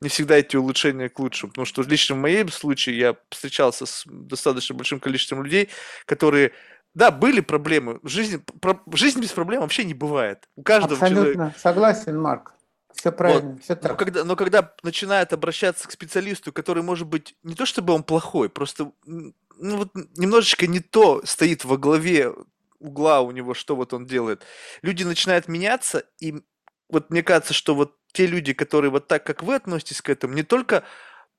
не всегда эти улучшения к лучшему. Потому что лично в моем случае я встречался с достаточно большим количеством людей, которые да, были проблемы. В жизни, про, жизнь без проблем вообще не бывает. У каждого Абсолютно. человека. Согласен, Марк. Все правильно, вот. все так. Но когда, но когда начинает обращаться к специалисту, который может быть не то чтобы он плохой, просто ну, вот немножечко не то стоит во главе угла у него, что вот он делает. Люди начинают меняться, и вот мне кажется, что вот те люди, которые вот так, как вы относитесь к этому, не только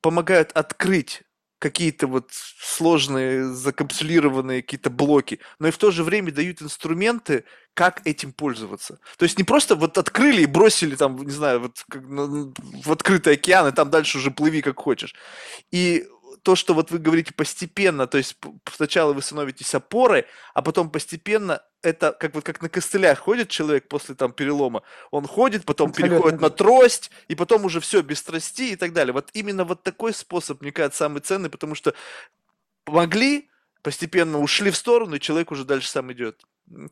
помогают открыть какие-то вот сложные, закапсулированные какие-то блоки, но и в то же время дают инструменты, как этим пользоваться. То есть не просто вот открыли и бросили там, не знаю, вот как, ну, в открытый океан, и там дальше уже плыви как хочешь. И то, что вот вы говорите постепенно, то есть сначала вы становитесь опорой, а потом постепенно это как вот как на костылях ходит человек после там перелома, он ходит, потом Абсолютно. переходит на трость, и потом уже все без трости и так далее. Вот именно вот такой способ, мне кажется, самый ценный, потому что помогли, постепенно ушли в сторону, и человек уже дальше сам идет.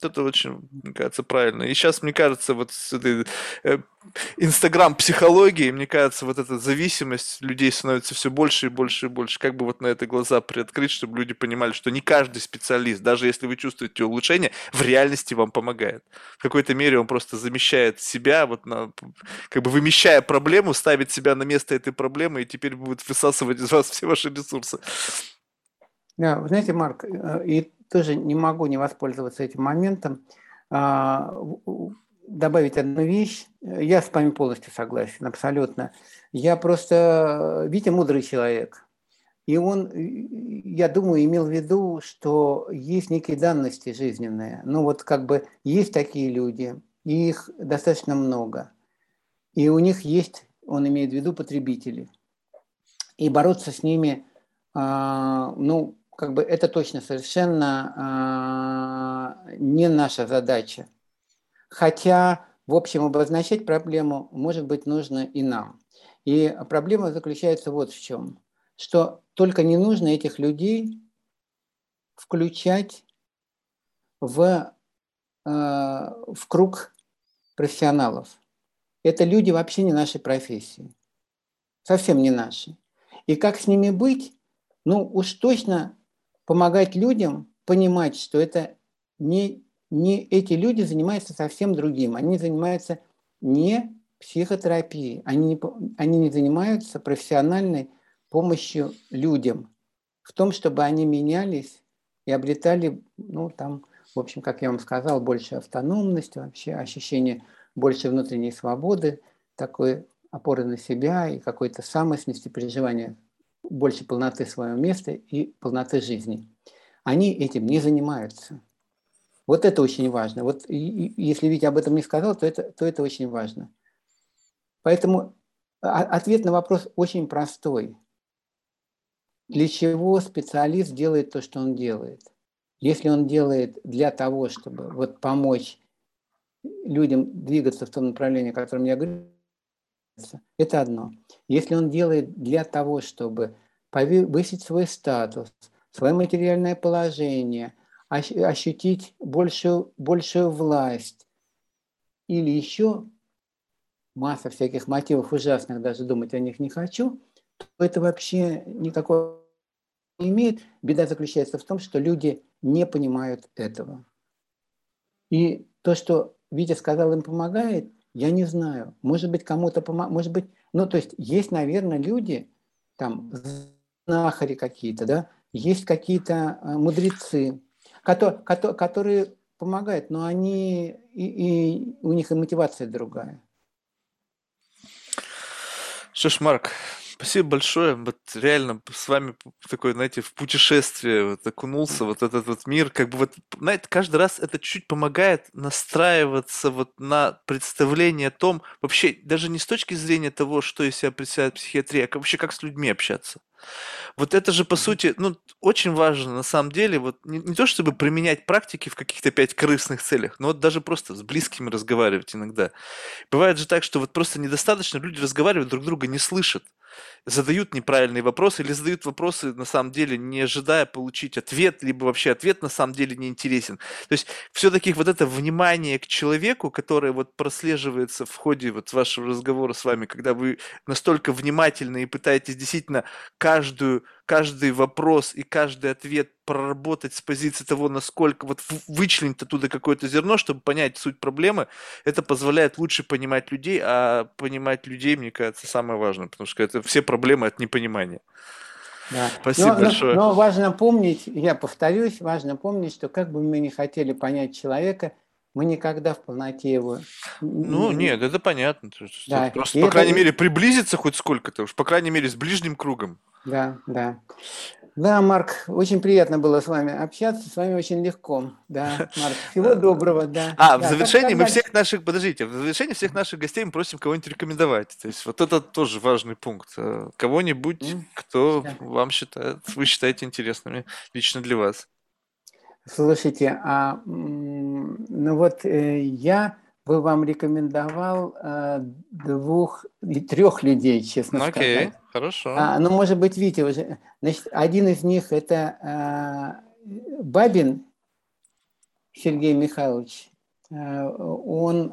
Это очень, мне кажется, правильно. И сейчас, мне кажется, вот с этой э, инстаграм-психологией, мне кажется, вот эта зависимость людей становится все больше и больше и больше. Как бы вот на это глаза приоткрыть, чтобы люди понимали, что не каждый специалист, даже если вы чувствуете улучшение, в реальности вам помогает. В какой-то мере он просто замещает себя, вот на, как бы вымещая проблему, ставит себя на место этой проблемы и теперь будет высасывать из вас все ваши ресурсы. Да, вы знаете, Марк, э, и тоже не могу не воспользоваться этим моментом. А, добавить одну вещь. Я с вами полностью согласен, абсолютно. Я просто, Витя мудрый человек. И он, я думаю, имел в виду, что есть некие данности жизненные. Ну вот как бы есть такие люди, и их достаточно много. И у них есть, он имеет в виду, потребители. И бороться с ними, а, ну, как бы это точно совершенно э, не наша задача. Хотя, в общем, обозначать проблему, может быть, нужно и нам. И проблема заключается вот в чем, что только не нужно этих людей включать в, э, в круг профессионалов. Это люди вообще не нашей профессии, совсем не наши. И как с ними быть, ну уж точно помогать людям понимать, что это не, не эти люди занимаются совсем другим. Они занимаются не психотерапией, они не, они не занимаются профессиональной помощью людям. В том, чтобы они менялись и обретали, ну, там, в общем, как я вам сказал, больше автономности, вообще ощущение больше внутренней свободы, такой опоры на себя и какой-то самостности, переживания больше полноты своего места и полноты жизни. Они этим не занимаются. Вот это очень важно. Вот если Витя об этом не сказал, то это, то это очень важно. Поэтому ответ на вопрос очень простой. Для чего специалист делает то, что он делает? Если он делает для того, чтобы вот помочь людям двигаться в том направлении, о котором я говорю, это одно. Если он делает для того, чтобы повысить свой статус, свое материальное положение, ощутить большую, большую власть или еще масса всяких мотивов ужасных, даже думать о них не хочу, то это вообще никакого не имеет. Беда заключается в том, что люди не понимают этого. И то, что Витя сказал, им помогает, я не знаю. Может быть, кому-то помогает, может быть, ну, то есть есть, наверное, люди, там, знахари какие-то, да, есть какие-то э, мудрецы, которые, которые помогают, но они, и, и у них и мотивация другая. Ж, Марк, Спасибо большое. Вот реально с вами такое, знаете, в путешествие вот окунулся, вот этот вот мир, как бы вот, знаете, каждый раз это чуть помогает настраиваться вот на представление о том, вообще даже не с точки зрения того, что из себя представляет психиатрия, а вообще как с людьми общаться. Вот это же, по сути, ну, очень важно на самом деле, вот не, не то чтобы применять практики в каких-то опять крысных целях, но вот даже просто с близкими разговаривать иногда. Бывает же так, что вот просто недостаточно люди разговаривают, друг друга не слышат задают неправильные вопросы или задают вопросы на самом деле не ожидая получить ответ, либо вообще ответ на самом деле не интересен. То есть все-таки вот это внимание к человеку, которое вот прослеживается в ходе вот вашего разговора с вами, когда вы настолько внимательны и пытаетесь действительно каждую каждый вопрос и каждый ответ проработать с позиции того, насколько вот вычленить оттуда какое-то зерно, чтобы понять суть проблемы, это позволяет лучше понимать людей, а понимать людей, мне кажется, самое важное, потому что это все проблемы от непонимания. Да. Спасибо но, большое. Но, но важно помнить, я повторюсь, важно помнить, что как бы мы не хотели понять человека, мы никогда в полноте его... Ну, нет, это понятно. Да. Просто, и по это... крайней мере, приблизиться хоть сколько-то, уж по крайней мере, с ближним кругом. Да, да. Да, Марк, очень приятно было с вами общаться, с вами очень легко. Да, Марк, всего доброго, да. А, да, в завершении мы всех наших, подождите, в завершении всех наших гостей мы просим кого-нибудь рекомендовать. То есть вот это тоже важный пункт. Э, кого-нибудь, кто вам считает, вы считаете интересными лично для вас. Слушайте, а ну вот э, я бы вам рекомендовал э, двух, трех людей, честно ну, сказать. Окей, хорошо. А, ну, может быть, Витя уже. Значит, один из них это э, Бабин Сергей Михайлович. Он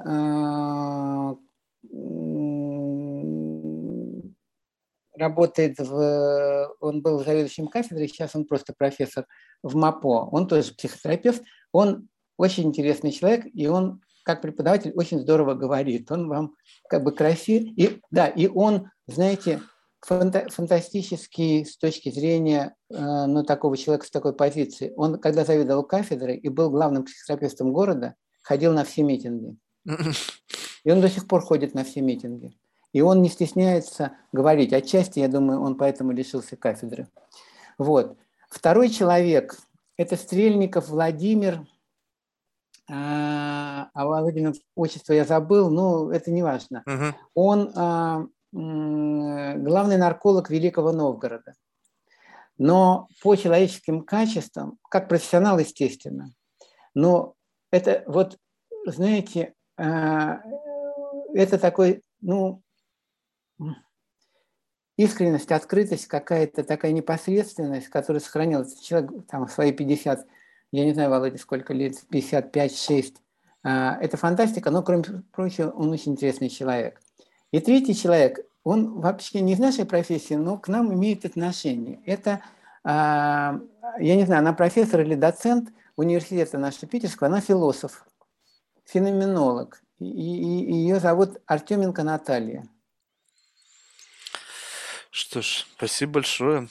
работает в... Он был заведующим кафедрой, сейчас он просто профессор в МАПО. Он тоже психотерапевт. Он очень интересный человек, и он как преподаватель очень здорово говорит. Он вам как бы красив. И, да, и он, знаете, фанта фантастический с точки зрения э, ну, такого человека с такой позиции. Он, когда заведовал кафедрой и был главным психотерапевтом города, ходил на все митинги. И он до сих пор ходит на все митинги. И он не стесняется говорить. Отчасти, я думаю, он поэтому лишился кафедры. Вот. Второй человек – это Стрельников Владимир. А, а Володина отчество я забыл, но это не важно. Угу. Он а, главный нарколог Великого Новгорода. Но по человеческим качествам, как профессионал, естественно, но это вот, знаете, а, это такой, ну, искренность, открытость, какая-то такая непосредственность, которая сохранилась. Человек там в свои 50, я не знаю, Володя, сколько лет, 55-6. А, это фантастика, но, кроме прочего, он очень интересный человек. И третий человек, он вообще не из нашей профессии, но к нам имеет отношение. Это, а, я не знаю, она профессор или доцент университета нашего питерского, она философ, феноменолог. И, и, и ее зовут Артеменко Наталья. Что ж, спасибо большое.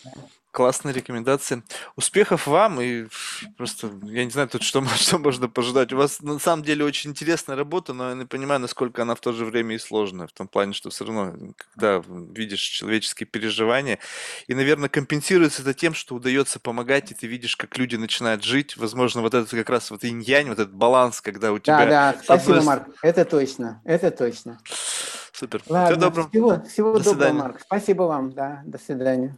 Классные рекомендации. Успехов вам и просто, я не знаю тут, что, что можно пожелать. У вас на самом деле очень интересная работа, но я не понимаю, насколько она в то же время и сложная, в том плане, что все равно, когда видишь человеческие переживания, и, наверное, компенсируется это тем, что удается помогать, и ты видишь, как люди начинают жить. Возможно, вот это как раз вот инь-янь, вот этот баланс, когда у тебя... Да, да, спасибо, Марк, это точно, это точно. Супер. Ладно, Всего доброго. Всего, всего доброго, Марк. Спасибо вам, да, до свидания.